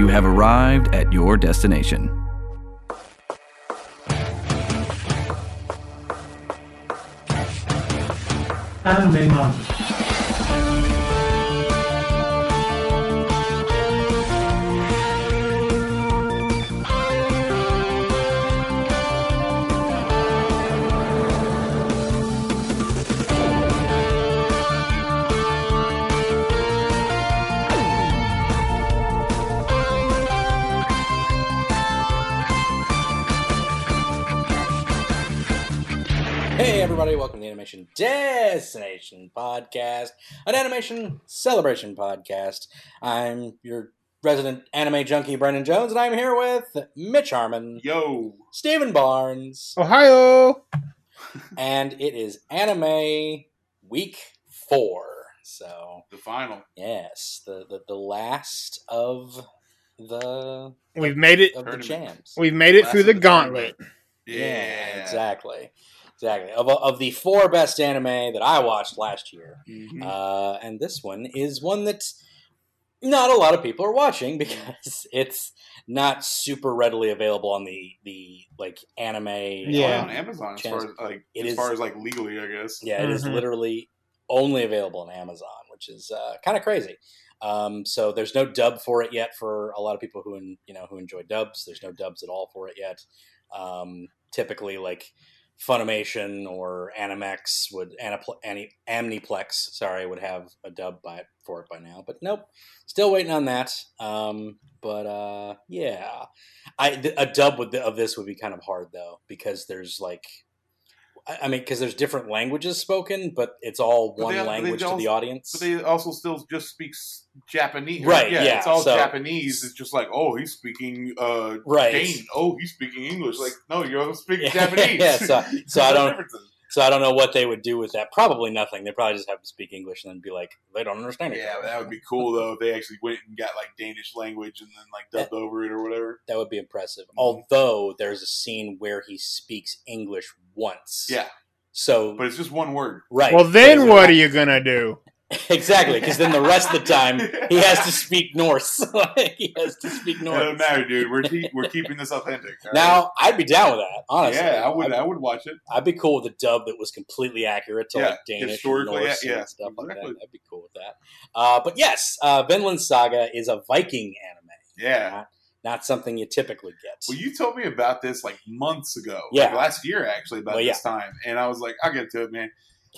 You have arrived at your destination. Anime manga. Everybody, welcome to the Animation Destination Podcast, an animation celebration podcast. I'm your resident anime junkie, Brendan Jones, and I'm here with Mitch Harmon, Yo, Stephen Barnes, Ohio. and it is Anime Week Four. So the final. yes, the the, the last of the We've made it. of the Tournament. jams. We've made it Last through the the gauntlet. Yeah, exactly. Exactly. Of, of the four best anime that I watched last year, Mhm. uh, and this one is one that not a lot of people are watching because it's not super readily available on the the like anime. Yeah. on Amazon as far as like It as is- far as like legally, I guess. Yeah, it is Mhm. literally only available on Amazon, which is uh, kind of crazy. Um, so there's no dub for it yet for a lot of people who en- you know who enjoy dubs. There's no dubs at all for it yet. Um, typically, like Funimation or Animex would Anipl- Ani- Aniplex, sorry, would have a dub by for it by now. But nope, still waiting on that. Um, but uh, yeah, I th- a dub with of this would be kind of hard though because there's like. I mean, because there's different languages spoken, but it's all But one they- but they language to the audience. But they also still just speaks Japanese, Right, Yeah, yeah, it's all so- Japanese. It's just like, oh, he's speaking uh, Right. Dane. Oh, he's speaking English. Like, no, you're speaking Yeah, Japanese. yeah, so- so I don't-. So I don't know what they would do with that. Probably nothing. They probably just have to speak English and then be like, they don't understand it. Yeah, that would be cool though if they actually went and got like Danish language and then like dubbed over it or whatever. That would be impressive. Mm-hmm. Although there's a scene where he speaks English once. Yeah, So but it's just one word. right. Well, then what would- are you gonna do? Exactly? Because then the rest of the time he has to speak Norse. Like, he has to speak Norse. It doesn't matter, dude. We're keep, we're keeping this authentic. right? Now I'd be down with that. Honestly, yeah, I would. I'd, I would watch it. I'd be cool with a dub that was completely accurate to Yeah, like Danish, historically, Norse, yeah, and stuff like exactly. that. I'd be cool with that. Uh, but yes, uh, Vinland Saga is a Viking anime. Yeah. not, not something you typically get. Well, you told me about this like months ago. Yeah. Like last year actually about Well, this time, and I was like, I'll get to it, man.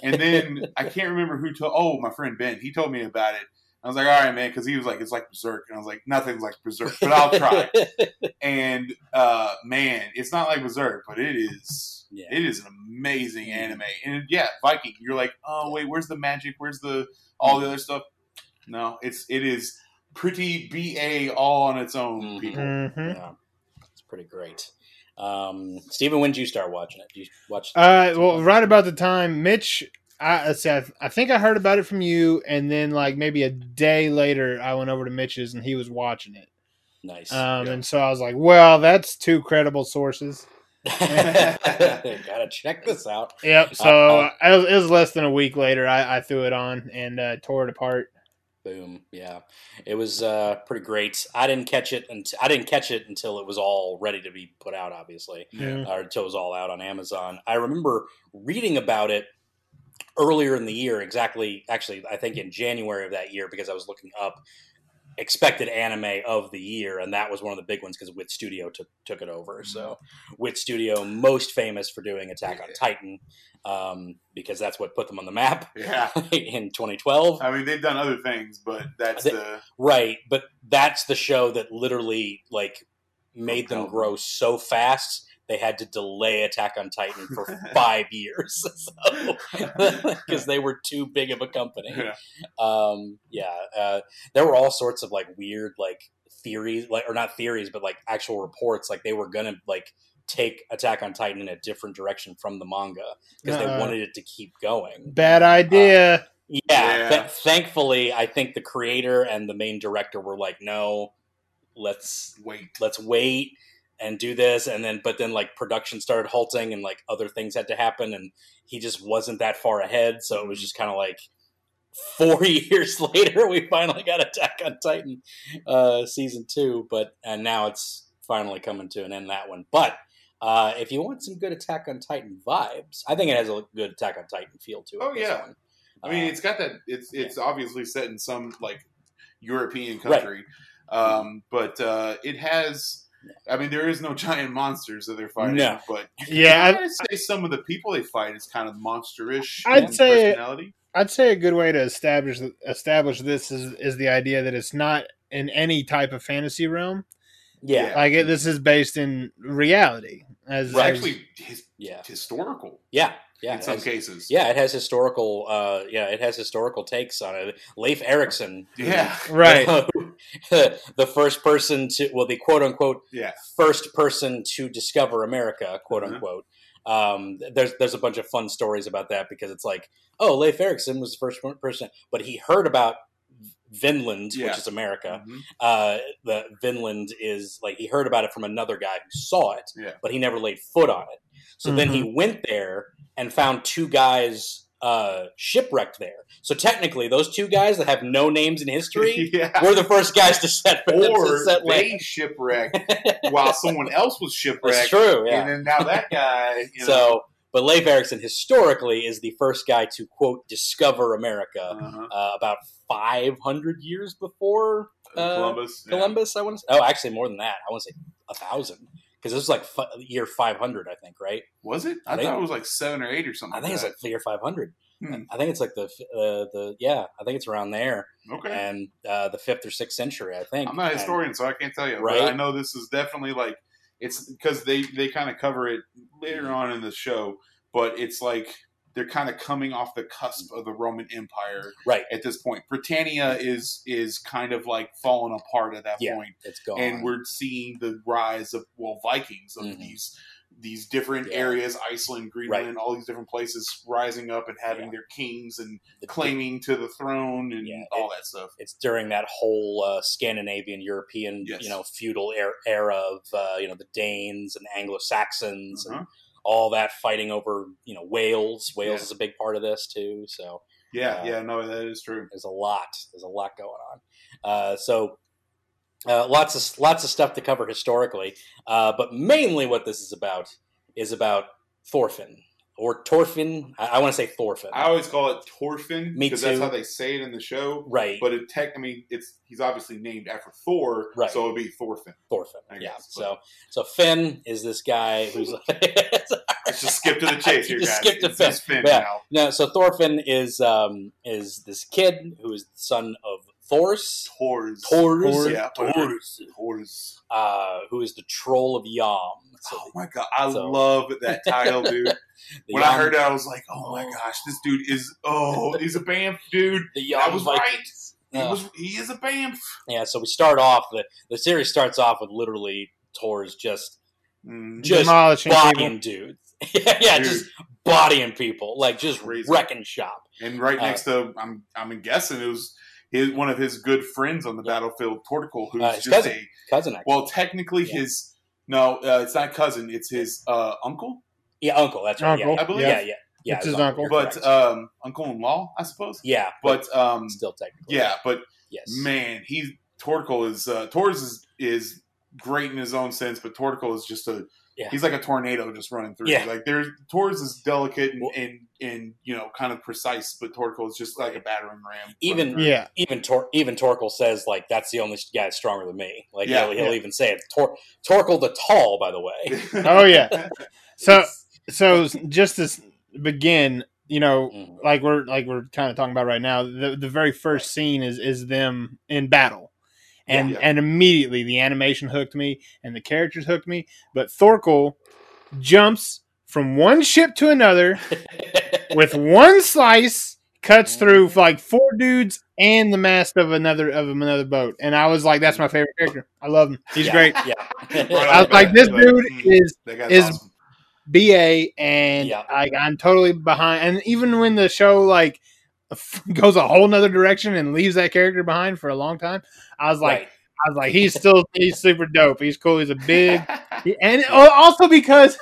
And then I can't remember who told. Oh, my friend Ben. He told me about it. I was like, all right, man, because he was like, it's like Berserk, and I was like, nothing's like Berserk, but I'll try. and uh, man, it's not like Berserk, but it is. Yeah. It is an amazing anime, and yeah, Viking. You're like, oh wait, where's the magic? Where's the all the other stuff? No, it's it is pretty ba all on its own. Mhm. People, hmm yeah, it's pretty great. Um, Steven, when did you start watching it? Did you watch? Uh, well, right about the time Mitch, I I, I think I heard about it from you, and then like maybe a day later, I went over to Mitch's and he was watching it. nice. Um, Yeah. and so I was like, well, that's two credible sources. Gotta check this out. Yep. So Uh-oh. it, was, it was less than a week later, I, I threw it on and uh, tore it apart. Boom. Yeah, it was uh, pretty great. I didn't catch it until I didn't catch it until it was all ready to be put out. Obviously, Yeah. or until it was all out on Amazon. I remember reading about it earlier in the year, exactly. Actually, I think in January of that year, because I was looking up expected anime of the year, and that was one of the big ones because Wit Studio took took it over. So, Wit Studio, most famous for doing Attack on Titan, um, because that's what put them on the map yeah. in 2012. I mean, they've done other things, but that's the Right, but that's the show that literally like made them. grow so fast they had to delay Attack on Titan for five years because they were too big of a company. yeah. Um, yeah, uh, there were all sorts of like weird like theories, like or not theories, but like actual reports. Like they were gonna like take Attack on Titan in a different direction from the manga because they Uh-uh. wanted it to keep going. Bad idea. Yeah, Yeah. th- thankfully, I think the creator and the main director were like, "No, let's wait. let's wait and do this." And then, but then, like production started halting, and like other things had to happen, and he just wasn't that far ahead. So it was just kind of like, four years later, we finally got Attack on Titan uh, season two, but and now it's finally coming to an end that one. But uh, if you want some good Attack on Titan vibes, I think it has a good Attack on Titan feel to it. Oh, yeah. one. I mean, Uh, it's got that. It's it's obviously set in some like European Right. country, um, but uh, it has. I mean, there is no giant monsters that they're fighting, No. but Yeah, I I, would say some of the people they fight is kind of monsterish. I'd in say- personality. I'd say a good way to establish establish this is is the idea that it's not in any type of fantasy realm. yeah, Yeah. Like it, this is based in reality. As, It's as- actually his, yeah, historical yeah, yeah. in some has- cases. Yeah, it has historical. Uh, yeah, it has historical takes on it. Leif Erikson, yeah, right. the first person to, well, the quote unquote yeah. first person to discover America, quote Mhm. unquote. Um, there's there's a bunch of fun stories about that because it's like, oh, Leif Erikson was the first person, but he heard about Vinland, Yeah. which is America. Mhm. Uh, the Vinland is like he heard about it from another guy who saw it, Yeah. but he never laid foot on it. So then he went there and found two guys uh, shipwrecked there. So technically, those two guys that have no names in history yeah. were the first guys to set to Or set they land. shipwrecked while someone else was shipwrecked. That's true. Yeah. And then now that guy, you know, so, but Leif Erikson historically is the first guy to quote discover America uh-huh. uh, about 500 years before uh, Columbus. yeah. Columbus. I want to. Say Oh, actually, more than that. I want to say a thousand because this was like fi- year 500. I think right. Was it? I, I think- thought it was like seven or eight or something. I think it's like the year 500. Hmm. I think it's like the uh, the yeah. I think it's around there okay. and uh, the fifth or sixth century. I think. I'm not a And- historian, so I can't tell you. Right. But I know this is definitely like it's because they they kind of cover it later on in the show, but it's like they're kind of coming off the cusp of the Roman Empire right. at this point. Britannia is is kind of like falling apart at that Yeah. point, It's gone. and we're seeing the rise of well Vikings of Mhm. these these different Yeah. areas, Iceland, Greenland, all these different places rising up and having Yeah. their kings and The- claiming to the throne and Yeah, all that stuff. it's during that whole uh, Scandinavian European Yes. you know feudal er- era of uh, you know the Danes and Anglo Saxons Uh-huh. and all that fighting over you know Wales. Wales Yeah. is a big part of this too. So Yeah, Uh, yeah, no, that is true. there's a lot. There's a lot going on. Uh, so. Uh, lots of lots of stuff to cover historically, uh, but mainly what this is about is about Thorfinn or Torfinn. I, I want to say Thorfinn, I always call it Torfinn Me because that's how they say it in the show. right? But it tech, I mean, it's he's obviously named after Thor, Right. so it'd be Thorfinn. Thorfinn, I yeah. guess, So so Finn is this guy who's Let's just skip to the chase here, Just guys. skip to it's Finn. Finn Yeah. now. No, so Thorfinn is um, is this kid who is the son of Thors, Tors. Tors, Yeah, Tors, Tors. uh, who is the troll of Yam. So Oh my god, I So- love that title, dude. the when I heard that, I was like, "Oh my gosh, this dude is oh, he's a Bamf dude. the I was Vikings. He Uh, was he is a Bamf." yeah, so we start off the the series starts off with literally Thors just Mm. just demolishing people. bodying dudes. yeah, yeah, Dude. just bodying people, like just Crazy. wrecking shop. And right Uh, next to, I'm I'm guessing it was his one of his good friends on the battlefield, Thorkel, who's Uh, just cousin. a Cousin, actually. well, technically Yeah. his no, uh, it's not cousin, it's his uh, uncle, yeah, uncle. That's right. Uncle, Yeah, I believe. yeah, yeah, yeah. It's his uncle. You're but um, uncle-in-law, I suppose. yeah, but But um, still technically, yeah, but yes, man, he Thorkel is uh, Tors is is great in his own sense, but Thorkel is just a Yeah. he's like a tornado just running through. Yeah. Like there's Tors is delicate and, Well- and and you know kind of precise, but Thorkel is just like a battering ram. Even- running. Yeah, even Tor- even Torkel says like that's the only guy that's stronger than me. Like Yeah, he'll, he'll yeah. even say it. Tor- Torkel the tall, by the way. Oh, yeah. So so just to begin, you know, Mhm. like we're like we're kind of talking about right now. The the very first scene is is them in battle. And Yeah. and immediately the animation hooked me and the characters hooked me. But Thorkel jumps from one ship to another with one slice, cuts through like four dudes and the mast of another of another boat. And I was like, that's my favorite character. I love him. He's Yeah, great. Yeah, I was like, this you're like, dude "Hmm, is is- awesome. BA, and Yeah. I, I'm totally behind. And even when the show like goes a whole nother direction and leaves that character behind for a long time, I was like, right. I was like, he's still he's super dope. He's cool. He's a big, and also because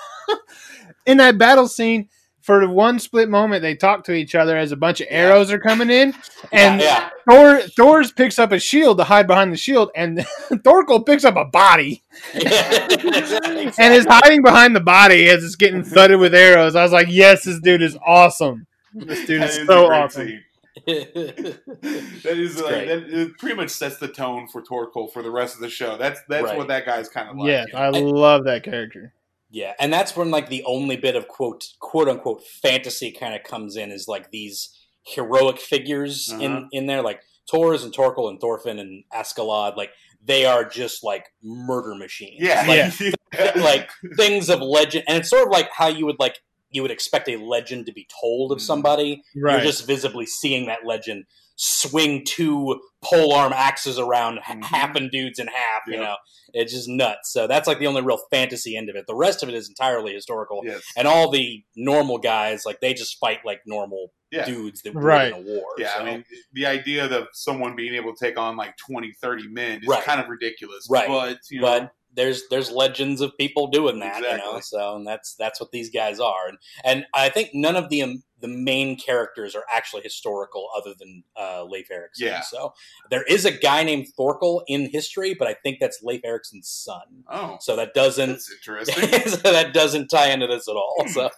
in that battle scene, for one split moment they talk to each other as a bunch of arrows are coming in, and yeah, Thor Thor's picks up a shield to hide behind the shield, and Thorkel picks up a body yeah. and is hiding behind the body as it's getting thudded with arrows. I was like, yes, this dude is awesome. This dude That is is so awesome. scene. That is It's like great. that it pretty much sets the tone for Torkel for the rest of the show. That's that's Right. what that guy's kind of like. yes, you know? I love that character. Yeah, and that's when like the only bit of quote quote unquote fantasy kind of comes in is like these heroic figures Uh-huh. in in there, like Tors and Torkel and Thorfinn and Askeladd. Like they are just like murder machines. yeah, like, yeah. like things of legend, and it's sort of like how you would like you would expect a legend to be told of Mhm. somebody. Right. You're just visibly seeing that legend swing two pole arm axes around, h Mhm. happen dudes in half. You know, it's just nuts. So that's like the only real fantasy end of it. The rest of it is entirely historical, yes. and all the normal guys like they just fight like normal Yeah. dudes that would Right. in a war. Yeah, so. I mean, the idea of someone being able to take on like 20, 30 men is Right. kind of ridiculous. Right. But, you know, but there's there's legends of people doing that, you know. Exactly. So and that's that's what these guys are, and and I think none of the um, the main characters are actually historical, other than uh, Leif Erikson. Yeah. So there is a guy named Thorkel in history, but I think that's Leif Erikson's son. oh, So that doesn't that's interesting. so that doesn't tie into this at all. So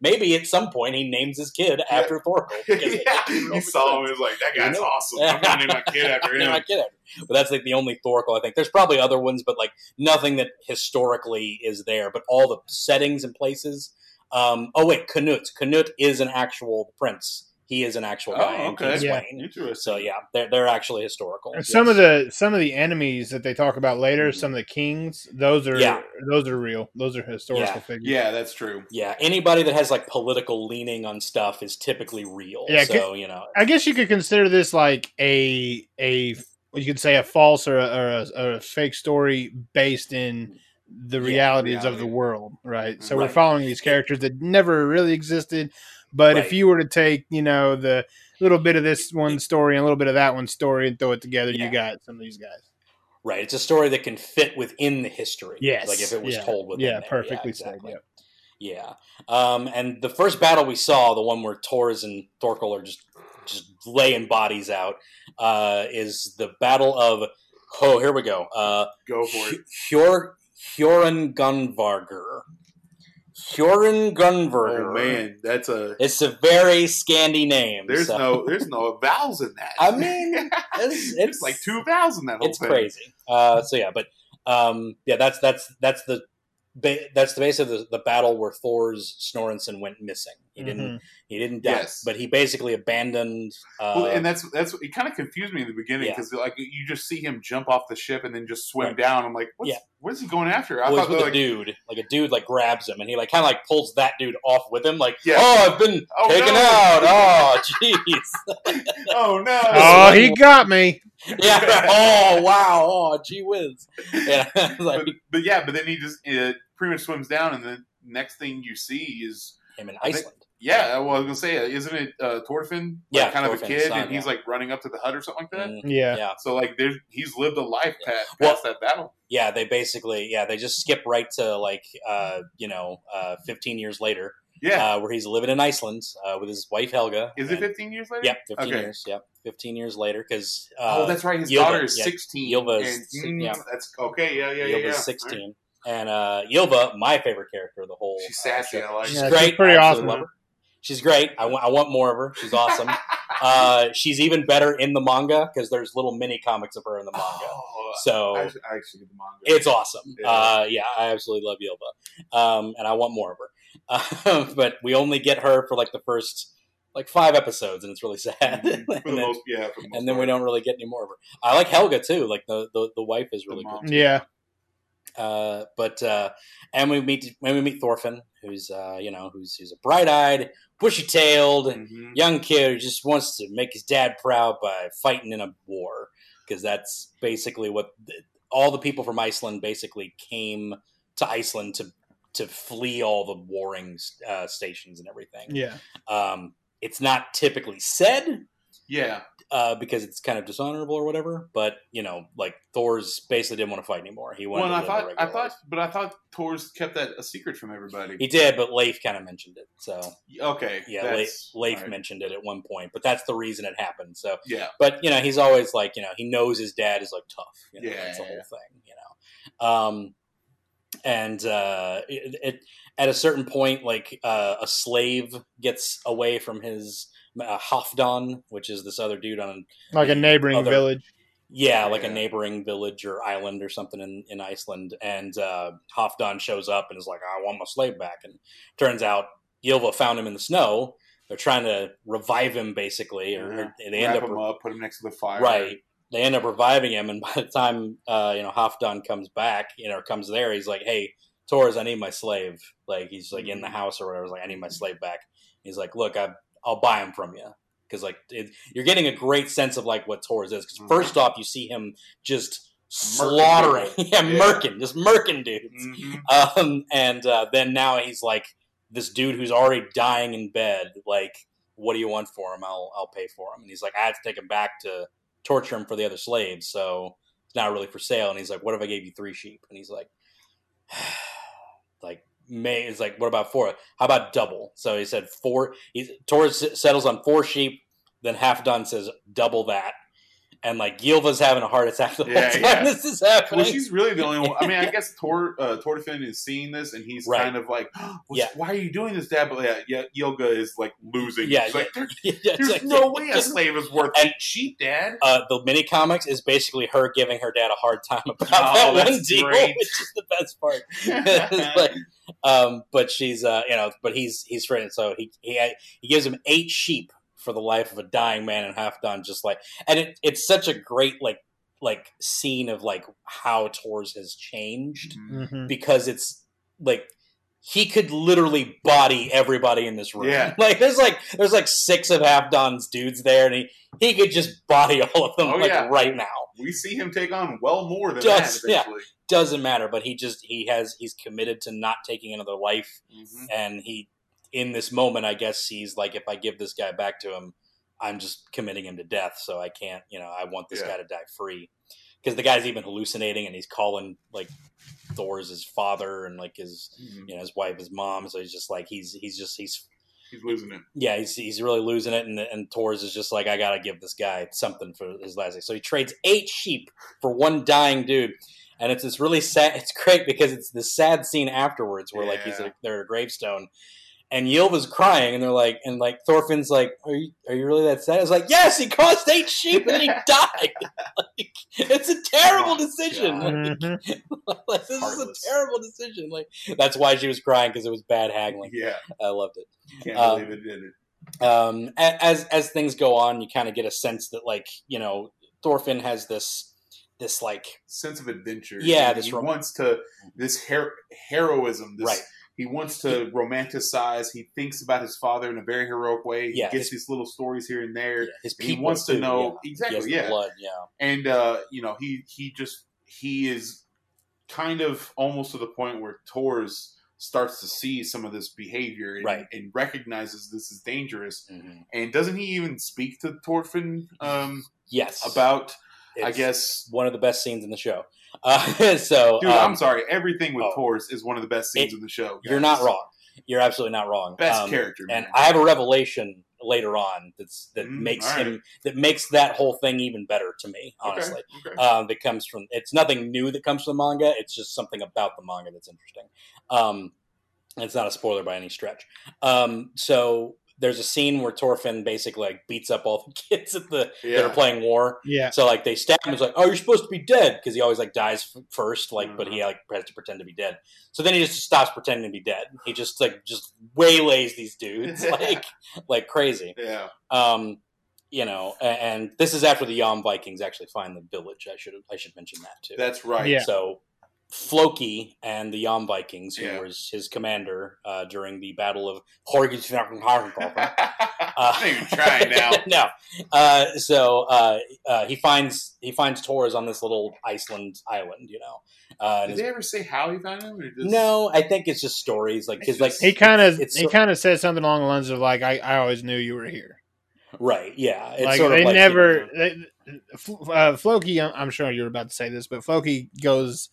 maybe at some point he names his kid after Thorkel. yeah, you saw him and was like, that You guy's know? awesome. I'm to name my kid after him. my kid after. But that's like the only Thorkel I think. There's probably other ones, but like nothing that historically is there. But all the settings and places. Um, oh wait, Canute. Canute is an actual prince. He is an actual guy Oh, in okay. Yeah. Sweyn. So yeah, they're they're actually historical. Some Yes. of the some of the enemies that they talk about later, Mhm. some of the kings, those are Yeah. those are real. Those are historical Yeah. figures. Yeah, that's true. yeah, anybody that has like political leaning on stuff is typically real. Yeah, so you know, I guess you could consider this like a a you could say a false or a, or a, or a fake story based in the Yeah, realities of reality. the world, right? So we're following these characters that never really existed. But if you were to take, you know, the little bit of this one story and a little bit of that one story and throw it together, Yeah. you got some of these guys. right? It's a story that can fit within the history. Yes, like if it was yeah. told within. Yeah, there. perfectly exactly. said. Yeah. Um, and the first battle we saw, the one where Tors and Thorkel are just just laying bodies out, uh, is the battle of oh here we go. Uh, Go for it. Hjor Hjorin Gunvarger. Hjorin Gunvarger. Oh man, that's a. It's a very Scandi name. There's so- no, there's no vowels in that. I mean, it's, it's like two vowels in that it's thing. crazy. Uh, so yeah, but um, yeah, that's that's that's the ba- that's the base of the, the battle where Thor's Snorresson went missing. He didn't Mhm. he didn't die, Yes. but he basically abandoned. Uh, Well, and that's that's it. Kind of confused me in the beginning Yeah. because like you just see him jump off the ship and then just swim Right. down. I'm like, what's, Yeah. what is he going after? I well, thought with a like, dude, like a dude, like grabs him, and he like kind of like pulls that dude off with him, like, Yeah. "Oh, I've been Oh, taken no. out. Oh, jeez, oh no, Oh, he got me. yeah. Oh, wow. Oh, gee whiz. Yeah, like but, but yeah, but then he just uh, pretty much swims down, and the next thing you see is him in I think- Iceland. yeah. Well, I was gonna say, uh, isn't it uh, Thorfinn? Yeah, like, kind of a kid, son, and he's yeah. like running up to the hut or something like that. Mm, Yeah. yeah. So like, there's he's lived a life past, Well- past that battle. yeah, they basically yeah they just skip right to like uh, you know uh, 15 years later Yeah, uh, where he's living in Iceland uh, with his wife Helga. is it 15 years later? Yep, 15 Okay. years. Yep, 15 years later because uh, oh, that's right. His Ylva, daughter is yeah. 16. Ylva is and, mm, yeah. that's okay. Yeah, yeah, yeah. Yeah. 16, and uh, Ylva, my favorite character of the whole. She's uh, sassy. show. I like She's. Yeah, great. she's pretty I awesome. love her. She's great. I want. I want more of her. She's awesome. uh, she's even better in the manga because there's little mini comics of her in the manga. Oh, So I, I actually the manga. It's awesome. Yeah. Uh, yeah, I absolutely love Ylva, um, and I want more of her. Uh, but we only get her for like the first like five episodes, and it's really sad. Mhm. for the and then, most, yeah. For the most and then we don't really get any more of her. I like Helga too. Like the the, the wife is really The mom. good. Yeah. Uh, but uh, and we meet when we meet Thorfinn, who's uh, you know who's who's a bright eyed, bushy tailed Mhm. young kid who just wants to make his dad proud by fighting in a war because that's basically what the, all the people from Iceland basically came to Iceland to to flee all the warring uh, stations and everything. Yeah. Um, it's not typically said. Yeah, uh, because it's kind of dishonorable or whatever. But you know, like Thor's basically didn't want to fight anymore. He wanted Well, to I thought, I thought, but I thought Thor's kept that a secret from everybody. he did, but Leif kind of mentioned it. So okay, yeah, Leif, Leif all right. mentioned it at one point, but that's the reason it happened. So, Yeah, but you know, he's always like, you know, he knows his dad is like tough. You know, Yeah, that's the whole thing. You know, um, and uh, it, it at a certain point, like uh, a slave gets away from his uh, Halfdan, which is this other dude on like a neighboring Other- village. yeah, like a neighboring village or island or something in, in Iceland. And uh, Halfdan shows up and is like, I want my slave back. And turns out Ylva found him in the snow. They're trying to revive him, basically, or, or they end up him up, put him next to the fire. right. They end up reviving him, and by the time uh, you know Halfdan comes back, you know, comes there, he's like, "Hey, Thors, I need my slave." Like he's like in the house or whatever. He's like, "I need my slave back." He's like, "Look, I, I'll buy him from you." Because like it, you're getting a great sense of like what Thors is. Because first off, you see him just slaughtering, yeah, Yeah. murking, just murking dudes. Mhm. Um, and uh, then now he's like this dude who's already dying in bed. Like, what do you want for him? I'll I'll pay for him. And he's like, I had to take him back to torture him for the other slaves, so it's not really for sale. And he's like, What if I gave you three sheep? And he's like, like May is like, what about four? How about double? So he said four. He Thors settles on four sheep. Then Halfdan says double that. And like Ylva's having a heart attack the whole time yeah. this is happening. Well, she's really the only one. I mean, I guess Tor uh, Thorfinn is seeing this, and he's Right. kind of like, What's, Yeah. "Why are you doing this, Dad?" But yeah, yeah Ylva is like losing. Yeah, like, "There- Yeah, "There's like- no way a slave is worth And- eight sheep, Dad." uh, the mini comics is basically her giving her dad a hard time about Oh, that one that's deal, great. which is the best part. Like, um, but she's, uh, you know, but he's he's frightened, so he he he gives him eight sheep for the life of a dying man and Halfdan, just like, and it, it's such a great like like scene of like how Tors has changed Mhm. hmm because it's like he could literally body everybody in this room. Yeah. Like there's like there's like six of Halfdan's dudes there, and he he could just body all of them Oh, like yeah. right now. We see him take on well more than Just- that yeah. Doesn't matter, but he just he has he's committed to not taking another life, Mhm. and he in this moment, I guess he's like, if I give this guy back to him, I'm just committing him to death. So I can't, you know, I want this Yeah. guy to die free because the guy's even hallucinating and he's calling like Thor's his father and like his Mhm. you know his wife, his mom. So he's just like he's he's just he's He's losing it. yeah he's he's really losing it, and and Thors is just like I gotta give this guy something for his last day. So he trades eight sheep for one dying dude, and it's this really sad. It's great because it's this sad scene afterwards where like he's Yeah. at, they're at a gravestone. And Yil was crying, and they're like, and like Thorfinn's like, "Are you are you really that sad?" I was like, "Yes, he cost eight sheep and he died. like, it's a terrible Oh decision. God. Like, hmm like, this Heartless. is a terrible decision. Like that's why she was crying because it was bad haggling. Yeah, I loved it. can't Um, believe it did it. Um, as as things go on, you kind of get a sense that like you know Thorfinn has this this like Sense of adventure. Yeah, he, this he rom- wants to this her- heroism. This, Right. He wants to romanticize. He thinks about his father in a very heroic way. He Yeah, gets his- these little stories here and there. yeah, his He people. wants to know yeah. Exactly. Yeah, blood. Yeah, and uh, you know he he just he is kind of almost to the point where Tors starts to see some of this behavior and, Right. and recognizes this is dangerous. Mhm. And doesn't he even speak to Thorfinn um, yes. about? I guess, one of the best scenes in the show. Uh, so dude. um, I'm sorry. Everything with oh. Tors is one of the best scenes It- in the show. you're not wrong. You're absolutely not wrong. Best Um, character, man. and I have a revelation later on that's that Mm, makes right. him that makes that whole thing even better to me. Honestly, Okay. okay. um, that comes from it's nothing new that comes from the manga. It's just something about the manga that's interesting. Um, it's not a spoiler by any stretch. Um, so there's a scene where Torfinn basically like beats up all the kids at the that are playing war. Yeah. So like they stab him. It's like, oh, you're supposed to be dead because he always like dies f- first. Like, but he like has to pretend to be dead. So then he just stops pretending to be dead. He just like just waylays these dudes like like crazy. yeah. Um, you know, a- and this is after the Yom Vikings actually find the village. I should I should mention that too. That's right. Yeah. So Floki and the Yom Vikings, who Yeah. was his commander uh, during the Battle of Horgensnacken I'm even trying now. no. Uh, so uh, uh, he finds he finds Thors on this little Iceland island, you know. Uh, Did his- they ever say how he found him? Or just, no, I think it's just stories, like because like He kind of It's he so- kind of said something along the lines of like I, I always knew you were here. Right. Yeah. It's like sort of they like never. They, uh, Floki, I'm I'm sure you're about to say this, but Floki goes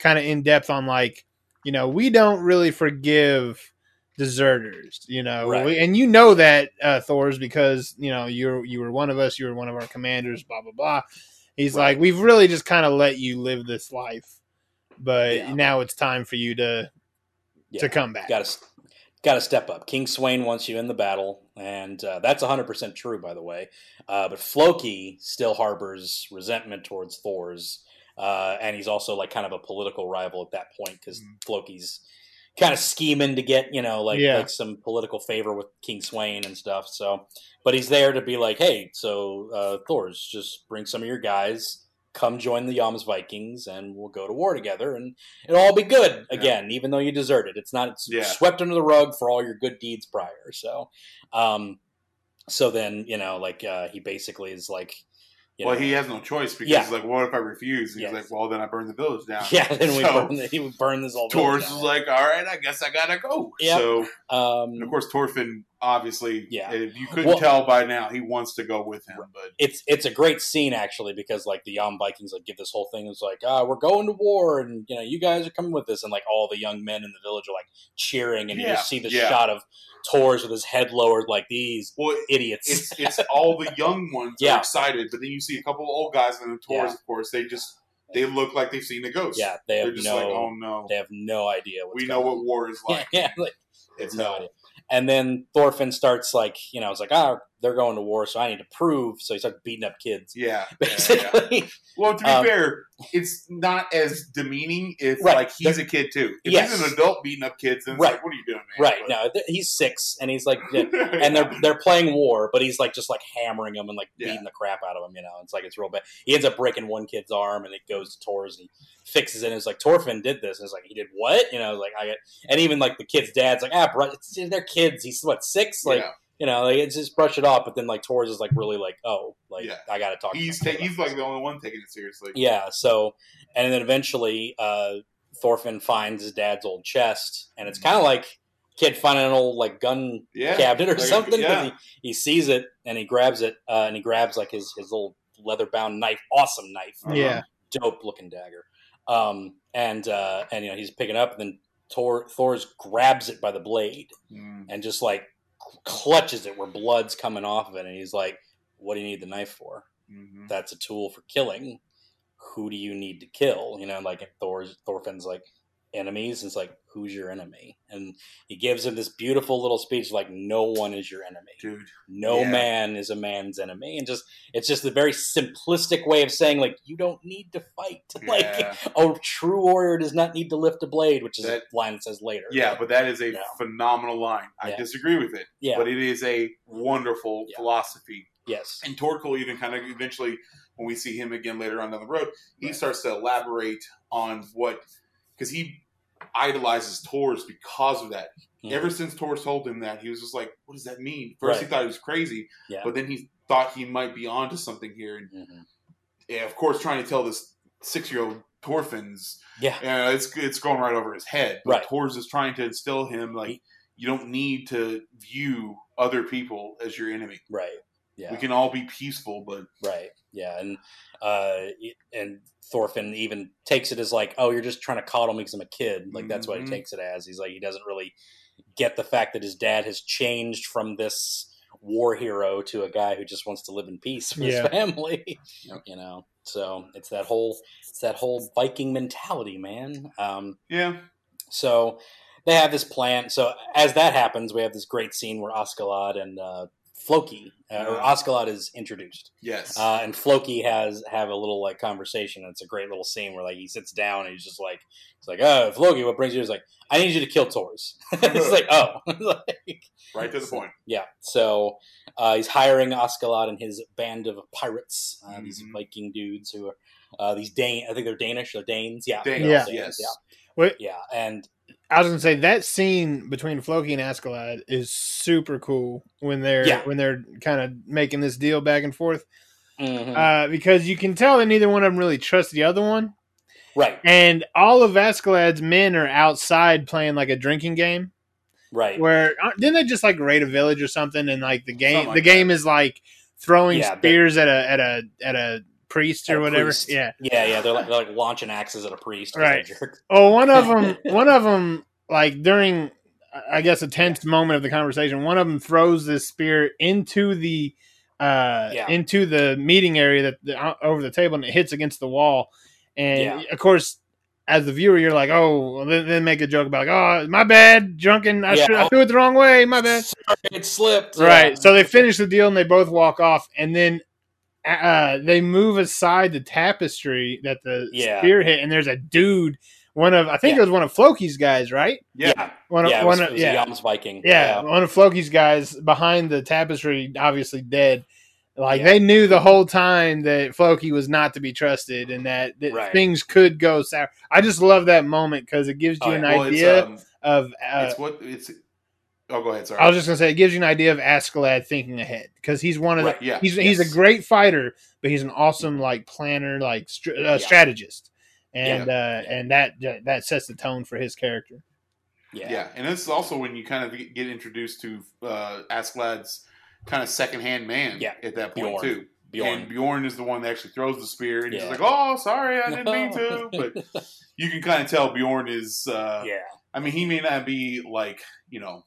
kind of in depth on like, you know, we don't really forgive deserters, you know, Right. And you know that uh, Thor's because you know you're you were one of us, you were one of our commanders, blah blah blah. He's Right. like, we've really just kind of let you live this life, but Yeah. now it's time for you to Yeah. to come back. Got to got to step up. King Sweyn wants you in the battle, and uh, that's 100% true, by the way. Uh, but Floki still harbors resentment towards Thor's, uh, and he's also like kind of a political rival at that point because Mhm. Floki's kind of scheming to get you know like Yeah. like some political favor with King Sweyn and stuff. So, but he's there to be like, hey, so uh, Thor's just bring some of your guys. Come join the Yams Vikings, and we'll go to war together, and it'll all be good again. Even though you deserted, it's not it's Yeah. swept under the rug for all your good deeds prior. So, um, so then you know, like uh, he basically is like, you well, know, he has no choice because Yeah. he's like, what if I refuse? And Yes. he's like, well, then I burn the village down. yeah. Then we So, burn the, he would burn this all. Down. is like, all right, I guess I gotta go. Yep. So, um, and of course, Torfin, obviously, Yeah. if you couldn't Well- tell by now, he wants to go with him. But it's it's a great scene actually because like the young Vikings like give this whole thing it's like ah we're going to war and you know you guys are coming with us and like all the young men in the village are like cheering and you just see the yeah. shot of Tors with his head lowered like these well, idiots. it's it's all the young ones Yeah. are excited, but then you see a couple of old guys and the Yeah. of course, they just they look like they've seen a ghost. yeah, they they're have just no like, oh no, they have no idea. What's we know what war is like. yeah, like, It's no idea. And then Thorfinn starts like you know it's like ah they're going to war so I need to prove so he starts beating up kids Yeah, yeah, yeah. basically. Well, to be Um, fair, it's not as demeaning if Right. like he's a kid too. If Yes. he's an adult beating up kids, then Right. like, what are you doing, man? right? No, he's six and he's like yeah, and they're they're playing war, but he's like just like hammering him and like Yeah. beating the crap out of him. You know, it's like it's real bad. He ends up breaking one kid's arm, and it goes to Tor's and he fixes it. And it's like Torfin did this, and it's like he did what? You know, like I get, and even like the kid's dad's like ah, bro, it's, they're kids. He's what six? Like yeah. You know, like it's just brush it off. But then like Tor's is like really like oh, like Yeah. I got to talk. he's ta- he's like the only one taking it seriously. yeah. So, and then eventually, uh, Thorfinn finds his dad's old chest, and it's kind of like kid finding an old like gun Yeah, cabinet or Like, something. 'cause Yeah, He, he sees it and he grabs it, uh, and he grabs like his his little leather bound knife, awesome knife, Uh-huh. Yeah. dope looking dagger. Um, and uh, and you know he's picking up, and then Thor Thor's grabs it by the blade Mm. and just like clutches it where blood's coming off of it, and he's like, "What do you need the knife for?" Mhm. that's a tool for killing. Who do you need to kill? You know, like Thor's Thorfinn's like enemies. It's like who's your enemy? And he gives him this beautiful little speech like no one is your enemy. dude. No Yeah. man is a man's enemy. And just it's just a very simplistic way of saying like you don't need to fight. Like a true warrior does not need to lift a blade, which is That- a line that says later. Yeah, but that is a Yeah. phenomenal line. I Yeah. disagree with it, yeah. but it is a wonderful Yeah. philosophy. yes. And Torkel even kind of eventually, when we see him again later on down the road, he Right. starts to elaborate on what because he idolizes Tors because of that. Mhm. Ever since Tors told him that, he was just like, "What does that mean?" First, he thought he was crazy, Yeah. but then he thought he might be onto something here. And Mhm. yeah, of course, trying to tell this six-year-old Torfin's, Yeah. yeah, it's it's going right over his head. But Right. Tors is trying to instill him like He- you don't need to view other people as your enemy. Right. Yeah. We can all be peaceful, but Right. Yeah, and uh, and Thorfinn even takes it as like, oh, you're just trying to coddle me because I'm a kid. Like that's what he Mhm. takes it as. He's like, he doesn't really get the fact that his dad has changed from this war hero to a guy who just wants to live in peace with Yeah. his family. You know, so it's that whole it's that whole Viking mentality, man. Um, yeah, so they have this plan. So as that happens, we have this great scene where Askeladd and uh, Floki, uh, or Yeah. Askeladd is introduced. yes, Uh, and Floki has have a little like conversation. And it's a great little scene where like he sits down and he's just like, it's like, oh, Floki, what brings you? He's like, I need you to kill Tors. it's like, oh, like, right to the point. yeah. So uh, he's hiring Askeladd and his band of pirates, uh, these Mhm. Viking dudes who are uh, these Dane. I think they're Danish. They're Danes. Yeah. Danes, Yeah. yes. Yeah. Wait, Yeah. And I was gonna say that scene between Floki and Askeladd is super cool when they're Yeah. when they're kind of making this deal back and forth mhm. uh, because you can tell that neither one of them really trusts the other one, right. and all of Askeladd's men are outside playing like a drinking game. right. where didn't they just like raid a village or something and like the game like the game is like throwing Yeah, spears at a at a at a priest or a whatever. priest. Yeah. Yeah, yeah, they're like, they're like launching axes at a priest. Right. Oh, one of them, one of them, like during, I guess, a tense moment of the conversation, one of them throws this spear into the, uh, Yeah. into the meeting area that the, uh, over the table, and it hits against the wall. And Yeah. of course, as the viewer, you're like, oh, well, then, then make a joke about, like, oh, my bad, drunken, I, Yeah. should, I threw it the wrong way, my bad. Sorry, it slipped. Right. Yeah. So they finish the deal and they both walk off, and then uh, they move aside the tapestry that the Yeah. spear hit, and there's a dude. One of I think Yeah. it was one of Floki's guys, right? Yeah. yeah, One of yeah, it one was, of it was yeah. a Yams Viking. yeah, one of Floki's guys behind the tapestry, obviously dead. Like Yeah. they knew the whole time that Floki was not to be trusted, and that, that Right. things could go sour. I just love that moment because it gives you Oh, an. Well, idea um, of. Uh, it's what it's. Oh, go ahead. Sorry. I was just gonna say it gives you an idea of Askeladd thinking ahead because he's one of the yeah. he's he's a great fighter, but he's an awesome like planner, like str- uh, strategist, and uh, and that that sets the tone for his character. yeah, Yeah, and this is also when you kind of get get introduced to uh, Askeladd's kind of secondhand man Yeah. at that point Bjorn. too. Bjorn. And Bjorn is the one that actually throws the spear, and he's like, "Oh, sorry, I didn't mean to." But you can kind of tell Bjorn is. Uh, yeah, I mean, he may not be like you know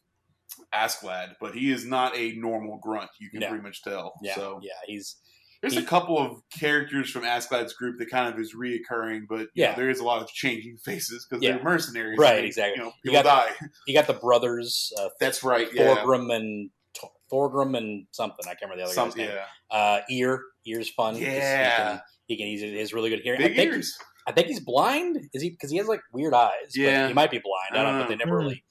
Askeladd, but he is not a normal grunt. You can No. pretty much tell. yeah, So yeah. He's there's he- a couple of characters from Askeladd's group that kind of is reoccurring, but you know, Yeah. there is a lot of changing faces because Yeah. they're mercenaries. Right, exactly. You know, You got- die. you got the brothers uh, That's right. Yeah. Thorgrim and Thorgrim and something. I can't remember the other Some, guy's name. yeah. Uh, Ear, Ear's fun. Yeah. he can. He can. He's, he's really good hearing. Big I think. ears. I think he's blind. Is he? Because he has like weird eyes. but Yeah. he might be blind. I don't know. But they never hmm. really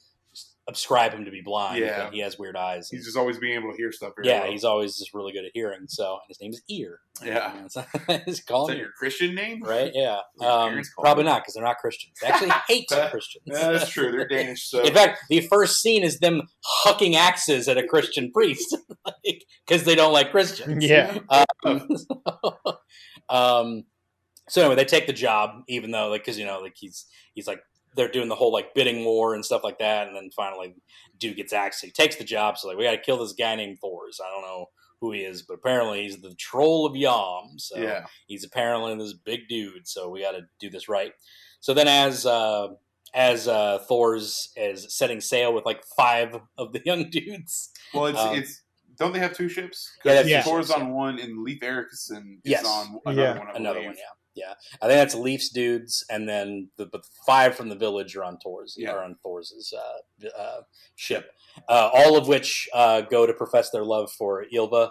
ascribe him to be blind. Yeah. he has weird eyes. He's just always being able to hear stuff. Very yeah, well. he's always just really good at hearing. So his name is Ear. Yeah. he's Is calling that me your Christian name? right. Yeah, um, probably you? not because they're not Christians. They actually hate Christians. Yeah, that's true. They're Danish, so In fact, the first scene is them hucking axes at a Christian priest because they don't like Christians. Yeah, Um, um, so anyway, they take the job, even though like because you know like he's he's like they're doing the whole like bidding war and stuff like that, and then finally dude gets axed. He takes the job, so like we got to kill this guy named Thors. I don't know who he is, but apparently he's the troll of Yam. So yeah, he's apparently this big dude, so we got to do this right. So then, as uh, as uh, Thor's is setting sail with like five of the young dudes, well, it's Um, it's don't they have two ships? Yeah, that's Thor's ships, on one, and Leif Erikson is Yes. on another Yeah. one. I another believe. one, yeah, yeah. I think that's Leif's dudes, and then the but five from the village are on Thor's, Yeah. are on Thor's uh, uh, ship. Uh, all of which uh, go to profess their love for Ylva.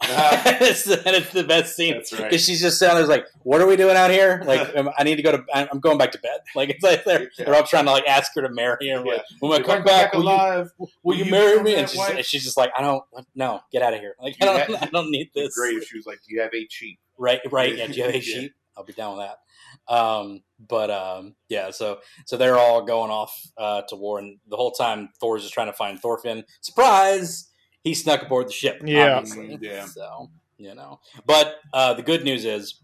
it's, and it's the best scene That's right. because she's just sounding like, "What are we doing out here? Like, I need to go to. I'm going back to bed. Like, it's like they're, Yeah. they're all trying to like ask her to marry her. Yeah. Like, when I come back, will you, alive, will you marry me? And she's, and she's just like, I don't. No, get out of here. Like, I don't. have- I don't need this. great if she was like, "Do you have eight sheep?" Right, right. Yeah, do you have a sheep? I'll be down with that. Um, but um, yeah, so so they're all going off uh, to war, and the whole time Thor's just trying to find Thorfinn. Surprise! He snuck aboard the ship. Yeah. obviously. Yeah. So you know, but uh, the good news is,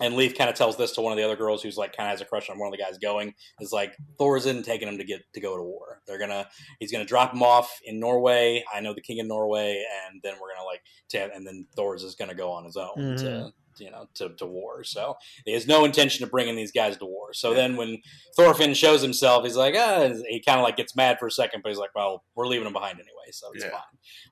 and Leif kind of tells this to one of the other girls who's like kind of has a crush on one of the guys going. Is like Thor's in taking him to get to go to war. They're gonna he's gonna drop him off in Norway. I know the king of Norway, and then we're gonna like to, and then Thor's is gonna go on his own to Mhm. You know to, to war. So he has no intention of bringing these guys to war. So then when Thorfinn shows himself, he's like, ah, he kind of like gets mad for a second, but he's like, well, we're leaving him behind anyway, so it's Yeah. fine.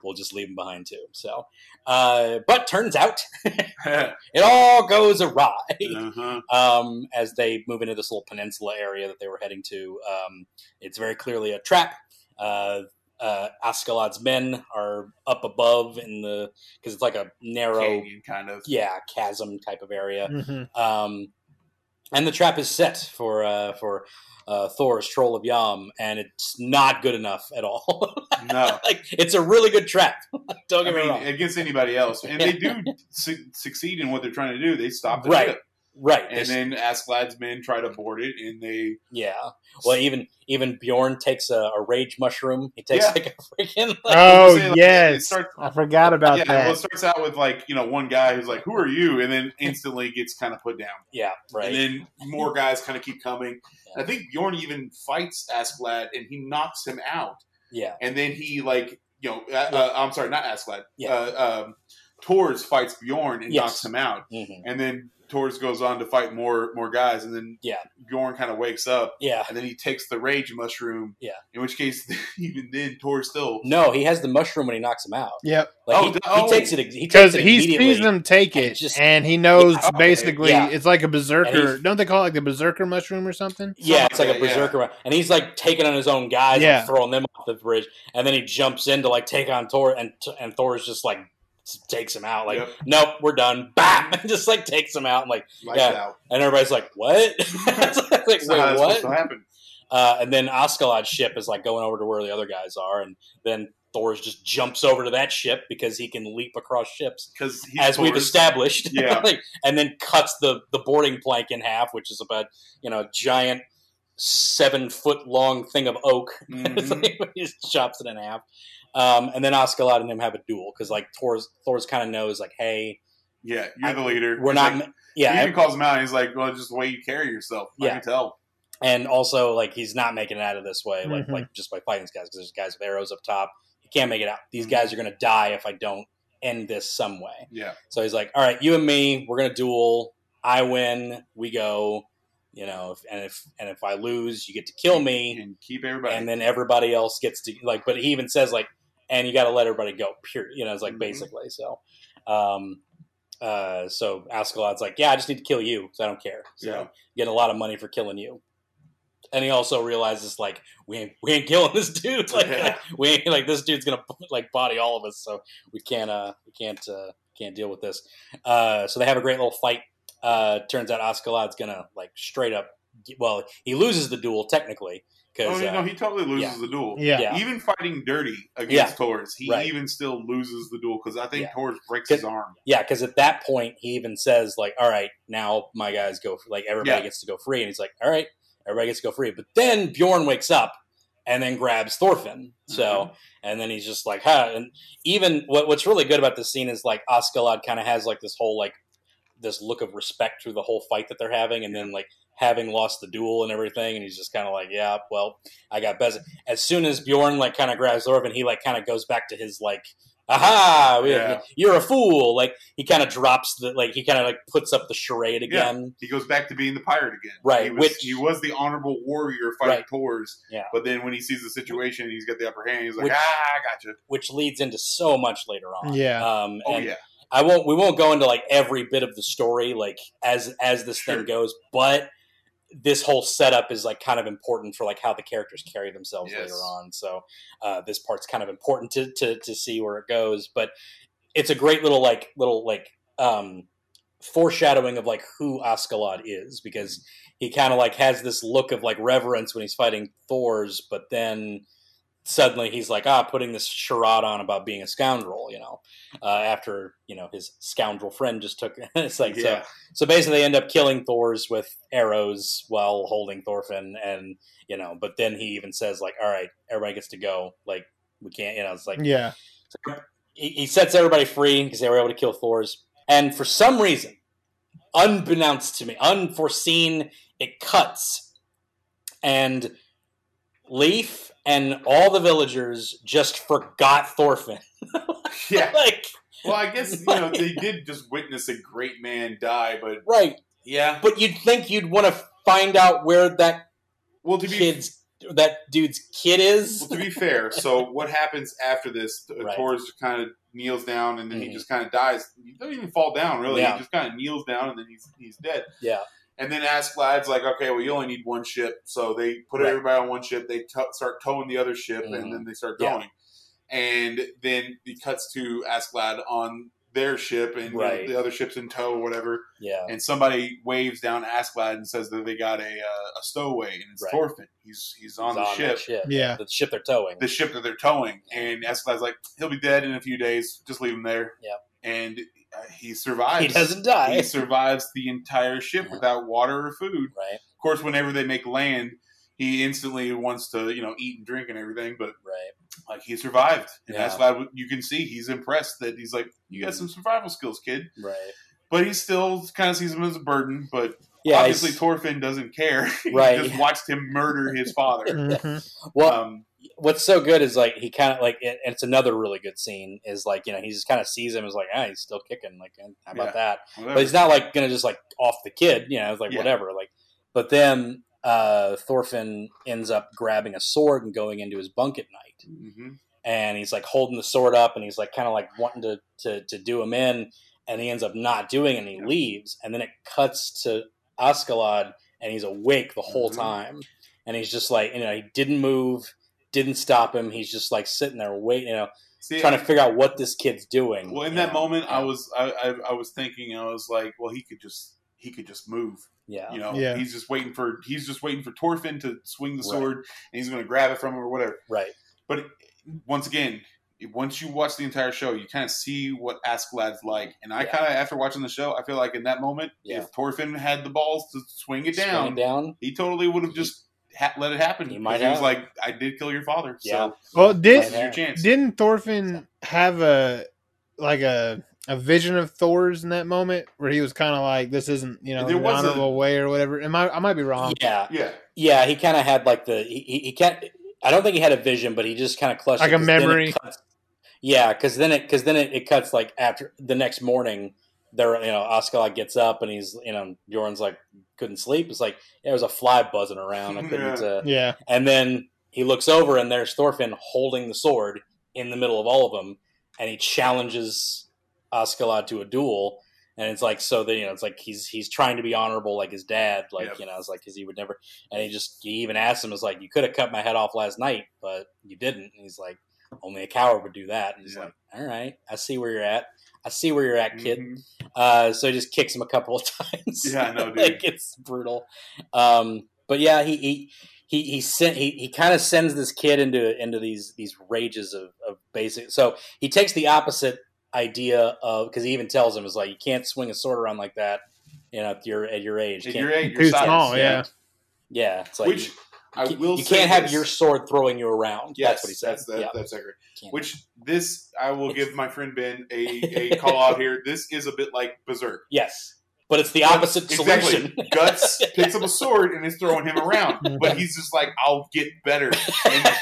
We'll just leave him behind too. So, uh, but turns out it all goes awry Uh-huh. um, as they move into this little peninsula area that they were heading to. Um, it's very clearly a trap. Uh, uh, Askeladd's men are up above in the because it's like a narrow, Canyon kind of. yeah, chasm type of area. Mhm. Um, and the trap is set for uh, for uh, Thor's Troll of Yam, and it's not good enough at all. No, like it's a really good trap. Don't I get me mean wrong. against anybody else, and they do su- succeed in what they're trying to do. They stop the Right. ship, right? and then Askeladd's men try to board it, and they yeah. Well, even even Bjorn takes a, a rage mushroom. He takes Yeah. like a freaking. Like, Oh say, like, yes, starts- I forgot about yeah. that. Well, it starts out with like you know one guy who's like, "Who are you?" and then instantly gets kind of put down. yeah, right. And then more guys kind of keep coming. I think Bjorn even fights Askeladd and he knocks him out. Yeah. and then he like you know, uh, uh, I'm sorry, not Askeladd. Yeah. Uh, um, Tors fights Bjorn and Yes. knocks him out, Mhm. and then Tors goes on to fight more more guys, and then Yeah. Bjorn kind of wakes up, Yeah. and then he takes the rage mushroom. Yeah. In which case, even then, Tors still. No, he has the mushroom when he knocks him out. Yep. Like Oh, he, d- he oh. takes oh. it. He Because takes it he immediately. sees them take and it, just- and he knows Yeah, basically Yeah. it's like a berserker. Don't they call it like the berserker mushroom or something? Yeah, it's like a Something like that, berserker, and he's like taking on his own guys Yeah. and throwing them off the bridge, and then he jumps in to like take on Thor, and and Thor's just like takes him out, like Yep. nope, we're done, bam, and just like takes him out, and like, Lights Yeah. out. and everybody's like, what? like, That's not how wait, what? supposed to happen. Uh, and then Askeladd's ship is like going over to where the other guys are, and then Thors just jumps over to that ship because he can leap across ships, Because as we've established. Yeah. Like, and then cuts the the boarding plank in half, which is about you know a giant seven foot long thing of oak. Mhm. like, he just chops it in half. Um, and then Askeladd and him have a duel because like Thors Thors kind of knows like, hey, Yeah, you're I- the leader. we're He's not, like- yeah, he even calls him out. and He's like, "Well, just the way you carry yourself. I Yeah. can tell." and also like he's not making it out of this way, like Mhm. like just by fighting these guys because there's guys with arrows up top. He can't make it out. These Mhm. guys are gonna die if I don't end this some way. Yeah, So he's like, all right, you and me, we're gonna duel. I win, we go. You know, if, and if and if I lose, you get to kill me, and keep everybody. and then everybody else gets to like. But he even says like, and you got to let everybody go. Period. You know, it's like Mhm. basically so. Um, uh, so Askeladd's like, yeah, I just need to kill you because I don't care. So Yeah. getting a lot of money for killing you. And he also realizes like we ain't we ain't killing this dude. Like Yeah. we ain't like this dude's gonna like body all of us. So we can't uh we can't uh can't deal with this. Uh, so they have a great little fight. Uh, turns out Askeladd's gonna like straight up. Well, he loses the duel technically oh because no, he totally loses yeah. the duel. Yeah. Yeah. Even fighting dirty against Yeah. Thors, he Right. even still loses the duel because I think Yeah. Thors breaks his arm. Yeah, because at that point he even says like, "All right, now my guys go like everybody Yeah. gets to go free," and he's like, "All right, everybody gets to go free." But then Bjorn wakes up and then grabs Thorfinn. So Mm-hmm. and then he's just like, "Huh." And even what, what's really good about this scene is like Askeladd kind of has like this whole like this look of respect through the whole fight that they're having, and then like having lost the duel and everything, and he's just kind of like, "Yeah, well, I got best." As soon as Bjorn like kind of grabs Thorfinn, he like kind of goes back to his like. Aha! we- Yeah. You're a fool. Like he kind of drops the like he kind of like puts up the charade again. He goes back to being the pirate again. Right, He was, which- he was the honorable warrior fighting Right. Thors. Yeah. But then when he sees the situation, he's got the upper hand. He's like, Which- ah, I got you. which leads into so much later on. Yeah. Um, Oh and yeah. I won't. We won't go into like every bit of the story, like as as this Sure. thing goes, but this whole setup is like kind of important for like how the characters carry themselves Yes. later on. So uh, this part's kind of important to, to to see where it goes, but it's a great little like little like um, foreshadowing of like who Askeladd is because he kind of like has this look of like reverence when he's fighting Thors, but then suddenly he's like ah putting this charade on about being a scoundrel, you know, uh, after you know his scoundrel friend just took it's like so yeah. so basically, they end up killing Thors with arrows while holding Thorfinn, and you know. But then he even says like, "All right, everybody gets to go. Like, we can't." You know, it's like Yeah. he, he sets everybody free because they were able to kill Thors, and for some reason, unbeknownst to me, unforeseen, it cuts, and Leif and all the villagers just forgot Thorfinn. Yeah. like, Well, I guess you know they did just witness a great man die, but right? yeah. But you'd think you'd want to find out where that Well, to be kid's that dude's kid is. well, to be fair, so what happens after this? Right. Thors kind of kneels down, and then he Mhm. just kind of dies. He doesn't even fall down, really. Yeah. He just kind of kneels down, and then he's he's dead. Yeah. And then Askeladd's like, okay, well, you only need one ship, so they put Right. everybody on one ship. They t- start towing the other ship, Mhm. and then they start Yeah. going. And then it cuts to Askeladd on their ship, and you know, Right. the other ship's in tow, or whatever. Yeah, and somebody waves down Askeladd and says that they got a uh, a stowaway, and it's Right. Thorfinn. He's he's on He's the ship, ship. Yeah. the ship they're towing. the ship that they're towing, and Askeladd's like, he'll be dead in a few days. Just leave him there. Yeah. and he survives. he doesn't die, He survives the entire ship Yeah. without water or food. right? Of course, whenever they make land, he instantly wants to you know eat and drink and everything, but Right. like he survived, and Yeah. Askeladd, you can see he's impressed that he's like, you got some survival skills, kid. Right. But he still kind of sees him as a burden, but Yeah. obviously Thorfinn doesn't care. Right. he just watched him murder his father. Mhm. well, um, what's so good is like he kind of like it, it's another really good scene is like you know he just kind of sees him as like ah he's still kicking like how about Yeah. that Whatever. but he's not like gonna just like off the kid you know it's like Yeah. whatever like but then uh Thorfinn ends up grabbing a sword and going into his bunk at night Mhm. and he's like holding the sword up and he's like kind of like wanting to, to to do him in and he ends up not doing it and he Yeah. leaves and then it cuts to Askeladd and he's awake the whole Mhm. time and he's just like you know he didn't move didn't stop him he's just like sitting there waiting you know See, trying to figure out what this kid's doing Well, in that know? moment, I was I, I I was thinking I was like, well, he could just he could just move. yeah You know, Yeah. he's just waiting for he's just waiting for Thorfinn to swing the Right. sword, and he's going to grab it from him or whatever. right But once again, once you watch the entire show, you kind of see what Askeladd's like. And I Yeah. kind of, after watching the show, I feel like in that moment, Yeah. if Thorfinn had the balls to swing it Swing down, it down he totally would have just ha- let it happen. He 'Cause might he was like, "I did kill your father." Yeah. So Well, this is did your chance. didn't Thorfinn have a like a a vision of Thors in that moment where he was kind of like, "This isn't you know There an was a- honorable way or whatever." Am I? I might be wrong. yeah yeah, yeah he kind of had like the he, he, he can't I don't think he had a vision but he just kind of clutched Like it a 'cause memory. cuts- yeah because then it because then it, it cuts like after the next morning there you know Askeladd gets up and he's you know Bjorn's like couldn't sleep it's like there was a fly buzzing around I couldn't Yeah. uh, Yeah, and then he looks over and there's Thorfinn holding the sword in the middle of all of them and he challenges Askeladd to a duel and it's like so that you know it's like he's he's trying to be honorable like his dad like Yep. you know it's like because he would never and he just he even asked him it's like you could have cut my head off last night but you didn't and he's like only a coward would do that and he's Yeah. like all right I see where you're at I see where you're at kid Mhm. uh, so he just kicks him a couple of times. Yeah, I know, dude. like it's brutal. Um, but yeah, he he he he sent he, he kind of sends this kid into into these these rages of, of basic. So he takes the opposite idea of because he even tells him is like you can't swing a sword around like that. You know, at your at your age, At Can't- your age, your Too size, small, yeah. yeah, it's like Which you, I you will. you say can't have this. your sword throwing you around. Yes, that's what he said. That's, that, yeah, that's accurate. Can't. Which this I will give my friend Ben a, a call out here. This is a bit like Berserk. yes, but it's the opposite Exactly. solution. Guts picks up a sword and is throwing him around, but he's just like, "I'll get better." And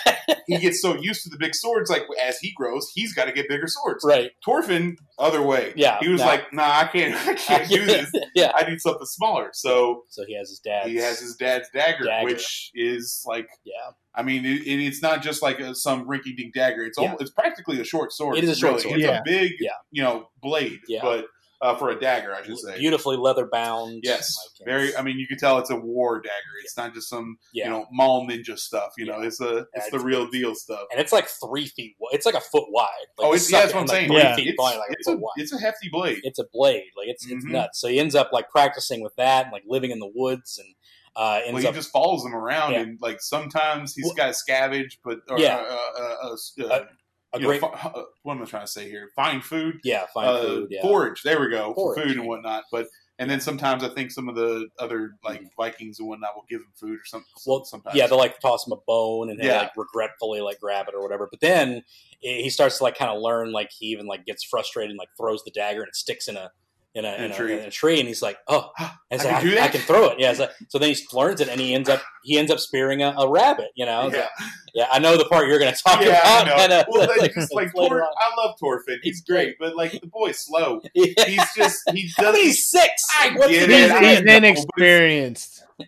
he gets so used to the big swords, like as he grows, he's got to get bigger swords. right? Thorfinn, other way. Yeah, he was no. like, "Nah, I can't. I can't do this. yeah. I need something smaller." So So he has his dad. he has his dad's dagger, Dagger. which is like, yeah. I mean, it, it- it's not just like a, some rinky-dink dagger. It's Yeah. almost, it's practically a short sword. It is a short really. sword. It's Yeah. a big, Yeah. you know, blade, Yeah. but uh, for a dagger, I should say. beautifully leather bound. Yes, Like, very. I mean, you can tell it's a war dagger. It's not just some yeah. you know mall ninja stuff. You know, it's a it's Yeah, the it's- real deal stuff. and it's like three feet. It's like a foot wide. Like oh, it's yeah, that's what I'm saying. Yeah. Three feet It's, wide, like a it's a it's a hefty blade. It's a blade. Like it's it's Mhm. nuts. So he ends up like practicing with that, and like living in the woods, and uh, ends Well, he up just follows them around, Yeah. and like sometimes he's Well- got a scavenge, but or, Yeah. uh, uh, uh, uh, a know, great fi- uh, what am I trying to say here? Find food, yeah, find uh, food. Yeah, forage. There we go, Forage. for food and whatnot. But and then sometimes I think some of the other like Mhm. Vikings and whatnot will give him food or something. Well, sometimes yeah, they'll like toss him a bone and he'll Yeah. like regretfully like grab it or whatever. But then he he starts to like kind of learn. Like he even like gets frustrated and like throws the dagger and it sticks in a in a, In a in a, tree. in a tree. And he's like, oh, and it's I like, can do I, can throw it. Yeah, like- so then he learns it and he ends up he ends up spearing a, a rabbit. You know, yeah. like, yeah, I know the part you're going to talk Yeah, I about. know. and, uh, well, they like, just like later Tor. I love Thorfinn. He's He's great, but like the boy's slow. Yeah. He's just he I doesn't. he's six. I What's get he it. he's. I he's know, inexperienced. Yeah,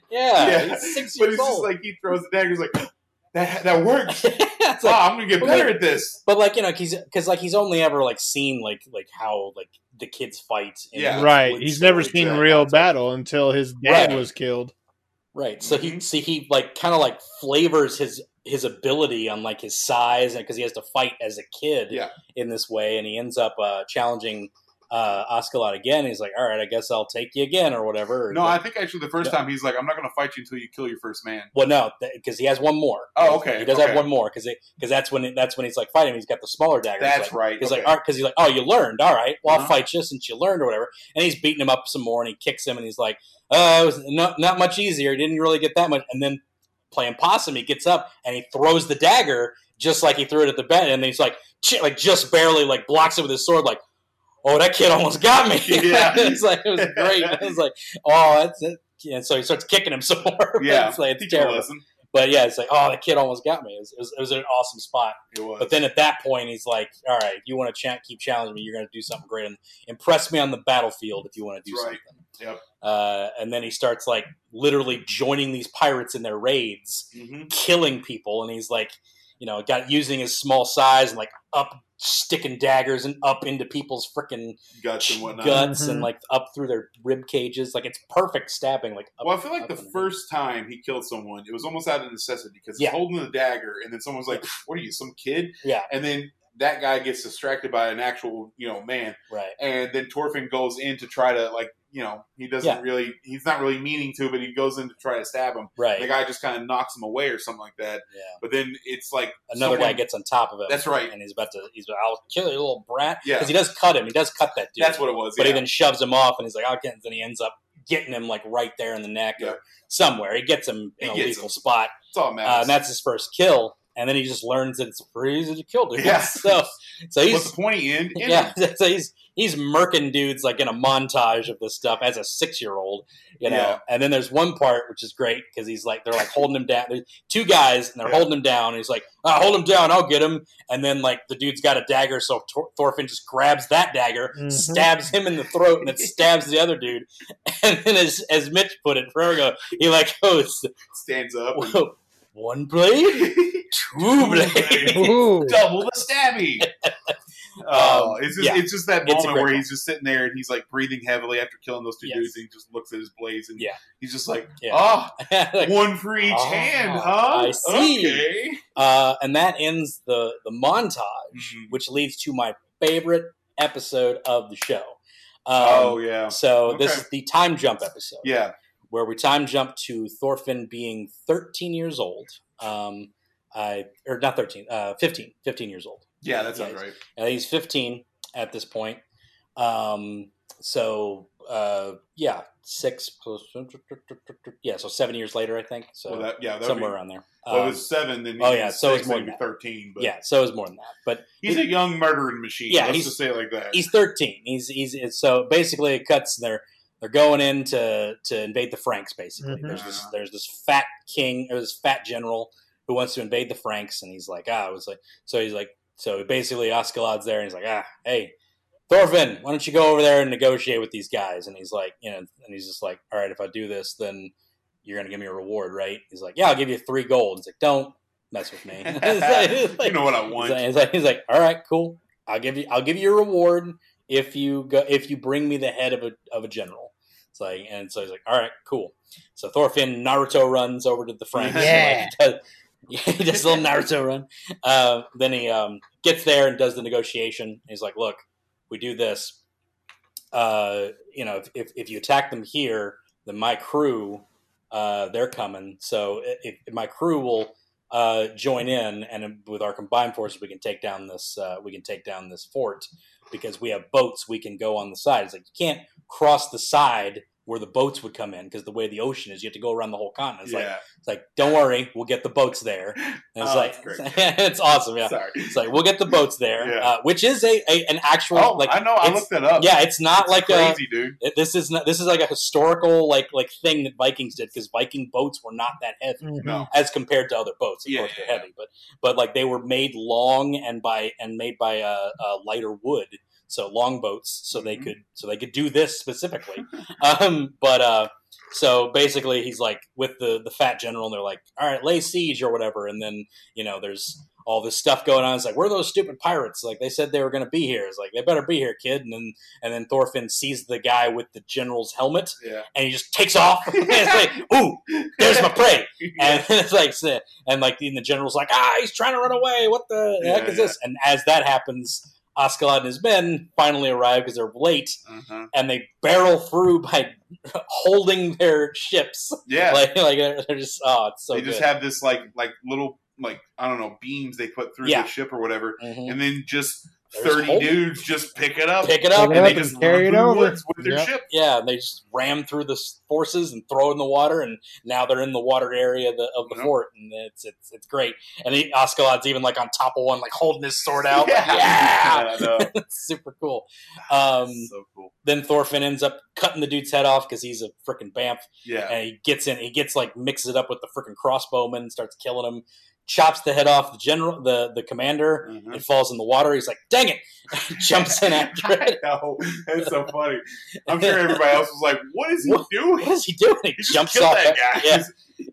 Yeah. he's six but he's it's just like he throws the dagger. He's like, that that works. It's oh, I'm gonna get better like- at this. But like you know, he's because like he's only ever like seen like like how like the kids fight. in Yeah. the Right. He's never seen and real that kind of stuff. battle until his dad Right. was killed. Right. So he Mhm. see he like kind of like flavors his his ability on like his size and because he has to fight as a kid Yeah. in this way, and he ends up uh, challenging uh, Askeladd again. He's like, "All right, I guess I'll take you again or whatever." No, I think actually the first Yeah. time he's like, I'm not gonna fight you until you kill your first man. Well, no, because he has one more. Oh, okay, He does okay. have one more because because that's when that's when he's like fighting. He's got the smaller dagger. He's That's like, right. He's okay. like, all right, because he's like, oh, you learned. All right, well, I'll Uh-huh. fight you since you learned or whatever. And he's beating him up some more, and he kicks him, and he's like, uh, it was not, not much easier. He didn't really get that much. And then playing possum, he gets up and he throws the dagger just like he threw it at the bed, and he's like, like just barely like blocks it with his sword, like. Oh, that kid almost got me! Yeah. it's like it was great. It was like, oh, that's it. And so he starts kicking him some more. yeah, it's like it's teach him a terrible. but yeah, it's like, oh, the kid almost got me. It was, it was, it was an awesome spot. It was. But then at that point, he's like, all right, you want to cha- keep challenging me, you're going to do something great and impress me on the battlefield if you want to do right. something. Yep. Uh, and then he starts like literally joining these pirates in their raids, hmm killing people, and he's like, you know, got using his small size and like up sticking daggers and up into people's freaking guts and whatnot. guts and Mhm. like up through their rib cages. Like it's perfect stabbing. Like up, Well, I feel like the in first time he killed someone, it was almost out of necessity because he's Yeah. holding the dagger, and then someone's like, "What are you, some kid?" Yeah. And then that guy gets distracted by an actual, you know, man, right. and then Thorfinn goes in to try to, like, you know, he doesn't Yeah. really, he's not really meaning to, but he goes in to try to stab him. Right. The guy just kind of knocks him away or something like that. yeah. But then it's like Another guy gets on top of him. That's right. And he's about to. He's. I'll kill you, little brat. Yeah. Because he does cut him. He does cut that dude. That's what it was. but yeah. he then shoves him off, and he's like, "I'll get." Then he ends up getting him like right there in the neck Yeah. or somewhere. He gets him He in a gets lethal him. spot, That's all that uh, and that's his first kill. And then he just learns that it's pretty easy to kill dudes. Yeah. So, so What's he's the pointy end? in yeah. it. So he's he's murking dudes like in a montage of this stuff as a six year old, you know. Yeah. And then there's one part which is great because he's like they're like holding him down. There's two guys and they're Yeah. holding him down. And he's like, oh, hold him down, I'll get him. And then like the dude's got a dagger, so Tor- Thorfinn just grabs that dagger, Mhm. stabs him in the throat, and then stabs the other dude. And then as as Mitch put it forever ago, he like goes Stands up. Whoa, one blade, two blades. Ooh. double the stabby. Oh, Um, it's just yeah. it's just that moment great where he's just sitting there and he's like breathing heavily after killing those two Yes. dudes. And he just looks at his blades and Yeah. he's just like, Yeah. oh, Like, one for each Ah, hand, huh? I see. Okay. Uh, and that ends the the montage, Mhm. which leads to my favorite episode of the show. Um, oh yeah, So this is the time jump episode, yeah. Where we time jump to Thorfinn being 13 years old. Um, I or not 13, uh, 15, 15 years old. Yeah, that sounds Yeah, right. And he's 15 at this point. Um, so uh, yeah, six plus yeah, so seven years later, I think. So Well, that, yeah, that somewhere be, around there. well, it Um, was seven. Then oh, yeah, so it's more than that. thirteen. But yeah, so it's more than that. But he's a young murdering machine. Yeah, let's he's- just say it like that. he's 13. He's he's so basically it cuts. They're they're going in to to invade the Franks. Basically, Mhm. there's this there's this fat king or this fat general who wants to invade the Franks, and he's like, ah, it was like so he's like so basically Askeladd's there, and he's like, ah, hey. Thorfinn, why don't you go over there and negotiate with these guys? And he's like, you know, and he's just like, all right, if I do this, then you're gonna give me a reward, right? He's like, yeah, I'll give you three gold. He's like, don't mess with me. Like- like- you know what I want. he's like, he's like, all right, cool. I'll give you, I'll give you a reward if you go, if you bring me the head of a of a general. It's like, and so he's like, all right, cool. So Thorfinn Naruto runs over to the Franks. Yeah. Like, he does, he does a little Naruto run. Uh, then he um, gets there and does the negotiation. He's like, look, we do this. Uh, you know, if, if, if you attack them here, then my crew, uh, they're coming. So if, if my crew will uh, join in, and with our combined forces, we can take down this. Uh, we can take down this fort because we have boats. We can go on the side. It's like you can't cross the side where the boats would come in because the way the ocean is, you have to go around the whole continent. It's like yeah, it's like don't worry, we'll get the boats there. And it's Oh, like that's great. it's awesome. Yeah, sorry. it's like we'll get the boats there, Yeah. uh, which is a, a an actual Oh, like I know. I looked that up. yeah, it's not It's like a crazy, dude. it- this is not this is like a historical like like thing that Vikings did because Viking boats were not that heavy Mhm. No, as compared to other boats. Of Yeah, course, yeah, they're yeah. heavy, but but like they were made long and by and made by uh, uh, lighter wood, so long boats, so they Mhm. could so they could do this specifically. um, but uh, so basically, he's like with the the fat general, and they're like, all right, lay siege or whatever, and then you know there's all this stuff going on. It's like, where are those stupid pirates? Like they said they were going to be here. It's like they better be here, kid. And then and then Thorfinn sees the guy with the general's helmet, Yeah. and he just takes off. and it's like, ooh, there's my prey. And it's like, and like, and the general's like, ah, he's trying to run away. What the Yeah, heck is yeah. this? And as that happens, Askeladd and his men finally arrive because they're late, Uh-huh. and they barrel through by holding their ships. Yeah. Like, like they're just, oh, it's so they just good. have this like like little like I don't know beams they put through Yeah. the ship or whatever, Mhm. and then just There's thirty whole- dudes just pick it up, pick it up, Pick it and and up they they just just carry it over. with their Yep. ship. yeah, and they just ram through the forces and throw it in the water, and now they're in the water area of the, of the Yep. fort, and it's it's it's great. And he, Askeladd's even like on top of one, like holding his sword out. like, Yeah. yeah, Yeah, no. super cool. Um, so cool. then Thorfinn ends up cutting the dude's head off because he's a freaking bamf, Yeah, and he gets in, he gets like mixes it up with the freaking crossbowman, and starts killing him, chops the head off the general, the the commander. Mhm. It falls in the water. He's like, "Dang it!" Jumps in after it. That's so funny. I'm sure everybody else was like, "What is he What- doing?" What is he doing? He, He jumps off. that guy. Yeah,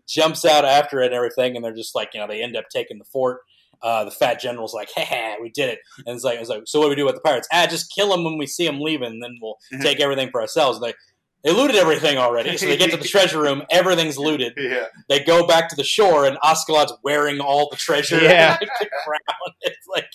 jumps out after it and everything, and they're just like, you know, they end up taking the fort. Uh, the fat general's like, "Hey, we did it!" And it's like, it's like, so what do we do with the pirates? Ah, just kill them when we see them leaving, and then we'll take everything for ourselves. And they they looted everything already, so they get to the treasure room. Everything's looted. Yeah, They go back to the shore, and Askeladd's wearing all the treasure. Yeah. the crown. It's like,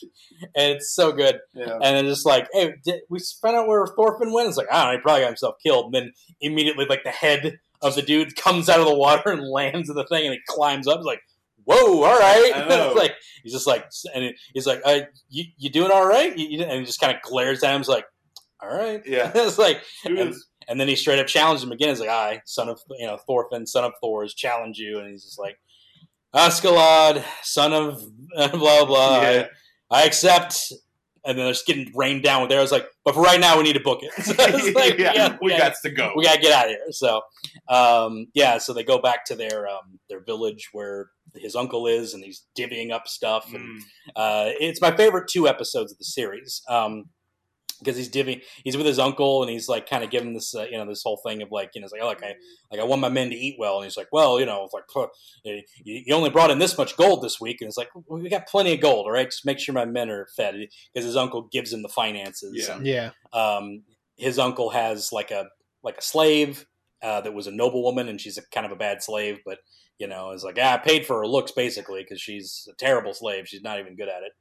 and it's so good. yeah. And then just like, hey, did we found out where Thorfinn went? It's like, I don't know, he probably got himself killed. And then immediately, like, the head of the dude comes out of the water and lands in the thing, and he climbs up. He's like, whoa, all right. It's like, he's just like, and he's like, uh, you, you doing all right? You, you- and he just kind of glares at him. He's like, all right. Yeah. it's like, and, and then he straight up challenged him again. He's like, I, son of, you know, Thorfinn, son of Thors, challenge you. And he's just like, Askeladd, son of blah, blah, blah. I- Yeah. I accept. And then they're just getting rained down with arrows. Like, but for right now, we need to book it. So like, yeah, yeah, we yeah, got to go. we gotta get out of here. So, um, yeah, so they go back to their um, their village where his uncle is, and he's divvying up stuff. And Mm. uh, it's my favorite two episodes of the series um, because he's divvying. He's with his uncle, and he's like kind of giving this, uh, you know, this whole thing of like, you know, it's like, oh, like I like I want my men to eat well, and he's like, well, you know, it's like huh, you, you only brought in this much gold this week, and it's like well, we got plenty of gold, all right, just make sure my men are fed because his uncle gives him the finances. Yeah. and, Yeah. um, his uncle has like a like a slave uh, that was a noblewoman, and she's a kind of a bad slave, but you know, is like ah, I paid for her looks basically because she's a terrible slave. She's not even good at it,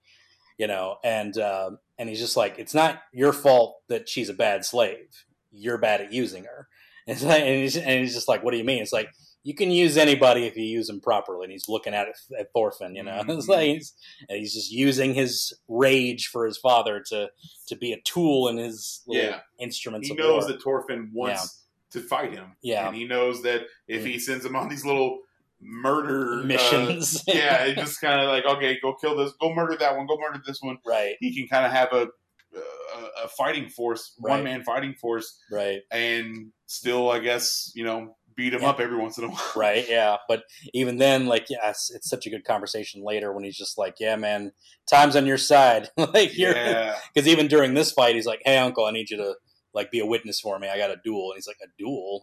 you know. And uh, and he's just like, it's not your fault that she's a bad slave. You're bad at using her. And, it's like, and, he's, and he's just like, what do you mean? It's like you can use anybody if you use them properly. And he's looking at it at Thorfinn, you know. It's Mhm. like he's, and he's just using his rage for his father to to be a tool in his little Yeah. instruments. He knows war. that Thorfinn wants to fight him. Yeah. and he knows that if he sends him on these little murder uh, missions. yeah, it just kind of like okay, go kill this, go murder that one, go murder this one. right, He can kind of have a a, a fighting force, Right. one man fighting force, right, and still, I guess you know, beat him Yeah. up every once in a while. right. Yeah, but even then, like, yeah, it's, it's such a good conversation later when he's just like, "Yeah, man, time's on your side." like, you're Yeah, because even during this fight, he's like, "Hey, uncle, I need you to." Like be a witness for me. I got a duel, and he's like a duel.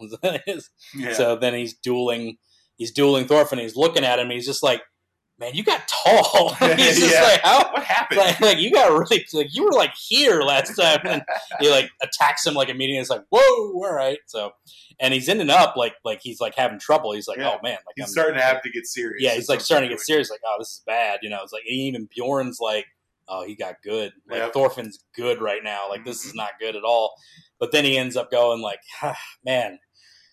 yeah. So then he's dueling, he's dueling Thorfinn. And he's looking at him. And he's just like, "Man, you got tall." he's just Yeah. like, "How?" what happened? Like, like you got really like you were like here last time, and he like attacks him like immediately. It's like whoa, all right. So, and he's ending up like like he's like having trouble. He's like, Yeah. oh man, like he's I'm- starting to have to get serious. yeah, he's like starting to get serious. Like, oh, this is bad. You know, it's like even Bjorn's like, oh, he got good. Like Yep. Thorfinn's good right now. Like this is Mhm. not good at all. But then he ends up going like, ah, man.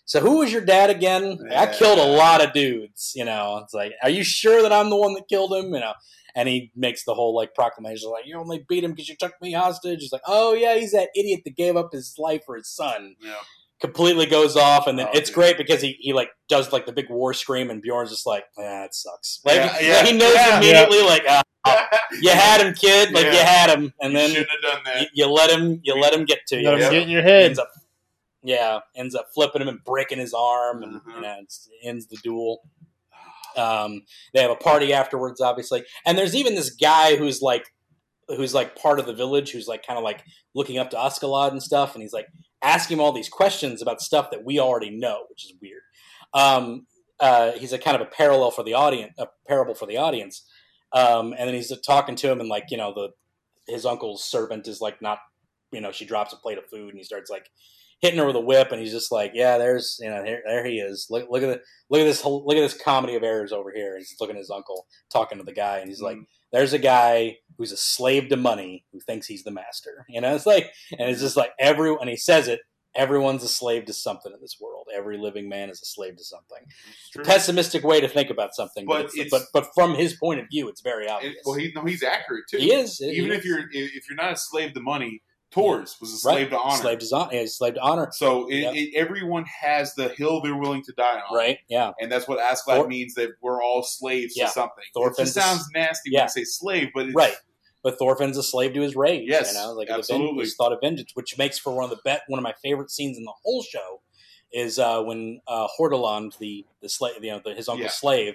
So who was your dad again? I killed a lot of dudes. You know, it's like, are you sure that I'm the one that killed him? You know, and he makes the whole like proclamation like, you only beat him because you took me hostage. He's like, oh yeah, he's that idiot that gave up his life for his son Yeah. completely goes off, and then Oh, it's dude. great because he, he like does like the big war scream, and Bjorn's just like, ah, it sucks. Like, Yeah, yeah, he knows yeah. immediately, like, ah, you had him, kid, like you had him, and You then have done that. you, you let him, you let him get to you. Let him Yeah. get in your He head. ends up, yeah, ends up flipping him and breaking his arm, and Mhm. you know, ends the duel. Um, they have a party afterwards, obviously, and there's even this guy who's like, who's like part of the village, who's like kind of like looking up to Askeladd and stuff, and he's like asking him all these questions about stuff that we already know, which is weird. Um, uh, he's a kind of a parallel for the audience, a parable for the audience, um, and then he's talking to him, and like you know the his uncle's servant is like not, you know, she drops a plate of food, and he starts like hitting her with a whip, and he's just like, yeah, there's you know here, there he is. Look look at the look at this look at this comedy of errors over here. He's looking at his uncle talking to the guy, and he's like, mm. there's a guy who's a slave to money who thinks he's the master. You know, it's like, and it's just like every, and he says it, everyone's a slave to something in this world. Every living man is a slave to something. Pessimistic way to think about something, but But but, but from his point of view, it's very It- obvious. well, he, no, he's accurate too. he is he Even is. if you're if you're not a slave to money, Thors was a slave right. to honor. slave to honor, yeah, slave to honor, So it, Yep. it, everyone has the hill they're willing to die on, right? Yeah, And that's what Askeladd Thor- means that we're all slaves Yeah. to something. Just sounds nasty yeah. when you say slave, but it's, right. But Thorfinn's a slave to his rage. Yes, you know, like absolutely. his thought of vengeance, which makes for one of the bet one of my favorite scenes in the whole show, is uh, when uh, Hordaland, the the slave, you know, the, his uncle's Yeah. slave,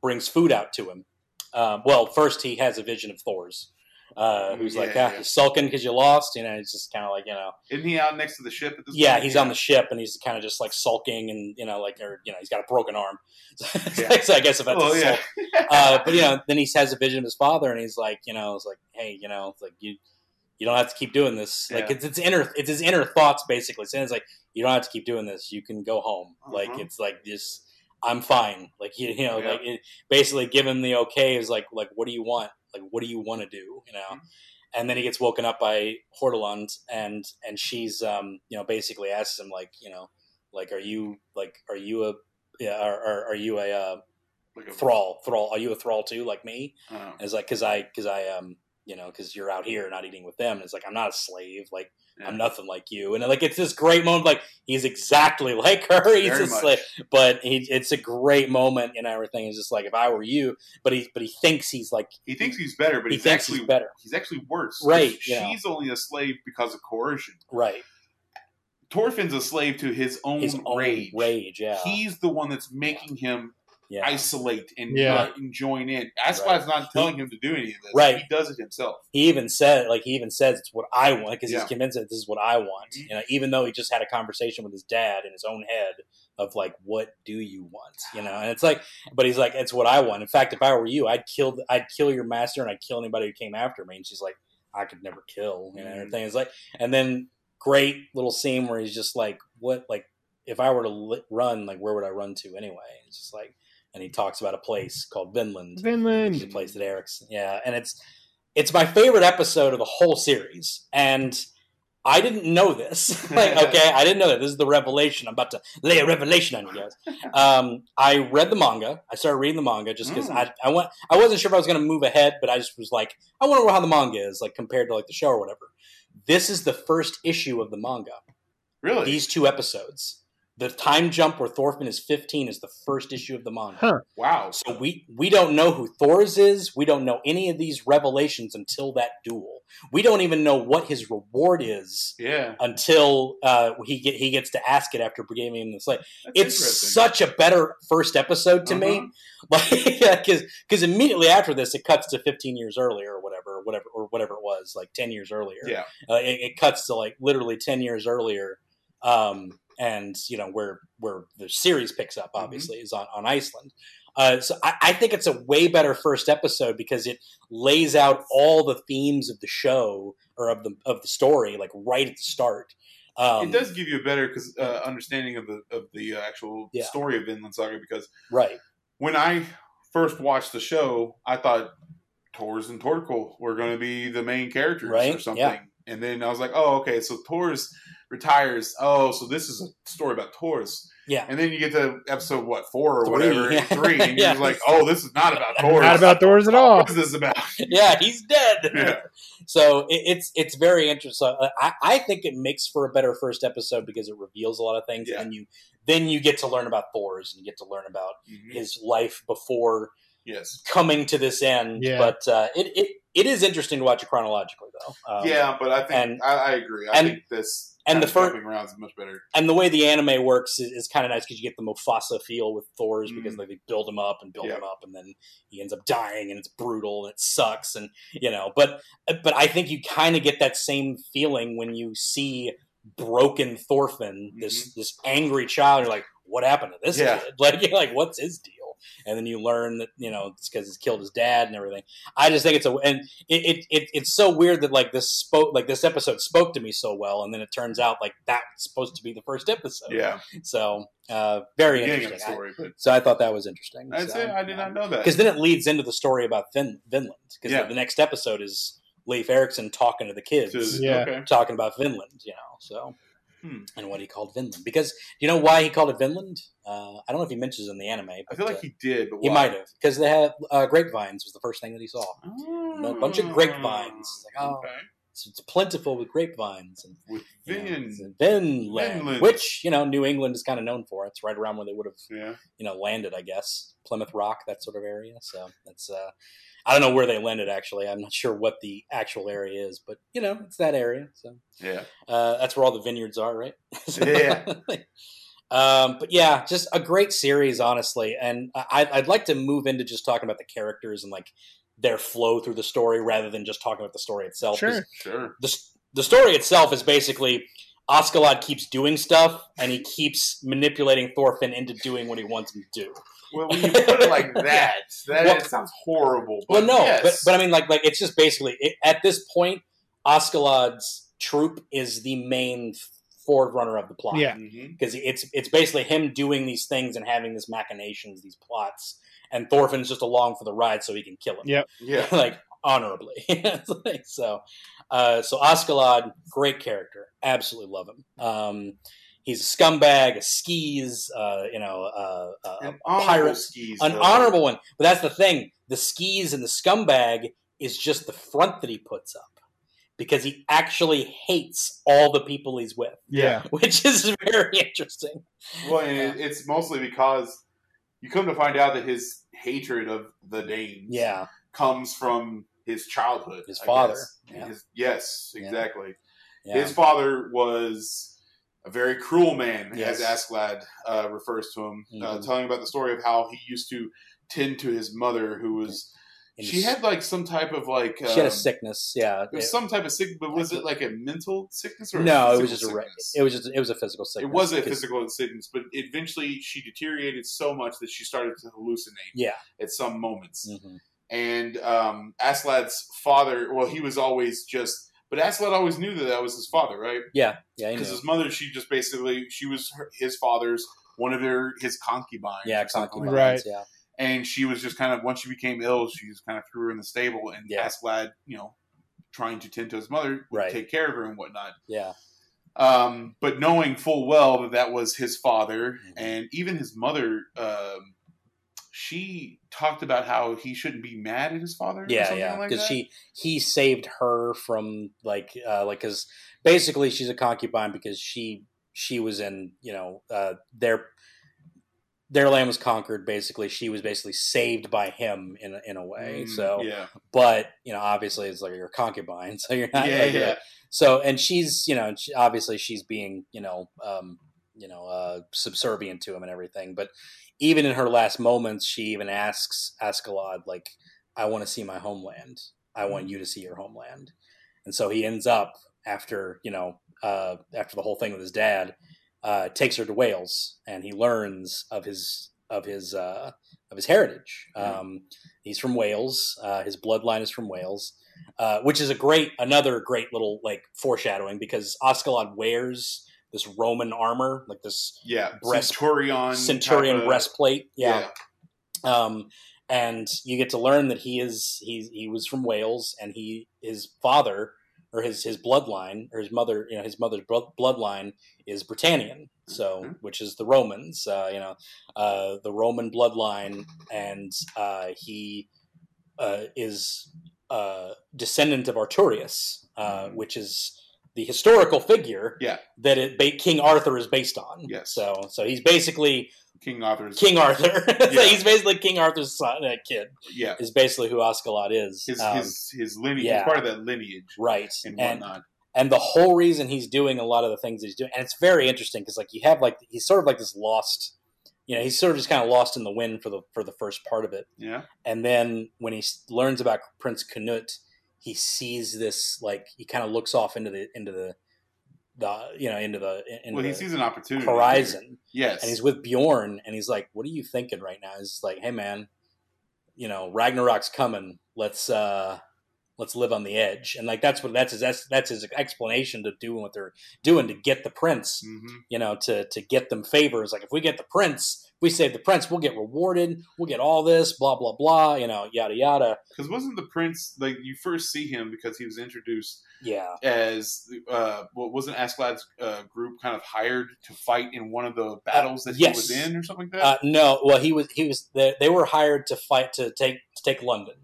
brings food out to him. Um, well, first he has a vision of Thors, uh, who's like, Yeah, ah, yeah. sulking because you lost. You know, it's just kind of like you know, Isn't he out next to the ship at this yeah, point? he's on the ship and he's kind of just like sulking and you know, like or you know, he's got a broken arm. Yeah. so I guess if that's a yeah. sulk. uh, but you know, then he has a vision of his father, and he's like, you know, it's like, hey, you know, it's like you, you don't have to keep doing this. Like it's it's inner, it's his inner thoughts basically. Saying it's like, you don't have to keep doing this. You can go home. Like Uh-huh. it's like just, I'm fine. Like you, you know, Yeah. like it, basically give him the okay. Is like, like what do you want? Like what do you want to do? You know. Mhm. And then he gets woken up by Hordaland, and and she's, um, you know, basically asks him like, you know, like, are you like, are you a, yeah, are, are, are you a uh, Like a- thrall? Thrall? Are you a thrall too, like me? Oh. And it's like, cause I, cause I, um, you know, cause you're out here not eating with them. And it's like, I'm not a slave. Like, Yeah. I'm nothing like you. And like, it's this great moment. Like, he's exactly like her. He's Very a much. slave, but he, it's a great moment and everything. It's just like, if I were you, but he, but he thinks he's like, He thinks he's better, but he he's actually he's better. he's actually worse. Right. She's only a slave because of coercion. Right. Thorfinn's a slave to his own His own rage. rage. Yeah. He's the one that's making him yeah. isolate and, Yeah. uh, and join in. Askeladd's not telling him to do any of this. Right. He does it himself. he even said like he even says it's what I want because Yeah. he's convinced that this is what I want. Mhm. You know, even though he just had a conversation with his dad in his own head of like, what do you want? You know, and it's like, but he's like, it's what I want. In fact, if I were you, I'd kill, I'd kill your master and I'd kill anybody who came after me. And she's like, I could never kill. You know, Mhm. everything is like, and then great little scene where he's just like, what, like, if I were to li- run, like, where would I run to anyway? It's just like, and he talks about a place called Vinland. Vinland, the place that Eric's yeah, and it's it's my favorite episode of the whole series, and I didn't know this. like, okay, I didn't know that. This is the revelation. I'm about to lay a revelation on you guys. Um, I read the manga. I started reading the manga just because Mm. I I went. I wasn't sure if I was going to move ahead, but I just was like, I wonder how the manga is like compared to like the show or whatever. This is the first issue of the manga. Really? These two episodes. The time jump where Thorfinn is 15 is the first issue of the manga. Huh. wow. So we we don't know who Thors is. We don't know any of these revelations until that duel. We don't even know what his reward is Yeah. until uh, he get he gets to ask it after giving him the slate. That's It's such a better first episode to me, like because because immediately after this it cuts to 15 years earlier or whatever, or whatever or whatever it was, like 10 years earlier. Yeah. Uh, it, it cuts to like literally 10 years earlier um, and you know where where the series picks up Mm-hmm. obviously is on, on iceland uh, so I, I think it's a way better first episode because it lays out all the themes of the show or of the of the story like right at the start um, it does give you a better 'cause, uh, understanding of the of the uh, actual Yeah. story of Vinland Saga because right when I first watched the show, I thought Thors and Thorkel were going to be the main characters Right, or something. yeah. And then I was like, oh, okay, so Thors retires. Oh, so this is a story about Thors. yeah And then you get to episode, what, four or Three, whatever, yeah. three, and you're Yeah. just like, oh, this is not about Thors. Not about doors at all. What is this about? yeah he's dead Yeah. so it, it's it's very interesting uh, I, I think it makes for a better first episode because it reveals a lot of things Yeah. and you then you get to learn about Thors and you get to learn about his life before Yes. coming to this end. Yeah. But uh, it, it it is interesting to watch it chronologically, though. Um, yeah, but I think and- I, I agree. I and- think this and the first around is much better. And the way the anime works is, is kind of nice because you get the Mufasa feel with Thors because Mm. like, they build him up and build him up, and then he ends up dying, and it's brutal and it sucks, and you know. But but I think you kind of get that same feeling when you see broken Thorfinn, this this angry child. You're like, what happened to this Mm-hmm. Yeah. kid? Like you're like, what's his deal? And then you learn that you know it's because he's killed his dad and everything. I just think it's a and it, it, it it's so weird that like this spoke like this episode spoke to me so well, and then it turns out like that's supposed to be the first episode. Yeah, So uh, very beginning of interesting. I- story, but so I thought that was interesting. that's so, it. I did not know that. because then it leads into the story about fin- Vinland. Because Yeah. the, the next episode is Leif Erikson talking to the kids, To- Yeah. Okay. talking about Vinland. You know, so Hmm. and what he called Vinland. Because you know why he called it Vinland? Uh, I don't know if he mentions it in the anime. I feel like uh, he did, but he why? might have because they have uh, grapevines was the first thing that he saw. a bunch of Oh, grapevines. It's like, oh. okay. So it's plentiful with grapevines and With you know, Vinland. Vinland, Vinland. which you know New England is kind of known for. It's right around where they would have Yeah. you know landed, I guess Plymouth Rock, that sort of area. So that's uh, I don't know where they landed actually. I'm not sure what the actual area is, but you know it's that area. So Yeah. uh, that's where all the vineyards are, right? So- Yeah. um, but yeah, just a great series, honestly. And I, I'd like to move into just talking about the characters and like their flow through the story rather than just talking about the story itself. Sure. Sure. The, the story itself is basically Askeladd keeps doing stuff and he keeps manipulating Thorfinn into doing what he wants him to do. Well, when you put it like that, that Well- sounds horrible. But well, no, yes. but, but I mean, like, like it's just basically it, at this point, Askeladd's troop is the main forerunner of the plot. Yeah. Because it's it's basically him doing these things and having these machinations, these plots, and Thorfinn's just along for the ride so he can kill him, Yep. Yeah. like honorably. So, uh, so Askeladd, great character, absolutely love him. Um, he's a scumbag, a skis, uh, you know, uh, uh, An a pirate, skis, an though. honorable one. But that's the thing: the skis and the scumbag is just the front that he puts up. Because he actually hates all the people he's with, Yeah. which is very interesting. Well, and it, it's mostly because you come to find out that his hatred of the Danes Yeah, comes from his childhood. His I father. Yeah. His- yes, Yeah. exactly. yeah. His father was a very cruel man, Yes. as Askeladd uh, refers to him, uh, Mhm. telling about the story of how he used to tend to his mother, who was And she had like some type of like she had a um, sickness. Yeah, It was It- some type of sickness, but was it like a mental sickness or a no, it was just a it was just it was a physical sickness. It was a physical sickness, but eventually she deteriorated so much that she started to hallucinate Yeah, at some moments. mhm. And um, Askeladd's father, well, he was always just, but Askeladd always knew that that was his father, right? yeah, yeah. Because his mother, she just basically, she was her, his father's one of their his concubines, Yeah, concubines. Right. Yeah, And she was just kind of once she became ill, she just kind of threw her in the stable, and Yeah. Askeladd, you know, trying to tend to his mother, would Right. take care of her and whatnot. yeah, Um, but knowing full well that that was his father Mhm. and even his mother, um, she talked about how he shouldn't be mad at his father. or yeah, yeah. Because that. she he saved her from like uh like because basically she's a concubine because she she was in you know uh their their land was conquered basically she was basically saved by him in a, in a way Mm, so yeah, but you know obviously it's like you're a concubine so you're not yeah, like, yeah. so and she's you know obviously she's being you know um you know uh subservient to him and everything but even in her last moments she even asks Askeladd like i want to see my homeland. I want you to see your homeland. And so he ends up after you know uh after the whole thing with his dad uh takes her to wales and he learns of his of his uh of his heritage. Um he's from wales. Uh his bloodline is from wales uh, which is a great another great little like foreshadowing because Askeladd wears this Roman armor, like this yeah. Breast- Centurion, centurion of- breastplate. Yeah. yeah, Um, and you get to learn that he is he he was from Wales, and he his father or his his bloodline or his mother, you know, his mother's bloodline is Britannian, so Mhm. which is the Romans, uh, you know, uh, the Roman bloodline, and uh, he uh, is uh, descendant of Artorius, uh, Mhm. which is the historical figure Yeah. that it, ba- King Arthur is based on. Yes. So so he's basically King Arthur's King Arthur. so Yeah. he's basically King Arthur's son, uh, kid. Yeah, Is basically who Askeladd is. his Um, his his lineage. yeah. He's part of that lineage right. and And whatnot. and the whole reason he's doing a lot of the things he's doing, and it's very interesting because like you have like he's sort of like this lost, you know, he's sort of just kind of lost in the wind for the for the first part of it, yeah, and then when he learns about Prince Canute, he sees this like he kind of looks off into the into the the you know into the into well, he the sees an opportunity. horizon. Yes, and he's with Bjorn, and he's like, "What are you thinking right now?" He's like, "Hey, man, you know, Ragnarok's coming. Let's uh, let's live on the edge." And like that's what that's his that's, that's his explanation to doing what they're doing to get the prince. hmm You know, to to get them favors. Like if we get the prince, we save the prince, we'll get rewarded, we'll get all this, blah blah blah, you know, yada yada. Because wasn't the prince like you first see him because he was introduced Yeah, as uh, what wasn't Askeladd's uh, group kind of hired to fight in one of the battles that he yes. was in or something like that? uh, no, well he was he was they, they were hired to fight to take to take London,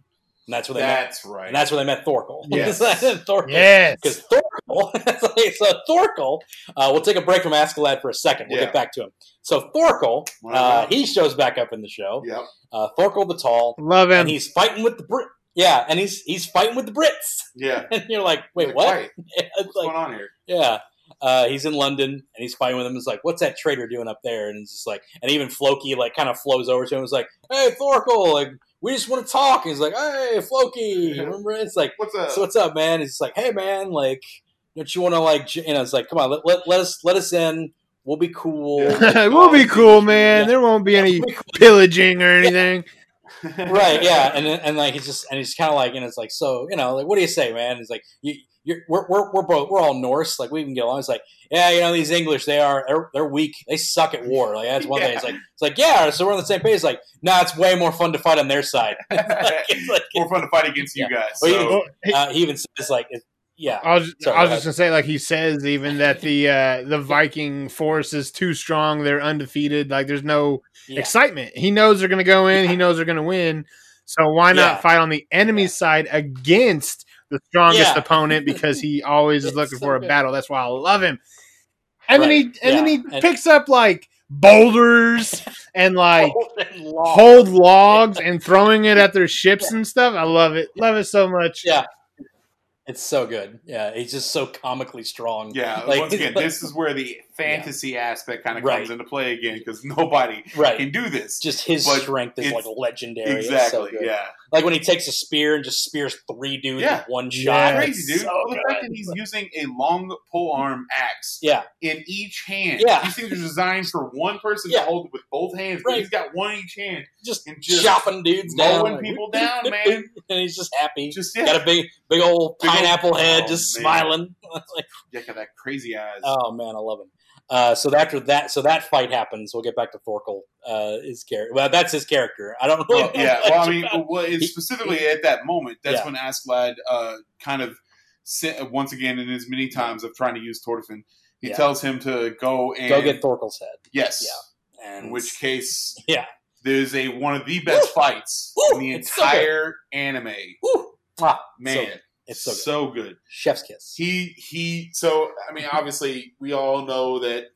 and that's where they met, right. and that's where they met Thorkel. Yes. Thorkel. Yes. because Thorkel. so Thorkel, uh, we'll take a break from Askeladd for a second. We'll Yeah. get back to him. So Thorkel, uh, he shows back up in the show. Yep. Uh, Thorkel the Tall, Love him. and he's fighting with the Brit. Yeah, and he's he's fighting with the Brits, Yeah. and you're like, wait, Like, what? wait, What's like, going on here? yeah. Uh, he's in London and he's fighting with him. It's like, what's that traitor doing up there? And it's just like, and even Floki like kind of flows over to him. It's like, hey, Thorkel, like we just want to talk. And he's like, hey, Floki, remember? It's like, What's up? so what's up, man? He's like, hey, man, like, don't you want to like, j-" you know? It's like, come on, let, let, let us let us in. We'll be cool. Yeah. we'll be cool, man. Yeah. There won't be any We'll be cool. pillaging or anything. right yeah and and like he's just and he's kind of like and it's like so you know like what do you say man he's like you you're we're, we're, we're both we're all norse like we can get along it's like yeah you know these english they are they're, they're weak they suck at war like that's one thing it's like it's like yeah so we're on the same page it's like nah it's way more fun to fight on their side like, it's like, More fun to fight against you guys. So, Well, he- uh, he even says like it, yeah I was, Sorry, I was just gonna say, like he says, even that the uh, the Viking force is too strong. They're undefeated. Like there's no yeah excitement. He knows they're gonna go in. He knows they're gonna win. So why not Yeah. fight on the enemy's side against the strongest Yeah. opponent? Because he always is looking so for a good. battle. That's why I love him. And then he Right, and then he And- picks up like boulders and like Golden Law. hold logs and throwing it at their ships and stuff. I love it. Love it so much. Yeah. It's so good. Yeah, he's just so comically strong. yeah, Like- once again, this is where the fantasy aspect kind of Right. comes into play again because nobody right. can do this. Just his But strength is like legendary. It's so Exactly. good. yeah. Like when he takes a spear and just spears three dudes Yeah. with one Yeah. shot. Crazy, dude. so Well, the fact that he's using a long pole arm axe Yeah, in each hand. Yeah. These things are designed for one person Yeah. to hold it with both hands, but Right. he's got one in each hand. just, And just chopping dudes down, mowing like, people down, man. and he's just happy. Just yeah, Got a big, big old Big old- pineapple head, oh, just man. smiling. like, yeah, got that crazy eyes. oh man, I love him. Uh, so after that, so that fight happens. We'll get back to Thorkel. Uh, his character. Well, that's his character. I don't really Well, know yeah, well, I mean, about- well, it's He- specifically at that moment. That's Yeah. when Askeladd uh, kind of once again in his many times of trying to use Thorfinn. He Yeah. tells him to go and go get Thorkel's head. yes. Yeah, and In which case, yeah, there's a one of the best fights Woo! in the It's so entire anime. Woo! Ah, Man, so- it's so good. so good. Chef's kiss. He he. So I mean, obviously, we all know that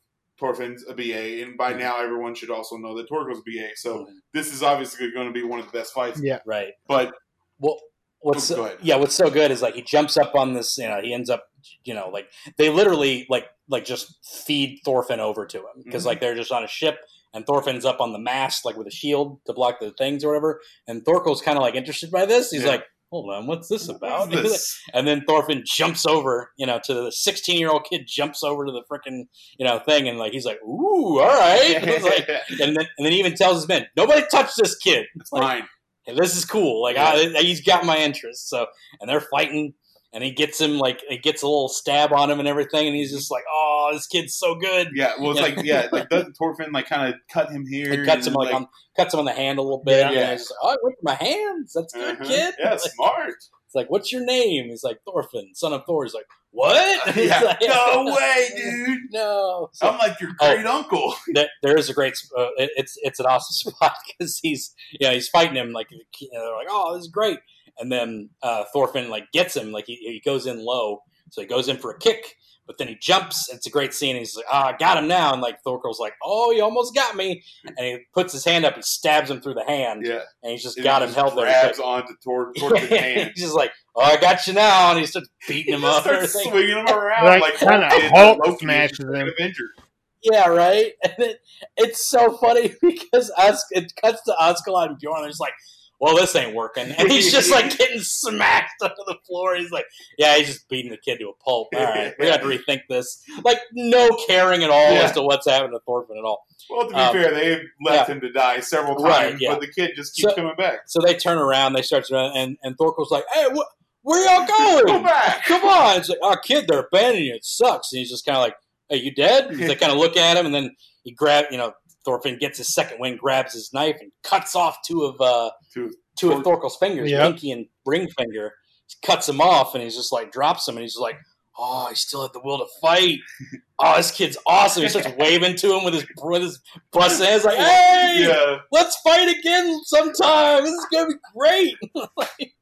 Thorfinn's a BA, and by now everyone should also know that Thorkel's a BA. So this is obviously going to be one of the best fights. Yeah. right. But Well, what's Oh, go ahead. yeah, what's so good is like he jumps up on this. You know, he ends up. You know, like they literally like like just feed Thorfinn over to him because Mhm. like they're just on a ship and Thorfinn's up on the mast like with a shield to block the things or whatever. And Thorkel's kind of like interested by this. He's Yeah. like, "Hold on, what's this about?" what is this? And then Thorfinn jumps over, you know, to the 16 year old kid jumps over to the freaking, you know, thing, and like he's like, "Ooh, all right." It's like, and then and then he even tells his men, "Nobody touch this kid. it's like, fine. Hey, this is cool. Like I, he's got my interest." So and they're fighting, and he gets him like he gets a little stab on him and everything, and he's just like, "Oh, this kid's so good." Yeah, well, it's Yeah. like yeah, like doesn't Thorfinn like kind of cut him here? It cuts him then, like, on cuts him on the hand a little bit. Yeah. and he's just like, "Oh, it went to my hands. That's good, uh-huh. kid." Yeah, Like, smart. It's like, what's your name? He's like, Thorfinn, son of Thor. He's like, what? He's Yeah. like, No way, dude. No. So I'm like your Oh. great uncle. there, there is a great. Uh, it- it's it's an awesome spot because he's yeah he's fighting him like you know, they're like oh this is great, and then uh, Thorfinn like gets him like he, he goes in low, so he goes in for a kick. But then he jumps. It's a great scene. He's like, "Ah, I got him now!" And like Thorkel's like, "Oh, you almost got me!" And he puts his hand up. He stabs him through the hand, Yeah, and he's just And got he him just held there. He's Grabs onto Tor- Thorfinn's hand. he's just like, "Oh, I got you now!" And he starts beating him He up. starts everything. swinging him around Like, like, kinda Hulk smashes is him. Avenger. Yeah, right. And it, it's so funny because Os- it cuts to Oscar and Bjorn. They're just like, "Well, this ain't working," and he's just like getting smacked onto the floor. He's like, "Yeah, he's just beating the kid to a pulp." All right, we got to rethink this. Like, no caring at all Yeah. as to what's happening to Thorfinn at all. Well, to be Um, fair, they've left him to die several times, Right, yeah. but the kid just keeps So- coming back. So they turn around, they start to run, and and Thorkel's like, "Hey, wh- where y'all going? Go back. Come on!" It's like, "Oh, kid, they're abandoning you. It sucks." And he's just kind of like, "Hey, you dead?" He's like, kind of look at him, and then he grab, you know, Thorfinn gets his second wing, grabs his knife, and cuts off two of uh, Two. two of Thorkel's fingers, Yep. pinky and ring finger. He cuts him off, and he's just like drops him, and he's like, "Oh, he still had the will to fight. Oh, this kid's awesome." He starts waving to him with his with his busted hands, like, "Hey, Yeah. let's fight again sometime. This is gonna be great." Like,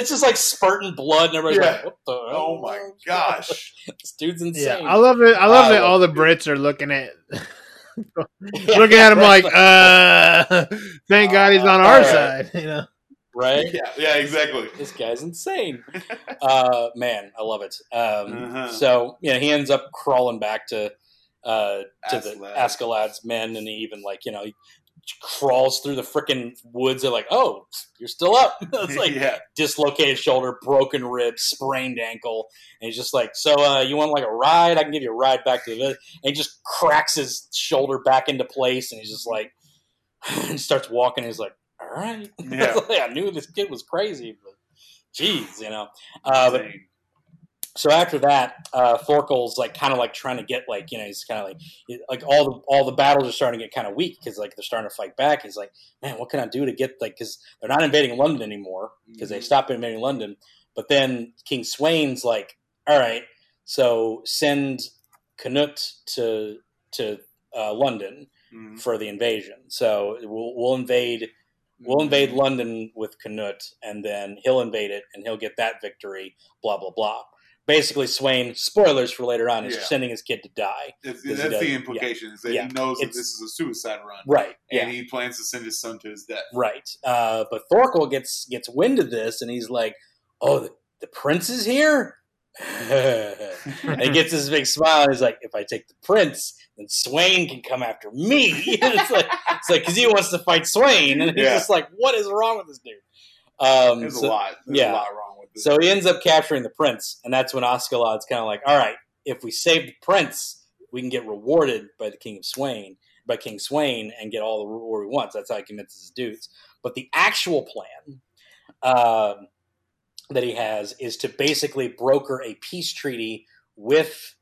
it's just like spurting blood, and everybody's Yeah. like, "What the? Oh my gosh. this dude's Yeah, insane." I love it. I love I that all the. Brits are looking at looking at him like, uh, thank God he's on our All right. side. You know, right? Yeah, yeah, exactly. This guy's insane. uh, man, I love it. Um, Uh-huh. So you know, he ends up crawling back to uh, to the Askeladd. Askeladd's men, and he even like you know he crawls through the freaking woods. They're like, "Oh, you're still up." it's like yeah. dislocated shoulder, broken rib, sprained ankle, and he's just like, "So, uh, you want like a ride? I can give you a ride back to the." village." And he just cracks his shoulder back into place, and he's just like, and starts walking. He's like, "All right." Yeah. I knew this kid was crazy, but jeez, you know. Uh, but. So after that, uh, Thorkel's like kind of like trying to get like you know he's kind of like like all the all the battles are starting to get kind of weak because like they're starting to fight back. He's like, man, what can I do to get like because they're not invading London anymore because they Mhm. stopped invading London. But then King Sweyn's like, all right, so send Canute to to uh, London Mhm. for the invasion. So we'll we'll invade we'll invade Mm-hmm. London with Canute, and then he'll invade it, and he'll get that victory. Blah blah blah. Basically, Sweyn. Spoilers for later on. Is Yeah. sending his kid to die. It's, that's does- the yeah. implication is that Yeah. he knows that this is a suicide run, Right. and Yeah. he plans to send his son to his death. Right. Uh, but Thorkel gets gets wind of this, and he's like, "Oh, the, the prince is here." and he gets this big smile. And he's like, "If I take the prince, then Sweyn can come after me." it's like, it's like because he wants to fight Sweyn, and he's Yeah. just like, "What is wrong with this dude?" Um, There's so- a lot. There's yeah. a lot wrong. So he ends up capturing the prince, and that's when Askeladd's kind of like, "All right, if we save the prince, we can get rewarded by the king of Sweyn, by King Sweyn, and get all the reward we want." So that's how he convinces his dudes. But the actual plan um that he has is to basically broker a peace treaty with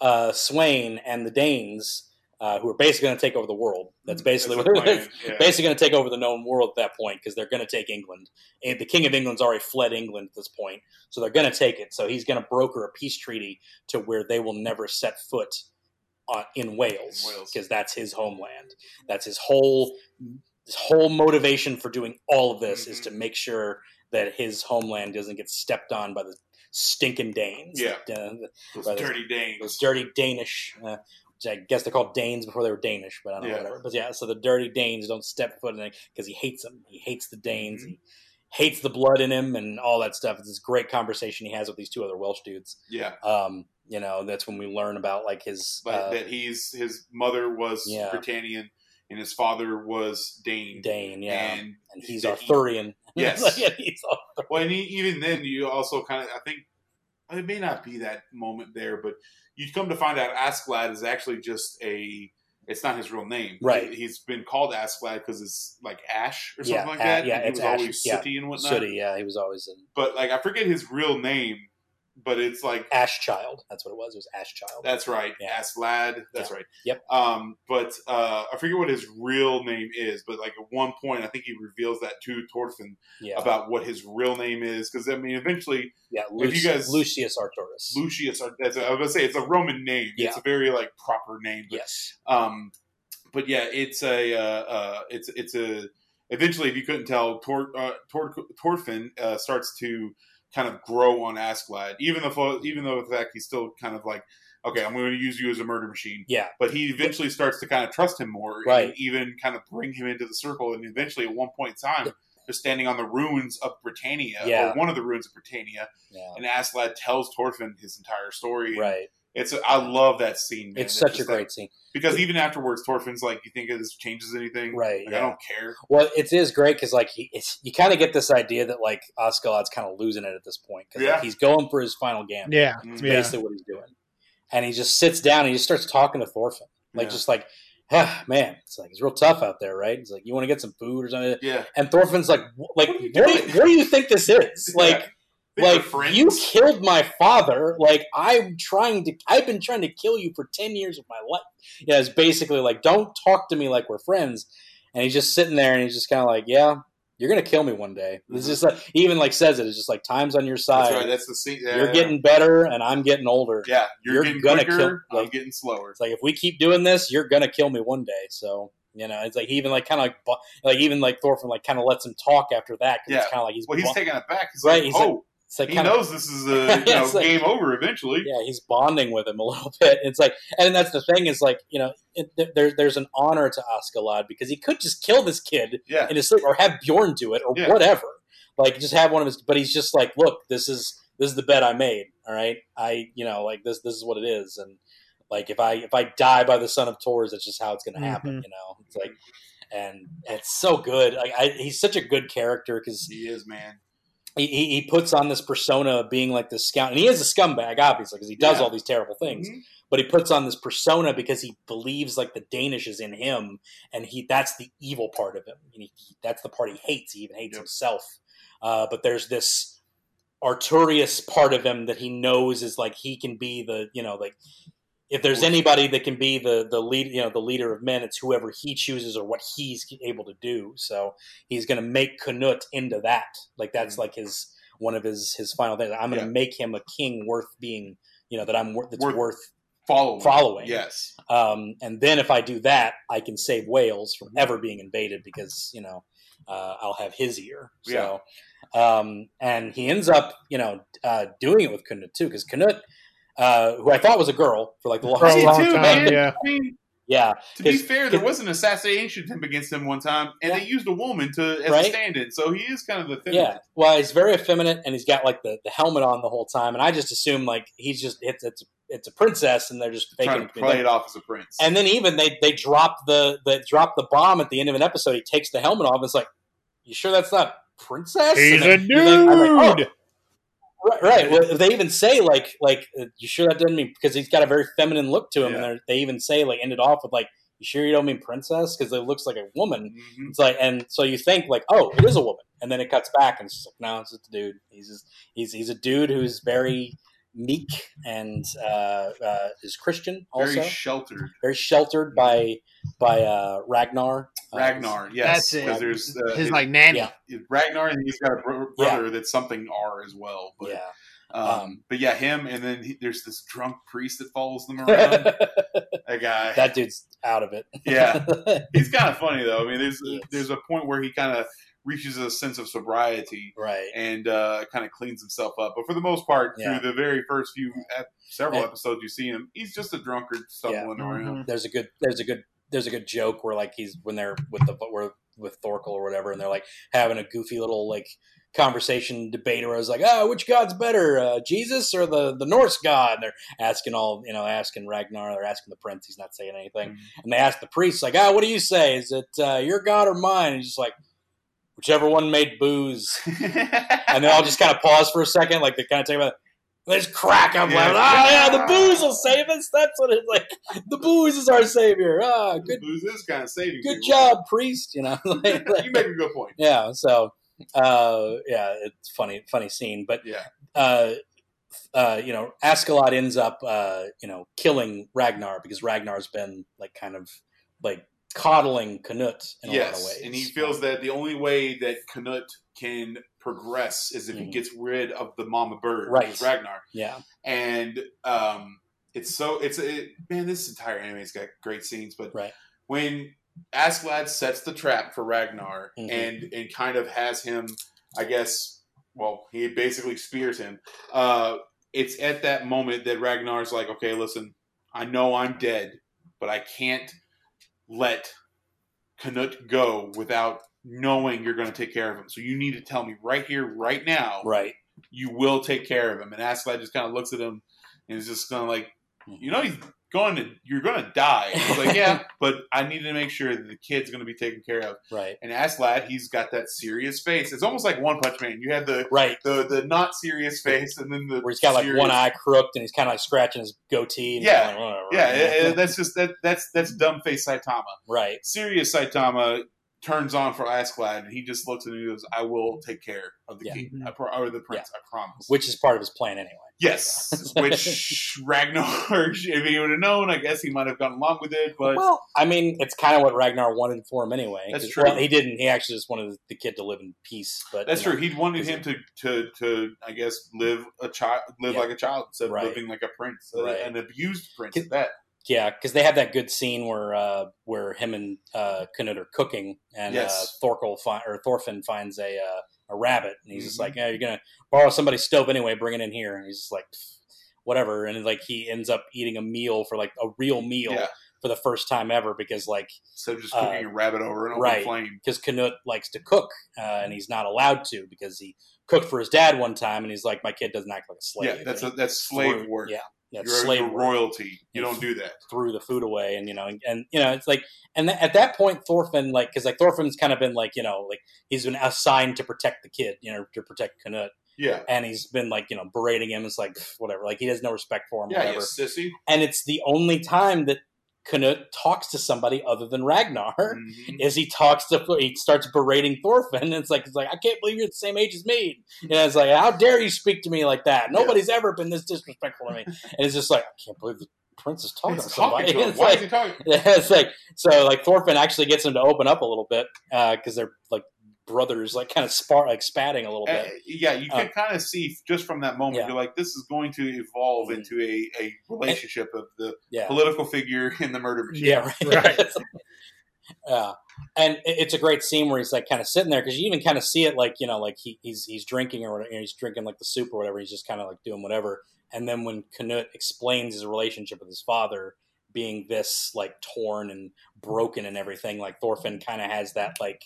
uh, Sweyn and the Danes, uh, who are basically going to take over the world. That's basically That's what the plan, yeah. basically going to take over the known world at that point because they're going to take England. And the King of England's already fled England at this point, so they're going to take it. So he's going to broker a peace treaty to where they will never set foot on, in Wales because that's his homeland. That's his whole his whole motivation for doing all of this is Mhm. to make sure that his homeland doesn't get stepped on by the stinking Danes. Yeah. Uh, Those dirty Danes. those dirty Danish, uh, I guess they're called Danes before they were Danish, but I don't know whatever. But yeah, so the dirty Danes don't step foot in it because he hates them. He hates the Danes. Mhm. He hates the blood in him and all that stuff. It's this great conversation he has with these two other Welsh dudes. yeah, Um, you know, that's when we learn about like his. uh, that. He's his mother was Yeah. Britannian, and his father was Dane. Dane, yeah, and, and he's that he- Arthurian. Yes. Like, yeah, he's Arthur- Well, and he, even then, you also kind of, I think, it may not be that moment there, but you come to find out Askeladd is actually just a. It's not his real name, Right. He's been called Askeladd because it's like ash or something Yeah, like that. yeah, and he it's was ash, always yeah. sooty and whatnot. Sooty, yeah, he was always an But like, I forget his real name, but it's like Ash Child. That's what it was. It was Ash Child. That's right. Yeah. Askeladd. That's Yeah. right. Yep. Um, but uh, I forget what his real name is, but like at one point, I think he reveals that to Thorfinn yeah, about what his real name is. Because I mean, eventually, yeah. if you guys- Lucius Artorius. Lucius. That's, I was gonna say it's a Roman name. Yeah. It's a very like proper name. But, yes. Um, but yeah, it's a uh, uh, it's it's a. Eventually, if you couldn't tell, Tor, uh, Tor, Thorfinn uh, starts to kind of grow on Askeladd, even though even though the fact he's still kind of like, okay, I'm going to use you as a murder machine Yeah. but he eventually starts to kind of trust him more Right. and even kind of bring him into the circle and eventually at one point in time they're standing on the ruins of Britannia Yeah. or one of the ruins of Britannia Yeah. and Askeladd tells Thorfinn his entire story Right. It's I love that scene man. It's such a just like- great scene. because even afterwards Thorfinn's like you think this changes anything Right. like, yeah. I don't care Well, it is great because like he, it's, you kind of get this idea that like Askeladd's kind of losing it at this point because Yeah. he's going for his final gambit. Yeah, Mm. That's yeah. basically what he's doing, and he just sits down and he just starts talking to Thorfinn, like Yeah. just like, ah, man, it's like it's real tough out there, right? He's like, you want to get some food or something, yeah and Thorfinn's like, like, What what do you, what do you think this is? Like, They were like you killed my father. Like I'm trying to. I've been trying to kill you for ten years of my life. Yeah, it's basically like don't talk to me like we're friends. And he's just sitting there, and he's just kind of like, yeah, you're gonna kill me one day. It's mm-hmm. just like he even like says it. It's just like time's on your side. That's right. That's the scene. yeah, you're yeah. getting better, and I'm getting older. Yeah, you're, you're getting gonna quicker. kill- I'm getting slower. It's like if we keep doing this, you're gonna kill me one day. So you know, it's like he even like kind of like like even like Thorfinn like kind of lets him talk after that. Yeah. It's kind of like he's Well, he's bu- taking it back. He's Right, like, he's oh, it's like he kinda, knows this is a you know, It's like- game over eventually. yeah, he's bonding with him a little bit. It's like, and that's the thing is like you know, it, there, there's an honor to Askeladd because he could just kill this kid Yeah, in his sleep or have Bjorn do it or Yeah. whatever. Like just have one of his, but he's just like, look, this is this is the bet I made. All right, I you know like this this is what it is, and like if I if I die by the son of Thors, that's just how it's going to happen. Mhm. You know, it's like, and it's so good. Like I, he's such a good character because he is man. He, he puts on this persona of being like this scout, and he is a scumbag, obviously, because he does Yeah. all these terrible things Mhm. but he puts on this persona because he believes like the Danish is in him, and he that's the evil part of him. And he, he- that's the part he hates. He even hates Yep. himself. Uh, but there's this Artorius part of him that he knows is like he can be the you know like if there's anybody that can be the the lead you know the leader of men, it's whoever he chooses or what he's able to do. So he's going to make Canute into that. Like that's like his one of his his final things. I'm going to Yeah. make him a king worth being. You know that I'm worth that's Worth- worth Following. following. Yes. Um, and then if I do that, I can save Wales from ever being invaded because you know uh, I'll have his ear. So, um, and he ends up you know uh, doing it with Knut too because Knut, uh, who I thought was a girl for like the For a longest long too, time, man. yeah. I mean, yeah, to be fair, there was an assassination attempt against him one time, and Yeah. they used a woman to as Right. a stand-in. So he is kind of the thing. yeah. Well, he's very effeminate and he's got like the, the helmet on the whole time, and I just assume like he's just it's it's it's a princess and they're just faking trying to play it off as a prince. And then even they they drop the they drop the bomb at the end of an episode. He takes the helmet off. And it's like, you sure that's not princess? He's And a then- and then I'm like, dude. oh, right, right. Well, they even say like like uh, you sure that doesn't mean because he's got a very feminine look to him, Yeah. and they even say like ended off with like, you sure you don't mean princess because it looks like a woman. Mhm. It's like, and so you think like, oh, it is a woman, and then it cuts back, and it's just like, no, it's just a dude. He's just he's he's a dude who's very meek and uh, uh, is Christian also very sheltered. very sheltered by by uh, Ragnar. Uh, Ragnar, yes, That's it. there's uh, His it- like nanny. Yeah. it- Ragnar, and he's got a bro- Yeah. brother that's something R as well. But yeah. um, Um, but yeah, him, and then he, there's this drunk priest that follows them around. that guy, that dude's out of it. yeah, he's kind of funny though. I mean, there's Yes. there's a point where he kind of reaches a sense of sobriety right. and uh, kind of cleans himself up. But for the most part, Yeah. through the very first few ep- several Yeah. episodes, you see him. He's just a drunkard stumbling around. Mhm. There's a good. There's a good. There's a good joke where like he's when they're with the where with Thorkel or whatever, and they're like having a goofy little like conversation debate where I was like, oh, which god's better, uh, Jesus or the the Norse god? And they're asking all you know, asking Ragnar, they're asking the prince, he's not saying anything, Mm-hmm. and they ask the priest like, oh, what do you say? Is it uh, your god or mine? And he's just like, whichever one made booze. and they all just kind of pause for a second, like they kind of take about. Let's crack up Yeah. loud. Oh yeah, the booze will save us. That's what it's like. The booze is our savior. Ah, good, Booze is kind of saving. good people. job, priest. You know, like- you make a good point. yeah. So, uh, yeah, it's funny, funny scene. But Yeah. uh, uh, you know, Askeladd ends up, uh, you know, killing Ragnar because Ragnar's been like kind of like coddling Canute in a lot of yes, ways. and he feels that the only way that Canute can progress is if he Mhm. gets rid of the mama bird, Right. which is Ragnar. yeah, And um, it's so it's it, man, this entire anime's got great scenes, but Right. when Askeladd sets the trap for Ragnar Mhm. and and kind of has him, I guess, well, he basically spears him. Uh, it's at that moment that Ragnar's like, okay, listen, I know I'm dead, but I can't let Canute go without knowing you're going to take care of him. So you need to tell me right here, right now, right. you will take care of him. And Askeladd just kind of looks at him and is just kind of like, you know, he's going to, you're going to die. He's like, yeah, but I need to make sure that the kid's going to be taken care of. Right. And Askeladd, he's got that serious face. It's almost like One Punch Man. You have the Right. the the not serious face, and then the Where he's got like one eye crooked and he's kind of like scratching his goatee. And Yeah. like, Yeah, that's just that that's that's dumb face Saitama. right. Serious Saitama turns on for Askeladd, and he just looks at him and goes, "I will take care of the Yeah. king I pro- or the prince. I promise." which is part of his plan anyway. yes, which Ragnar, if he would have known, I guess he might have gone along with it. But well, I mean, it's kind of what Ragnar wanted for him anyway. That's 'Cause- true. Well, he didn't. He actually just wanted the kid to live in peace. But that's you know, true. He wanted is him to, to to I guess live a child, live Yeah. like a child instead of Right. living like a prince, uh, Right. an abused prince. At that Yeah, because they have that good scene where uh, where him and uh, Canute are cooking, and Yes. uh, Thorkel fi- or Thorfinn finds a uh, a rabbit, and he's just Mhm. like, "Yeah, you're gonna borrow somebody's stove anyway. Bring it in here." And he's just like, "Whatever." And like he ends up eating a meal for like a real meal Yeah. for the first time ever because like of just Uh, cooking a rabbit over an open right. flame. because Canute likes to cook, uh, and he's not allowed to because he cooked for his dad one time, and he's like, "My kid doesn't act like a slave." Yeah, that's a, that's slave work. Yeah, that's You're, slave royalty. You don't do that. threw the food away and you know and, and you know it's like and th- at that point thorfinn like because like thorfinn's kind of been like you know like he's been assigned to protect the kid you know to protect canute Yeah, and he's been like you know berating him it's like whatever like he has no respect for him yeah, whatever sissy. and it's the only time that canute talks to somebody other than ragnar Mhm. is he talks to he starts berating Thorfinn and it's like it's like I can't believe you're the same age as me and it's like how dare you speak to me like that nobody's ever been this disrespectful to me and it's just like I can't believe the prince is talking He's to somebody talking to. It's Why like- is he talking? it's like so like Thorfinn actually gets him to open up a little bit because they're like brothers, like kind of spar like spatting a little Uh, bit. yeah, you Uh, can kind of see just from that moment. Yeah. You're like, this is going to evolve Mhm. into a, a relationship of the Yeah, political figure in the murder machine. yeah, right. yeah, and it's a great scene where he's like kind of sitting there because you even kind of see it like you know like he, he's he's drinking or whatever, you know, he's drinking like the soup or whatever. He's just kind of like doing whatever. And then when Canute explains his relationship with his father being this like torn and broken and everything, like Thorfinn kind of has that like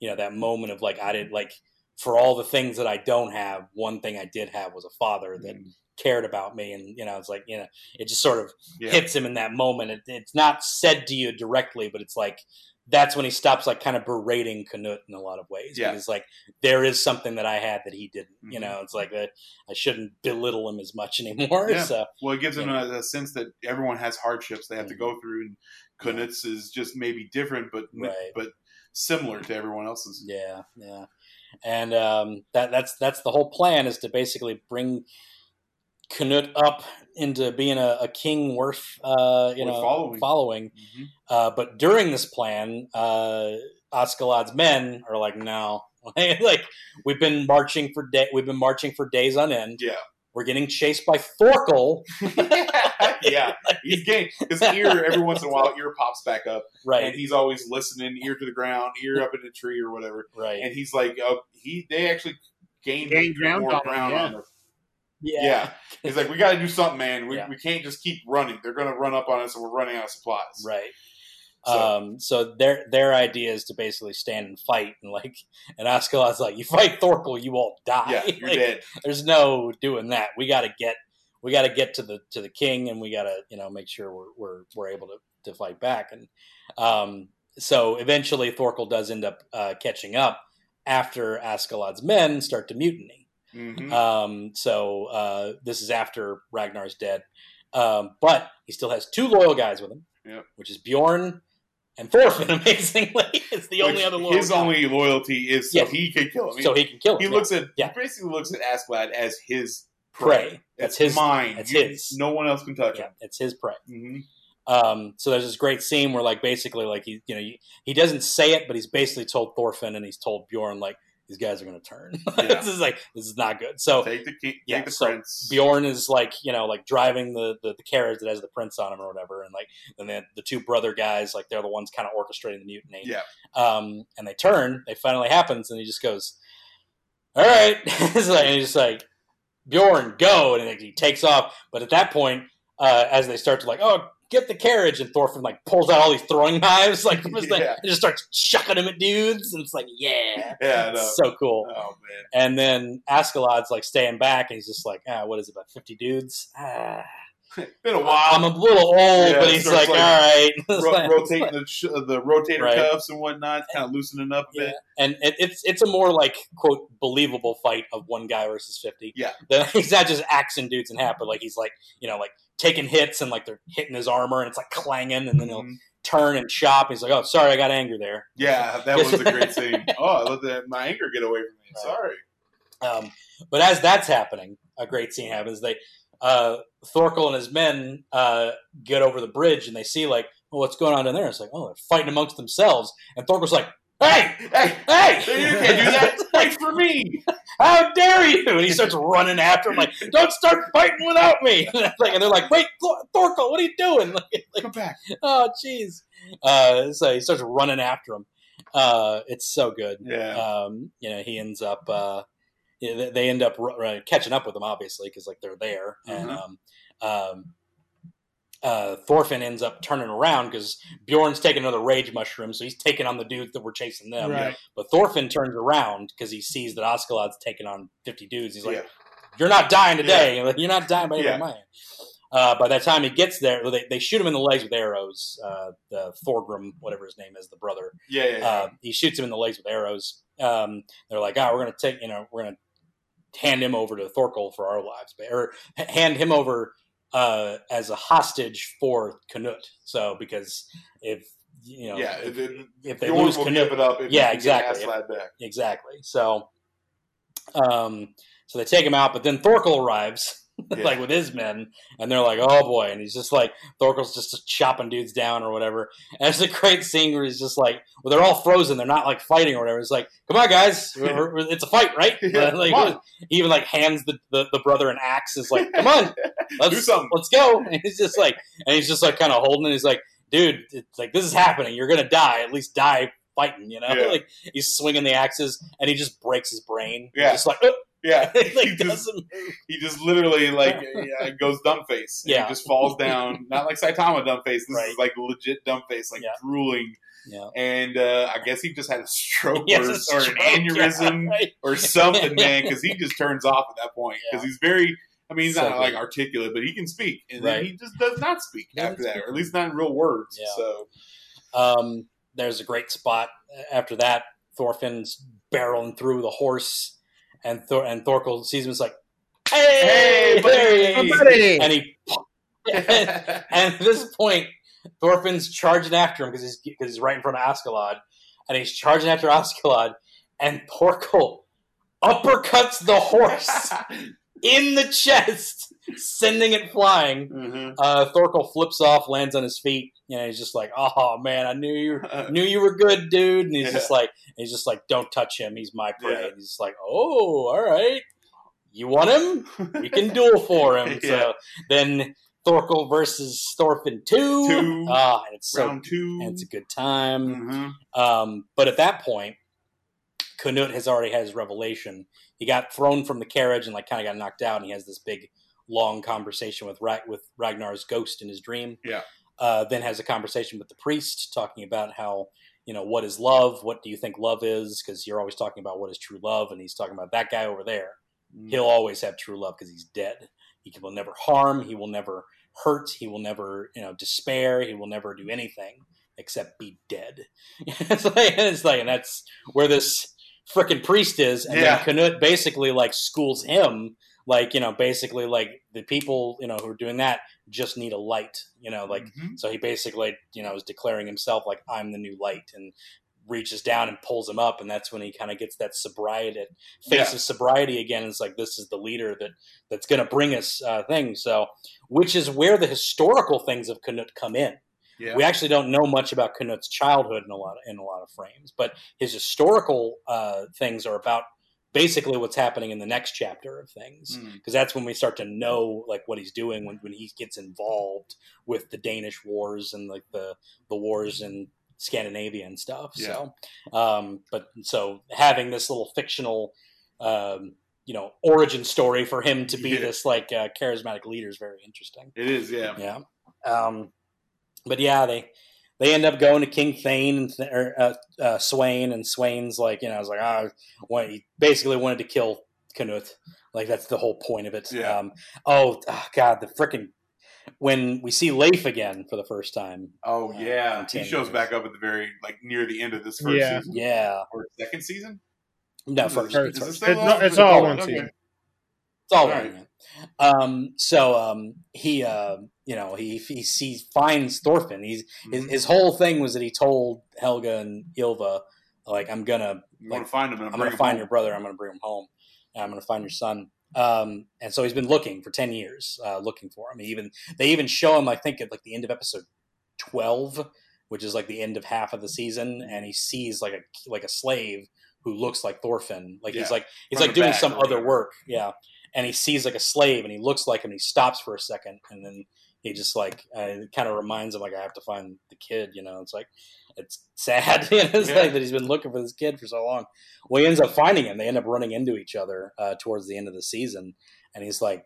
you know that moment of like I did like for all the things that I don't have, one thing I did have was a father that Mm, cared about me, and you know it's like you know it just sort of Yeah. hits him in that moment. It, it's not said to you directly, but it's like that's when he stops like kind of berating Canute in a lot of ways. Yeah. Because like there is something that I had that he didn't. You Mhm. know, it's like that I shouldn't belittle him as much anymore. Yeah. So Well, it gives him a, a sense that everyone has hardships they have to go through, and Canute's is just maybe different, but Right. but similar to everyone else's. yeah, yeah. And um, that that's that's the whole plan is to basically bring Canute up into being a, a king worth uh, you Worth know following. following. Mhm. Uh, but during this plan, uh, Askeladd's men are like, no, like we've been marching for day, we've been marching for days on end. Yeah. We're getting chased by Thorkel, yeah, he's getting his ear every once in a while. Ear pops back up, right? and he's always listening, ear to the ground, ear up in a tree or whatever. Right. And he's like, oh, he they actually gained, Gained ground more on him, yeah. on her. Yeah. He's like, we got to do something, man. We, Yeah. we can't just keep running. They're going to run up on us, and we're running out of supplies. Right. So- um, so their their idea is to basically stand and fight, and like, and Askeladd's like, you fight Thorkel, you all die. Yeah, you're Like, dead. There's no doing that. We got to get we got to get to the to the king, and we got to you know make sure we're we're we're able to to fight back. And um, so eventually, Thorkel does end up uh, catching up after Askeladd's men start to mutiny. hmm Um, so uh, this is after Ragnar's dead, um, but he still has two loyal guys with him, Yep. which is Bjorn and Thorfinn. Amazingly, it's the only other loyal. his guy. only loyalty is so Yeah. he can kill him. He, so he can kill him. he yeah. looks at Yeah. he basically looks at Askeladd as his Prey. prey. That's It's his- mine. that's You- his. No one else can touch yeah, it's his prey. him. Um, so there's this great scene where, like, basically, like he, you know, he, he doesn't say it, but he's basically told Thorfinn and he's told Bjorn, like, these guys are going to turn. Yeah. this is like this is not good. So Take the king, yeah, take the so prince. Bjorn is like, you know, like driving the, the, the carriage that has the prince on him or whatever. And like, and then the two brother guys, like they're the ones kind of orchestrating the mutiny. Yeah. Um, and they turn, it finally happens. And he just goes, all right. Like- and he's just like, Bjorn, go. And he takes off. But at that point, uh, as they start to like, oh, get the carriage. And Thorfinn like pulls out all these throwing knives, like his thing, and just starts chucking them at dudes. And it's like, yeah. Yeah, so cool. Oh man. And then Askeladd's like staying back, and he's just like, ah, what is it, about fifty dudes? Ah, Been a while. I'm a little old, Yeah, but he's like, like all right. Ro- rotating the sh- the rotator Right. cuffs and whatnot, kind of loosening up a Yeah. bit. and it, it's it's a more like quote believable fight of one guy versus fifty. Yeah. The- he's not just axing dudes in half, but like he's like you know like taking hits and like they're hitting his armor and it's like clanging, and then he'll Mhm. turn and chop. He's like, "Oh, sorry, I got anger there." Yeah, that was a great scene. Oh, I let the, my anger get away from me. Sorry. Um, but as that's happening, a great scene happens. They uh, Thorkel and his men uh, get over the bridge and they see like, well, what's going on in there? It's like, oh, they're fighting amongst themselves. And Thorkel's like, hey, Hey, hey, you can't do that. Fight for me. How dare you? And he starts running after him like, don't start fighting without me. Like, and they're like, wait, Thor- Thorkel, what are you doing? Like, like, Come back. oh, jeez. Uh, so he starts running after him. Uh, it's so good. Yeah. Um, you know, he ends up. Uh, yeah, they- they end up ru- catching up with them, obviously, because like they're there, and Mhm. um, um, uh, Thorfinn ends up turning around because Bjorn's taking another rage mushroom, so he's taking on the dudes that were chasing them. Right. But Thorfinn turns around because he sees that Askeladd's taking on fifty dudes. He's like, yeah. you're not dying today. Like, You're not dying by Yeah. yeah. mine. Uh, by the time he gets there, they, they shoot him in the legs with arrows. Uh, the Thorgrim, whatever his name is, the brother, Yeah, yeah, yeah. uh, he shoots him in the legs with arrows. Um, they're like, "Ah, we're gonna take, you know, we're gonna hand him over to Thorkel for our lives, but- or hand him over uh, as a hostage for Canute." So because if you know, yeah. if, if, if they lose will Canute, give it up. If Yeah, exactly. Get Askeladd back. exactly. So, um, so they take him out, but then Thorkel arrives. Yeah. like with his men, and they're like, "Oh boy!" And he's just like Thorkel's just chopping dudes down or whatever. And it's a great scene where he's just like, "Well, they're all frozen; they're not like fighting or whatever." It's like, "Come on, guys, We're- we're- it's a fight, right?" Yeah, like, he even like hands the, the, the brother an axe. Is like, "Come on, let's Do something." let's go." And he's just like, and he's just like kind of holding. it. He's like, "Dude, it's like this is happening. You're gonna die. At least die." Fighting, you know, Yeah. like he's swinging the axes and he just breaks his brain. He's Yeah. just like, "Oh," Yeah. like he, just, doesn't move. he just literally like yeah, goes dumb face. And Yeah. He just falls down. Not like Saitama dumb face. This Right. is like legit dumb face, like Yeah. drooling. Yeah. And uh, I guess he just had a stroke or, a or an aneurysm yeah, right. or something, man, because he just turns off at that point. Because he's very, I mean, he's So not like articulate, but he can speak. And Right. then he just does not speak after that, speak. or at least not in real words. Yeah. So, Um, there's a great spot after that. Thorfinn's barreling through the horse, and Thor- and Thorkel sees him. It's like, "Hey, Hey, buddy!" there he. Buddy. And he, and at this point, Thorfinn's charging after him because he's because he's right in front of Askeladd, and he's charging after Askeladd, and Thorkel uppercuts the horse in the chest, sending it flying. Mhm. Uh, Thorkel flips off, lands on his feet. and he's just like, "Oh man, I knew you knew you were good, dude." And he's Yeah. just like, he's just like, "Don't touch him. He's my prey." Yeah. And he's just like, "Oh, all right. You want him? We can duel for him." Yeah. So then Thorkel versus Thorfinn two. Two. Ah, and it's so round two. and it's a good time. Mhm. Um, but at that point, Canute has already had his revelation. He got thrown from the carriage and like kind of got knocked out, and he has this big, long conversation with Ra- with Ragnar's ghost in his dream. Yeah. Uh, then has a conversation with the priest, talking about how you know what is love, what do you think love is, because you're always talking about what is true love, and he's talking about that guy over there. He'll always have true love because he's dead. He will never harm. He will never hurt. He will never, you know, despair. He will never do anything except be dead. it's like, it's like, and that's where this freaking priest is. And Yeah. then Canute basically like schools him, like you know, basically like the people you know who are doing that just need a light, you know, like Mhm. so he basically, you know, is declaring himself like I'm the new light and reaches down and pulls him up and that's when he kind of gets that sobriety face Yeah. of sobriety again it's like this is the leader that that's going to bring us uh, things so which is where the historical things of Canute come in yeah. we actually don't know much about Canute's childhood in a lot of, in a lot of frames but his historical uh, things are about basically what's happening in the next chapter of things Mm. because that's when we start to know like what he's doing when, when he gets involved with the Danish wars and like the the wars in Scandinavia and stuff. So, um, but so having this little fictional, um, you know, origin story for him to be Yeah. this like uh, charismatic leader is very interesting. It is, yeah. Yeah. Um, but yeah, they they end up going to King Thane and Th- or, uh, uh, Sweyn, and Sweyn's like, you know, I was like, ah, well, he basically wanted to kill Canute. Like that's the whole point of it. Yeah. Um, oh, ah, God, the freaking when we see Leif again for the first time. Oh Uh, yeah, in he 10 shows years. back up at the very like near the end of this first Yeah. season Yeah. or second season. No, first. First. It's, first. It's it's all all one okay. season. It's all All one. Um, so um, he, uh, you know, he he sees finds Thorfinn. He's his, Mhm. his whole thing was that he told Helga and Ylva, like, I'm gonna You like, to find him and I'm gonna him find home. your brother. I'm gonna bring him home. I'm gonna find your son. Um, and so he's been looking for ten years, uh, looking for him. He even they even show him, I think, at like the end of episode twelve, which is like the end of half of the season, and he sees like a like a slave who looks like Thorfinn. Like Yeah. he's like he's From like doing back some or other work, yeah. And he sees like a slave, and he looks like him. And he stops for a second, and then he just like uh, kind of reminds him like I have to find the kid. You know, it's like it's sad. you know, it's Yeah. like that he's been looking for this kid for so long. Well, he ends up finding him. They end up running into each other uh, towards the end of the season, and he's like,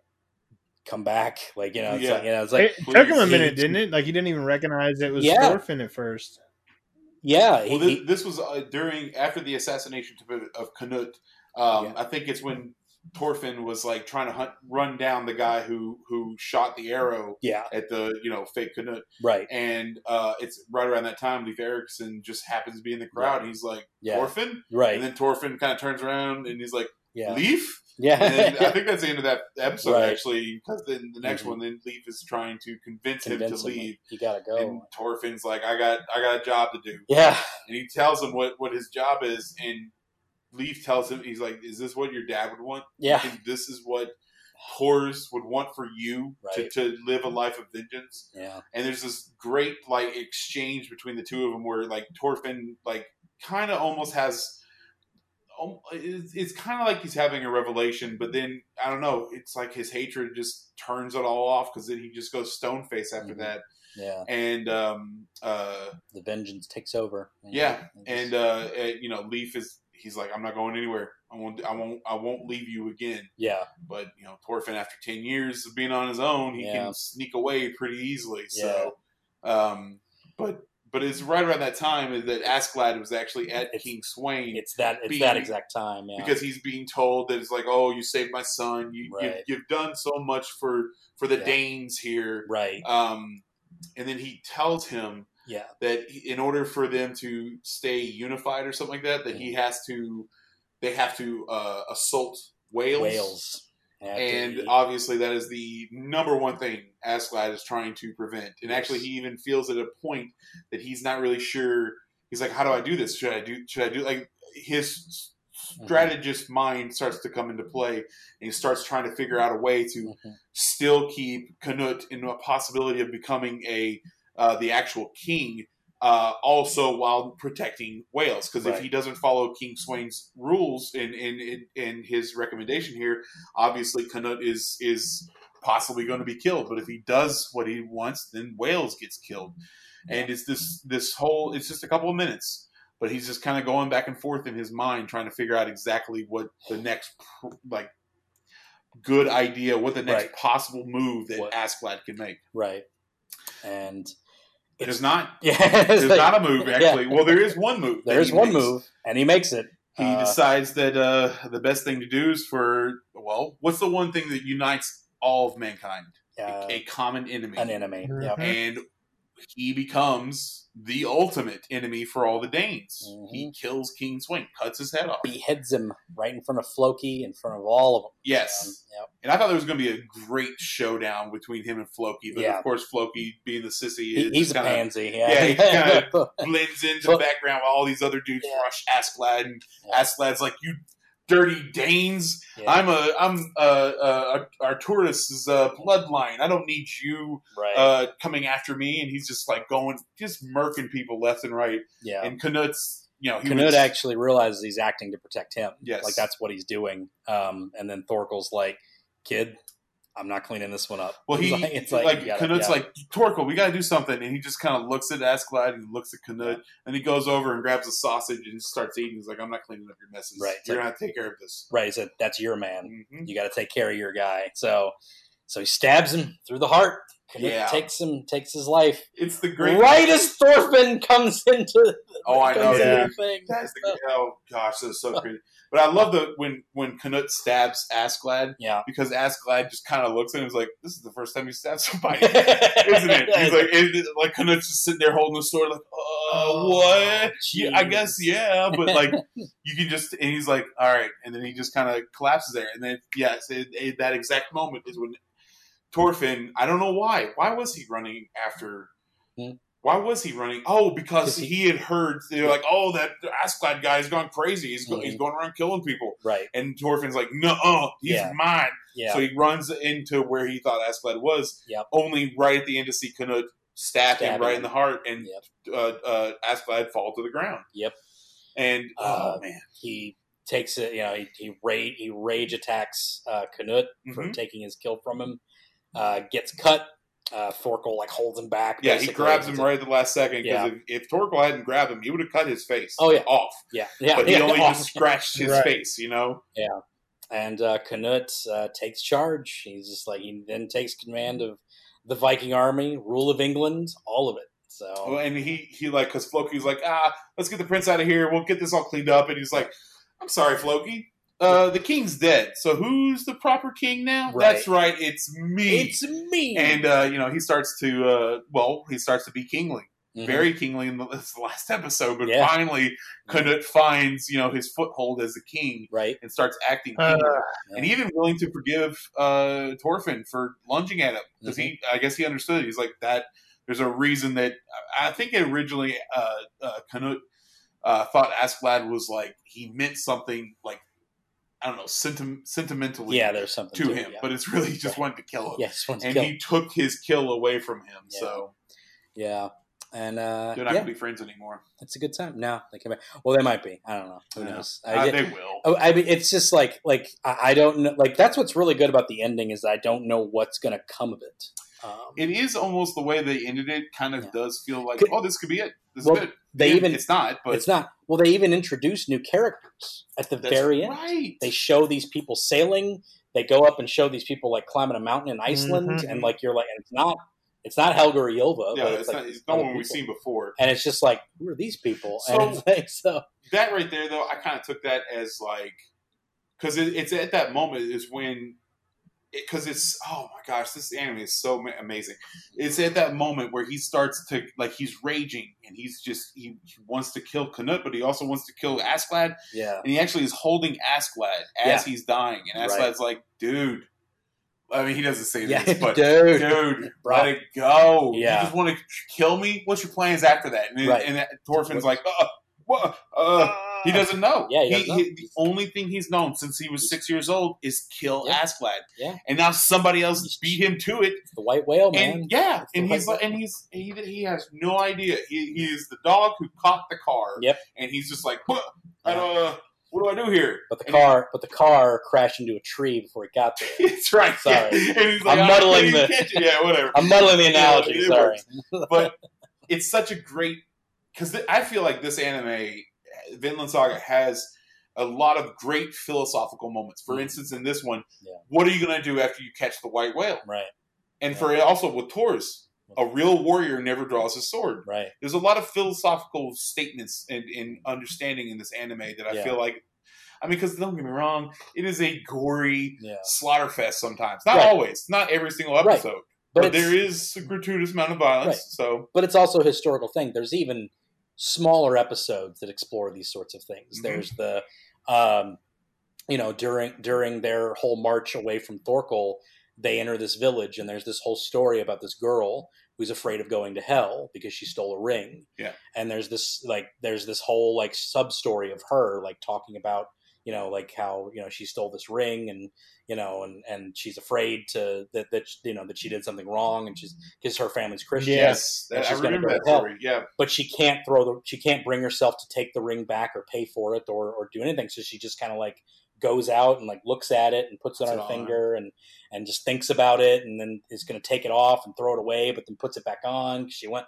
"Come back!" Like you know, it's Yeah. like you know, it's like it took him a minute, didn't it? Like he didn't even recognize it was Yeah. Thorfinn at first. yeah, he, Well, this, he- this was uh, during after the assassination of Canute. Um, Yeah. I think it's when Thorfinn was like trying to hunt, run down the guy who who shot the arrow yeah, at the you know fake Canute, right, and uh, it's right around that time. Leif Erikson just happens to be in the crowd. He's like Yeah. Thorfinn, right, and then Thorfinn kind of turns around and he's like yeah, Leif. yeah, And I think that's the end of that episode Right. actually, because then the next Mhm. one, then Leif is trying to convince, him to him, leave, You gotta go. and Thorfinn's like, "I got, I got a job to do." yeah, and he tells him what what his job is, and Leif tells him he's like, "Is this what your dad would want? yeah, this is what Thors would want for you Right. to, to live a life of vengeance." yeah, And there's this great like exchange between the two of them where like Thorfinn like kind of almost has. um, It's, it's kind of like he's having a revelation, but then I don't know. It's like his hatred just turns it all off because then he just goes stone face after Mhm. that. yeah. And um, uh, The vengeance takes over. yeah, and uh, uh, you know, Leif is he's like, I'm not going anywhere. I won't, I won't, I won't leave you again. yeah, But you know, Thorfinn, after ten years of being on his own, he Yeah. can sneak away pretty easily. So, um, but but it's right around that time that Askeladd was actually at It's- King Sweyn it's that it's being- that exact time. Yeah, because he's being told that it's like, oh, you saved my son. You, Right. you you've done so much for for the Yeah. Danes here. right, Um, and then he tells him yeah, that in order for them to stay unified or something like that, that he Mm-hmm. has to, they have to uh, assault Wales. Wales. And obviously, that is the number one thing Askeladd is trying to prevent. And actually, he even feels at a point that he's not really sure. He's like, "How do I do this? Should I do? Should I do?" Like his Mm-hmm. strategist mind starts to come into play, and he starts trying to figure out a way to Mhm. still keep Canute in a possibility of becoming a uh, the actual king, uh, also while protecting Wales. Because if he doesn't follow King Sweyn's rules in, in in in his recommendation here, obviously Canute is is possibly going to be killed. But if he does what he wants, then Wales gets killed. And it's this this whole it's just a couple of minutes. But he's just kind of going back and forth in his mind, trying to figure out exactly what the next like good idea, what the next Right. possible move that What- Askeladd can make. right, and It is not. yeah, it's There's like- not a move yeah. actually. Well, there is one move. There is one makes. move, and he makes it. He Uh, decides that uh, the best thing to do is for well, what's the one thing that unites all of mankind? uh, a common enemy. an enemy. Mhm. Yep. and he becomes the ultimate enemy for all the Danes. Mhm. He kills King Sweyn, cuts his head off. Beheads him right in front of Floki, in front of all of them. Yes. Um, yep. And I thought there was going to be a great showdown between him and Floki, but Yeah. of course, Floki, being the sissy, He, he's a kinda pansy. yeah, Yeah, he kinda- blends into the background while all these other dudes Yeah. rush Askeladd, and Yeah. Askeladd's like, "You dirty Danes! Yeah, I'm a, I'm a, uh, uh, Artorius' uh, bloodline. I don't need you right. uh, coming after me." And he's just like going, just murking people left and right. yeah. And Canute's, you know, he Canute was, actually realizes he's acting to protect him. Yes. Like that's what he's doing. Um, and then Thorkel's like, kid, I'm not cleaning this one up. Well, he It's like, it's like, like, gotta- Canute's yeah. like Thorkel, we got to do something, and he just kind of looks at Askeladd and looks at Canute, and he goes over and grabs a sausage and starts eating. He's like, "I'm not cleaning up your messes. Right. You're like- gonna to take care of this." right. He said, that's your man. Mhm. You got to take care of your guy. So, so he stabs him through the heart. Canute Yeah. takes him, takes his life. It's the great. Right as Thorfinn comes into, Oh, I know. Yeah. thing. That's the, oh gosh, that's so crazy. But I love the when when Canute stabs Askeladd Yeah. because Askeladd just kind of looks at him and is like, "This is the first time you stabbed somebody." Isn't it? He's like, and, like Canute's just sitting there holding the sword, like, oh, uh, what? Yeah, I guess, yeah, but like, you can just, and he's like, all right. And then he just kind of collapses there. And then, yes, it, it- that exact moment is when Thorfinn, I don't know why. Why was he running after? Hmm. Why was he running? Oh, because he- he, had heard, they're like, oh, that Askeladd guy's gone crazy. He's, Mhm. he's going around killing people. Right. And Thorfinn's like, no, he's Yeah. mine. Yeah. So he runs into where he thought Askeladd was, Yep. only right at the end to see Canute stab, Stab him right him. in the heart and Yep. uh, uh, Asclad fall to the ground. Yep. And, Uh, oh, man. he takes it. You know, he he rage he rage attacks uh, Canute for Mhm. taking his kill from him. Uh, gets cut. Uh, Thorkel like holds him back. Yeah, he grabs him right at the last second because Yeah. if, if Thorkel hadn't grabbed him, he would have cut his face Oh, yeah. off. Yeah, yeah. But he yeah, only just scratched his Right. face, you know? Yeah. And uh, Canute uh, takes charge. He's just like he then takes command of the Viking army, rule of England, all of it. So Oh, and he, he like, because Floki's like, ah, let's get the prince out of here. We'll get this all cleaned up. And he's like, I'm sorry, Floki. Uh, the king's dead. So who's the proper king now? Right. That's right. It's me. it's me. and uh, you know he starts to uh, well he starts to be kingly Mhm. very kingly in the, this the last episode but Yeah. finally Canute finds you know his foothold as the king right. and starts acting Uh, kingly. and even willing to forgive uh, Thorfinn for lunging at him because he I guess he understood he's like that there's a reason that I think originally uh, uh, Canute uh, thought Askeladd was like he meant something like I don't know senti- sentimentally Yeah, there's something to to him it, yeah. but it's really he just wanted to kill him yeah, just to and he took his kill away from him. Yeah. So yeah, and uh, they're not yeah, gonna be friends anymore. it's a good time. No, they came back. Well, they might be. I don't know. Who knows? Uh, I, they will. Oh, I mean, it's just like like I, I don't know. Like that's what's really good about the ending is I don't know what's going to come of it. Um, It is almost the way they ended it. Kind of Yeah. does feel like, Could- oh, this could be it. This Well, is good. they And even it's not, but it's not. Well, they even introduce new characters at the very end. right. They show these people sailing. They go up and show these people like climbing a mountain in Iceland, Mhm. and like you're like, and it's not it's not Helga or Ylva, yeah, but it's, it's, like not, these it's not other one we've seen before. And it's just like, who are these people? So- and it's like, so That right there, though, I kind of took that as like because it, it's at that moment is when because it's oh my gosh, this anime is so ma- amazing. It's at that moment where he starts to like he's raging and he's just he, he wants to kill Canute, but he also wants to kill Askeladd. yeah, and he actually is holding Askeladd as Yeah. he's dying, and Right. Like, "Dude." I mean, he doesn't say yeah, this, but dude, dude, Bro. let it go. Yeah. You just want to kill me? What's your plans after that? And, Right. and Thorfinn's like, uh, what? Uh, he doesn't know. Yeah, he doesn't know. the only thing he's known since he was six years old is kill Yeah. Askeladd. Yeah. And now somebody else beat him to it. It's the white whale, man. And yeah, and he's like, whale. and he's he, he has no idea. He, he is the dog who caught the car. Yep. And he's just like, what? I don't, uh, what do I do here? But the And he- car, but the car crashed into a tree before it got there. That's right. Sorry. Yeah. And he's like, I'm "I muddling the-. Yeah, whatever. I'm muddling the analogy. it sorry. but it's such a great because th- I feel like this anime, Vinland Saga, has a lot of great philosophical moments. For Mhm. instance, in this one, Yeah. what are you going to do after you catch the white whale? Right, And for also with Thors, a real warrior never draws his sword. right. There's a lot of philosophical statements and, and understanding in this anime that I Yeah. feel like. I mean, because don't get me wrong, it is a gory Yeah. slaughter fest sometimes. Not Right. always, not every single Right. episode, But, but, there is a gratuitous amount of violence. Right. So but it's also a historical thing. There's even smaller episodes that explore these sorts of things. Mhm. There's the, um, you know, during during their whole march away from Thorkel, they enter this village, and there's this whole story about this girl who's afraid of going to hell because she stole a ring. Yeah. and there's this like there's this whole like sub story of her like talking about you know like how you know she stole this ring and you know and and she's afraid to that that you know that she did something wrong and she's because her family's Christian yes, that, I remember that story. Yeah, but she can't throw the she can't bring herself to take the ring back or pay for it or or do anything so she just kind of like goes out and like looks at it and puts it Puts on her on. finger and and just thinks about it and then is going to take it off and throw it away but then puts it back on 'cause she went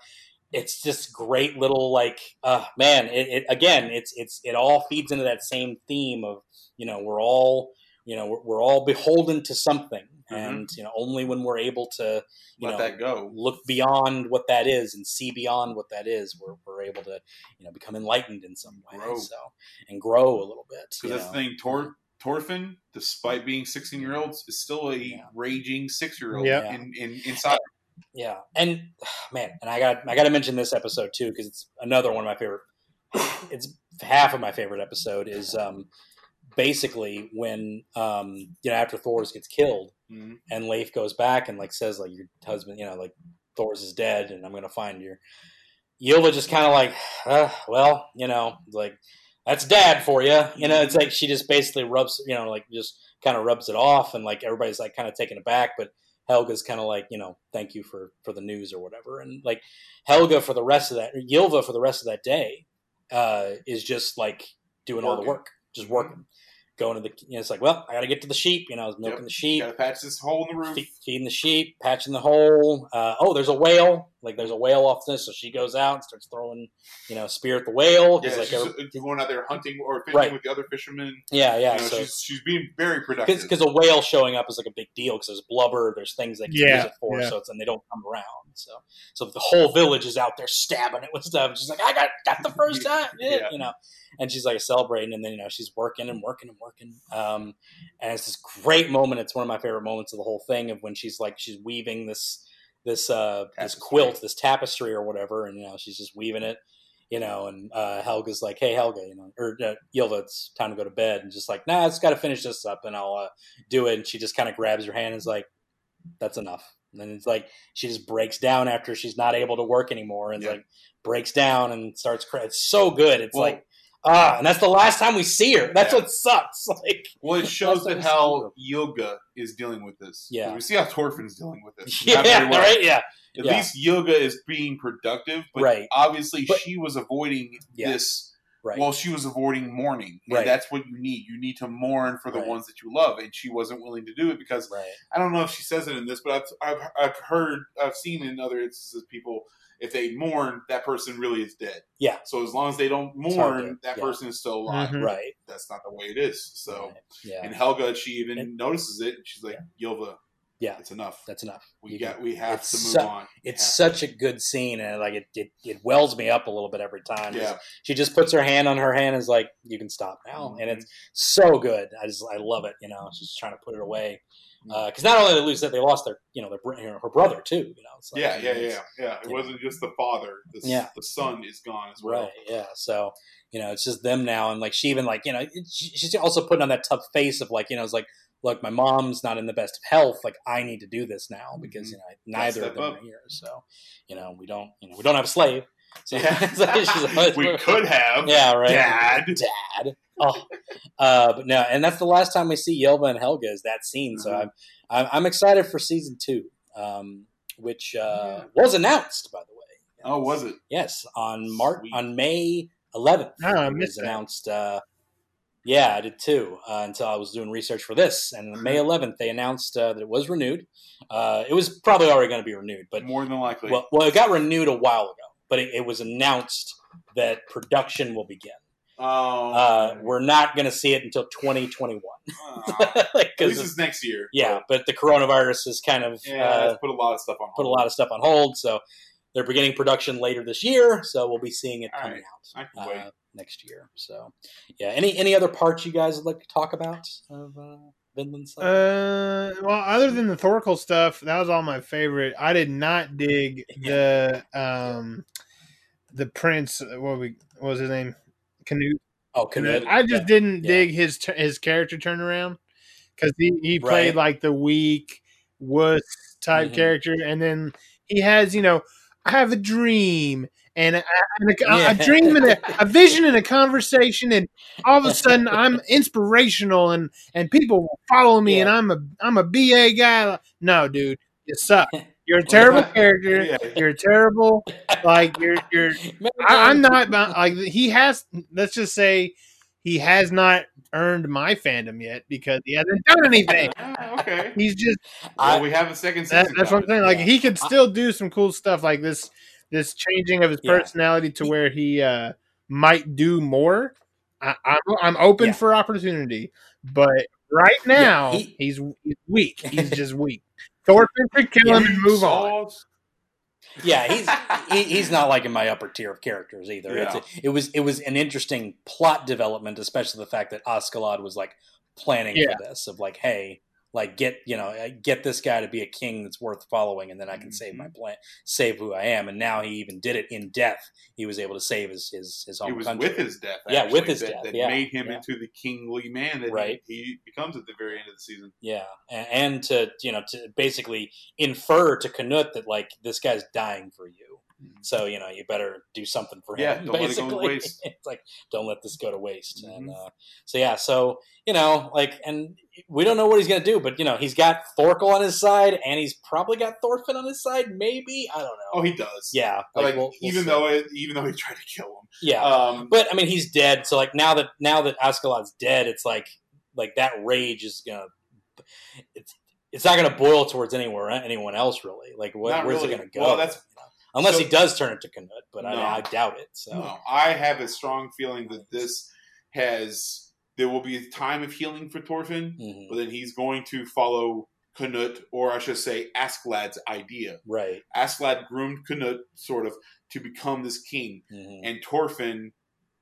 it's just great little like uh man it, it again it's it's it all feeds into that same theme of you know we're all you know we're, we're all beholden to something Mhm. and you know only when we're able to you let know that go. look beyond what that is and see beyond what that is we're, we're able to you know become enlightened in some way Grow. so and grow a little bit Because that's know. the thing, Tor, Thorfinn, despite being 16 year olds, is still a Yeah. raging six year old Yeah. in, in, inside. Yeah, and man, and I got I got to mention this episode too because it's another one of my favorite. It's half of my favorite episode is um, basically when um, you know after Thors gets killed Mhm. and Leif goes back and like says like your husband, you know, like Thors is dead and I'm gonna find your. Ylva just kind of like, uh, well, you know, like that's dad for you. You know, it's like she just basically rubs, you know, like just kind of rubs it off, and like everybody's like kind of taken aback, but Helga's kind of like, you know, thank you for for the news or whatever, and like Helga for the rest of that, Ylva for the rest of that day, uh, is just like doing all the work, just working, going to the. You know, it's like, well, I got to get to the sheep. You know, I was milking Yep. the sheep Got to patch this hole in the roof. fe- feeding the sheep, patching the hole. Uh, oh, there's a whale. Like there's a whale off this, so she goes out and starts throwing, you know, spear at the whale. Yeah, like she's every- uh, going out there hunting or fishing Right. with the other fishermen. yeah, yeah. you know, so she's she's being very productive. because a whale showing up is like a big deal because there's blubber, there's things they can Yeah, use it for, yeah. so it's and they don't come around. So so the whole village is out there stabbing it with stuff. She's like, I got got the first time, yeah. Yeah. you know. And she's like celebrating, and then you know she's working and working and working. Um, and it's this great moment. It's one of my favorite moments of the whole thing of when she's like she's weaving this this uh this quilt, this tapestry or whatever, and you know she's just weaving it. You know, and uh, Helga's like, "Hey, Helga, you know, or uh, Ylva, it's time to go to bed." And just like, "Nah, it's got to finish this up, and I'll uh, do it." And she just kind of grabs her hand and is like, "That's enough." And then it's like she just breaks down after she's not able to work anymore, and Yeah. like breaks down and starts crying. It's so good. It's Well- like ah, and that's the last time we see her. That's Yeah. what sucks. Like Well, it shows that how yoga is dealing with this. Yeah. we see how Thorfinn's dealing with this. yeah, well. right, yeah, At Yeah. least yoga is being productive, but Right. obviously But- she was avoiding Yeah. this. right. Well, she was avoiding mourning, and Right. that's what you need. You need to mourn for the Right. ones that you love, and she wasn't willing to do it because right. I don't know if she says it in this, but I've, I've I've heard I've seen in other instances people if they mourn that person really is dead. Yeah. So as long as they don't mourn, that yeah. person is still alive. Mhm. Right. That's not the way it is. So Right. yeah, and Helga, she even And- notices it. She's like, Ylva, Yeah. it's enough. that's enough. We You got can- we have it's to move su- on. We It's have such a good scene, and like it, it, it wells me up a little bit every time. yeah. She just puts her hand on her hand and is like, "You can stop now," and Mm-hmm. it's so good. I just I love it. You know, she's trying to put it away Mm-hmm. because not only did they lose that, they lost their you know their br- you know, her brother too. You know, it's like, yeah, yeah, yeah, yeah. It you wasn't just the father. The, Yeah. the son is gone as well. Right. Yeah. So you know, it's just them now, and like she even like you know she- she's also putting on that tough face of like you know it's like look, my mom's not in the best of health. Like I need to do this now because you know neither of them up. are here. So you know we don't you know we don't have a slave. So, Yeah. so she's like- we could have. Yeah. Right. Dad. Dad. Oh. Uh, but no, and that's the last time we see Ylva and Helga is that scene. So Mhm. I'm, I'm I'm excited for season two, um, which uh, Yeah. was announced by the way. Oh, was it? Yes, on March on May 11th. Oh, I it was missed that. announced. Uh, yeah, I did too. Uh, until I was doing research for this, and on May 11th they announced uh, that it was renewed. Uh, it was probably already going to be renewed, but More than likely. well, well, it got renewed a while ago. But it, it was announced that production will begin. oh, Uh, we're not going to see it until 2021. Aw. Like, At least it's- next year. yeah, but the coronavirus has kind of Yeah, uh, put a lot of stuff on. put a hold. lot of stuff on hold. So they're beginning production later this year. So we'll be seeing it All coming I out uh, next year. So yeah, any any other parts you guys would like to talk about of uh, Vinland Saga? Uh, well, other than the Thorkel stuff, that was all my favorite. I did not dig the um the prince. What we what was his name? Canute. oh, Canute. I just Yeah. didn't Yeah. dig his his character turnaround because he he played Right. like the weak wuss type Mhm. character, and then he has you know I have a dream. And a, and a, a dream and a, a vision and a conversation, and all of a sudden I'm inspirational, and and people will follow me, and I'm a I'm a BA guy. No, dude, you suck. You're a terrible character. Yeah. You're terrible. Like you're you're I, I'm not like he has. Let's just say he has not earned my fandom yet because he hasn't done anything. Ah, okay. He's just I- well, we have a second season. that, that's what I'm saying. Like Yeah. he could still do some cool stuff like this. This changing of his Yeah. personality to where he uh, might do more. I, I'm I'm open Yeah. for opportunity, but right now he- he's, he's weak. He's just weak. Thorfinn should kill him and move on. Yeah, he's he, he's not like in my upper tier of characters either. Yeah. It's it was it was an interesting plot development, especially the fact that Askeladd was like planning Yeah. for this of like, hey, like get you know get this guy to be a king that's worth following, and then I can save Mm-hmm. my plan, save who I am. And now he even did it in death. He was able to save his his his home It was country. with his death. Yeah, with his that, death, That yeah, made him yeah. into the kingly man that Right. he, he becomes at the very end of the season. Yeah, and, and to you know to basically infer to Canute that like this guy's dying for you, so you know you better do something for him. Yeah, don't let it go to waste. it's like don't let this go to waste. And Mhm. uh, so yeah, so you know like, and we don't know what he's gonna do, but you know he's got Thorkel on his side, and he's probably got Thorfinn on his side. Maybe I don't know. Oh, he does. yeah, Like, we'll- we'll even see. though it, even though he tried to kill him. yeah, Um, but I mean he's dead, so like now that now that Askeladd's dead, it's like like that rage is gonna it's it's not gonna boil towards anywhere anyone else really. Like what, where's really. it gonna go? Well, that's- unless so- he does turn it to Canute, but I, No. I doubt it. So No, I have a strong feeling that this has there will be a time of healing for Thorfinn, Mhm. but then he's going to follow Canute, or I should say, Askeladd's idea. right. Askeladd groomed Canute sort of to become this king, Mhm. and Thorfinn,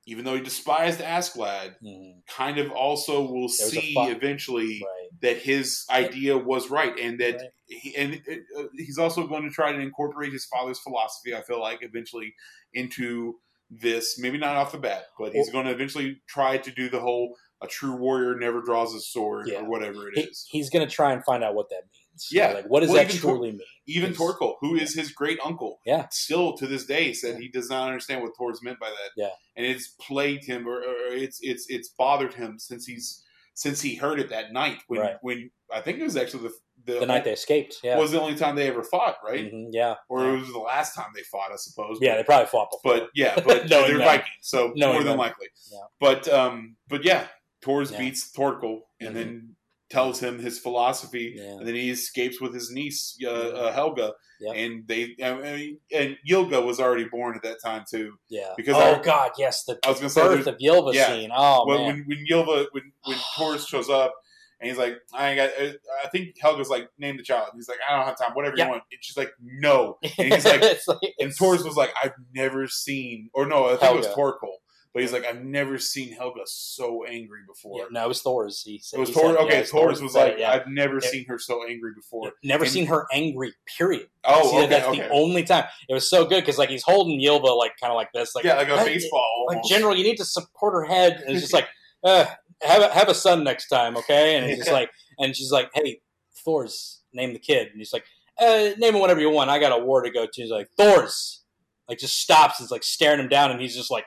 even though he despised Askeladd, Mhm. kind of also will see eventually Right. that his idea was right, and that Right. he, and it, uh, he's also going to try to incorporate his father's philosophy. I feel like eventually into this, maybe not off the bat, but he's going to eventually try to do the whole "a true warrior never draws his sword" Yeah. or whatever it He- is. he's gonna try and find out what that means. Yeah. Like what does Well, that even Tor- truly mean? Even Thorkel, who is his great uncle, Yeah. still to this day said he does not understand what Thors meant by that. Yeah. and it's plagued him, or, or it's it's it's bothered him since he's since he heard it that night when Right. when I think it was actually the the, The night they escaped. Yeah. was the only time they ever fought, right? Mhm. Yeah. Or it was the last time they fought, I suppose. Yeah, they probably fought before. but yeah, but no, they're. Vikings, so Knowing more than them. likely. Yeah. But um, but yeah, Thors Yeah. beats Thorkel and Mhm. then tells him his philosophy, Yeah. and then he escapes with his niece uh, uh, Helga, Yep. and they I mean, and Ylva was already born at that time too. yeah. because oh I- God, yes, the I was gonna say birth there's- of Ylva yeah. scene. Oh well, man. when when Ylva when when Thors shows up. And he's like, I ain't got. uh, I think Helga's like, name the child. And he's like, I don't have time. Whatever Yeah. you want. And she's like, no. And he's like, like- And Thors was like, I've never seen, or no, I think it was Helga. Thorkel, but he's like, I've never seen Helga so angry before. Yeah, no, it was Thors. He said, it was said- Okay, yeah, it's Thors was like, yeah. I've never Yeah. seen her so angry before. Never And- seen her angry. Period. Oh, See, okay, that's okay. the only time. It was so good because like he's holding Ylva like kind of like this, like yeah, like a "Hey, baseball. Like almost. General, you need to support her head. And it's just like, uh, have a, have a son next time, okay? And it's just like, and she's like, hey, Thors name the kid, and he's like, uh, name him whatever you want. I got a war to go to. He's like, Thors, like just stops. and is like staring him down, and he's just like,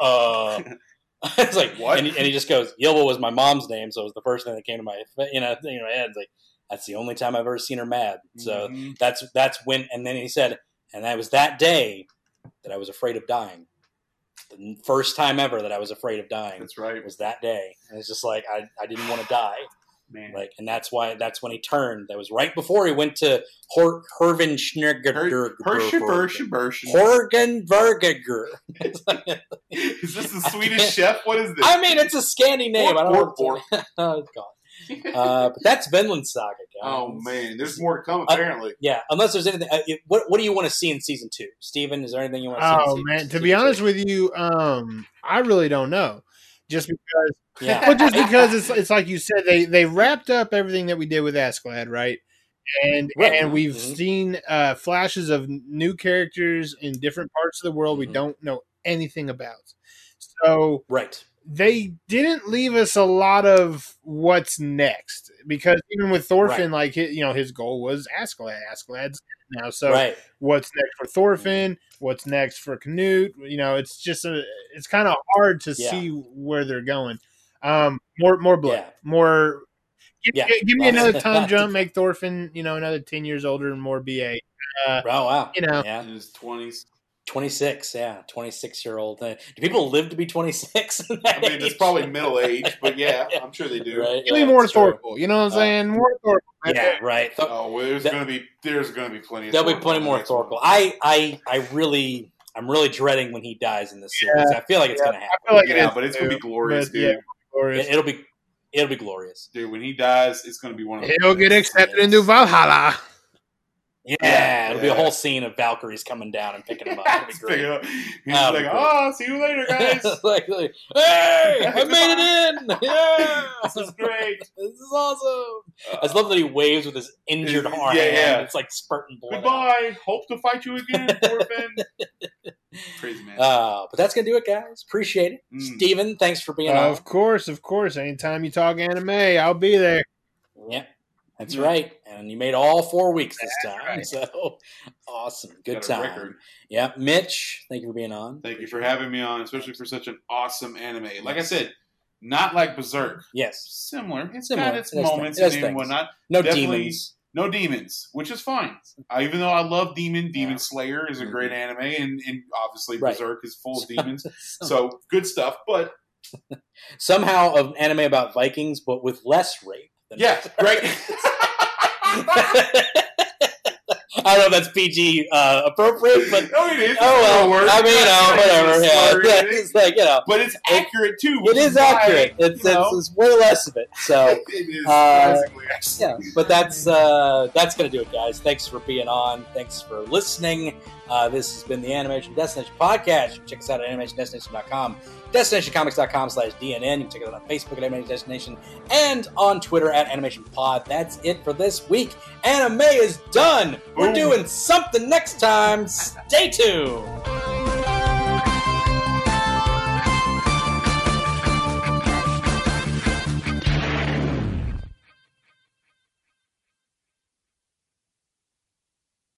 uh. it's like What? And he, and he just goes, Ylva was my mom's name, so it was the first thing that came to my you know in my head. It's like that's the only time I've ever seen her mad. So Mhm. that's that's when and then he said and that was that day that i was afraid of dying the first time ever that i was afraid of dying that's right, was that day and it's just like i, I didn't want to die man. like and that's why that's when he turned that was right before he went to Hor- herven Schnurger- Hershey, Hershey, Hershey. Horgen Vergeger. Is this the Swedish chef? What is this? I mean, it's a Scandi name. I don't know. Bork, what oh, it's gone. Uh, but that's Vinland Saga, guys. oh man, there's more to come. Uh, Apparently, Yeah, unless there's anything. Uh, it- what What do you want to see in season two, Steven? Is there anything you want to see? in Oh season- man, to be honest two? with you, um, I really don't know. Just because, yeah, well, just because it's it's like you said, they they wrapped up everything that we did with Askeladd, right? And Right. and we've Mhm. seen uh, flashes of new characters in different parts of the world we Mhm. don't know anything about. So right. they didn't leave us a lot of what's next because even with Thorfinn, like you know, his goal was Askeladd. Askeladd's now, so right. what's next for Thorfinn? What's next for Canute? You know, it's just a, it's kind of hard to Yeah. see where they're going. Um, more, more blood, Yeah. more. Give, Yeah. give me another time jump, make Thorfinn, you know, another ten years older and more BA. Uh, Oh wow. you know, Yeah. in his twenties. 26, yeah, 26 year old. Uh, Do people live to be 26? I mean, it's probably middle age, but yeah, I'm sure they do. Right? give me yeah, more historical. true. You know what I'm Uh, saying? More Thorkel. Yeah, right. Oh, well, there's That- gonna be there's gonna be plenty. Of There'll be plenty more historical. I, I, I really, I'm really dreading when he dies in this series. I feel like it's Yeah, going to happen. I happen. feel like it yeah, is but it's gonna be glorious, but, dude. yeah, glorious. It, will be, it'll be glorious. Dude, when he dies, it's gonna be one of the He'll get accepted into Valhalla. Yeah, it'll be a whole scene of Valkyries coming down and picking him up. It'll be great. it up. He's That'd be like, great. oh, see you later, guys. like, like, hey, I made it in! Yeah, this is great. This is awesome. I just love that he waves with his injured Yeah, arm. yeah. It's like spurting blood. out. Goodbye. Hope to fight you again, Thorfinn. Crazy man. Uh, but that's gonna do it, guys. Appreciate it, Mm. Steven, Thanks for being on. Of course, of course. Anytime you talk anime, I'll be there. Yeah, that's Yeah. right. And you made all four weeks this time, right. so awesome. Good time. record. Yeah, Mitch, thank you for being on. Thank you for having me on, especially for such an awesome anime. Like I said, not like Berserk. Yes, Similar. It's Similar. got its It moments things. And things. whatnot. no Definitely- demons. No demons, which is fine. I, even though I love Demon, Demon Yeah. Slayer is a Mhm. great anime, and, and obviously Right. Berserk is full of demons. so good stuff. But Somehow, an anime about Vikings, but with less rape. Yeah, right. I don't know if that's PG uh, appropriate, but no, it is. oh well. It'll. I mean, you know, whatever. Yeah, Slur, yeah, it is. it's like you know, But it's accurate too. it is why, accurate. It's, it's, it's way less of it. So it is uh, yeah, but that's uh, that's gonna do it, guys. Thanks for being on. Thanks for listening. Uh, this has been the Animation Destination Podcast. Check us out at animationdestination.com, destinationcomics.com slash DNN. You can check us out on Facebook at Animation Destination and on Twitter at Animation Pod. That's it for this week. Anime is done. We're doing something next time. Stay tuned.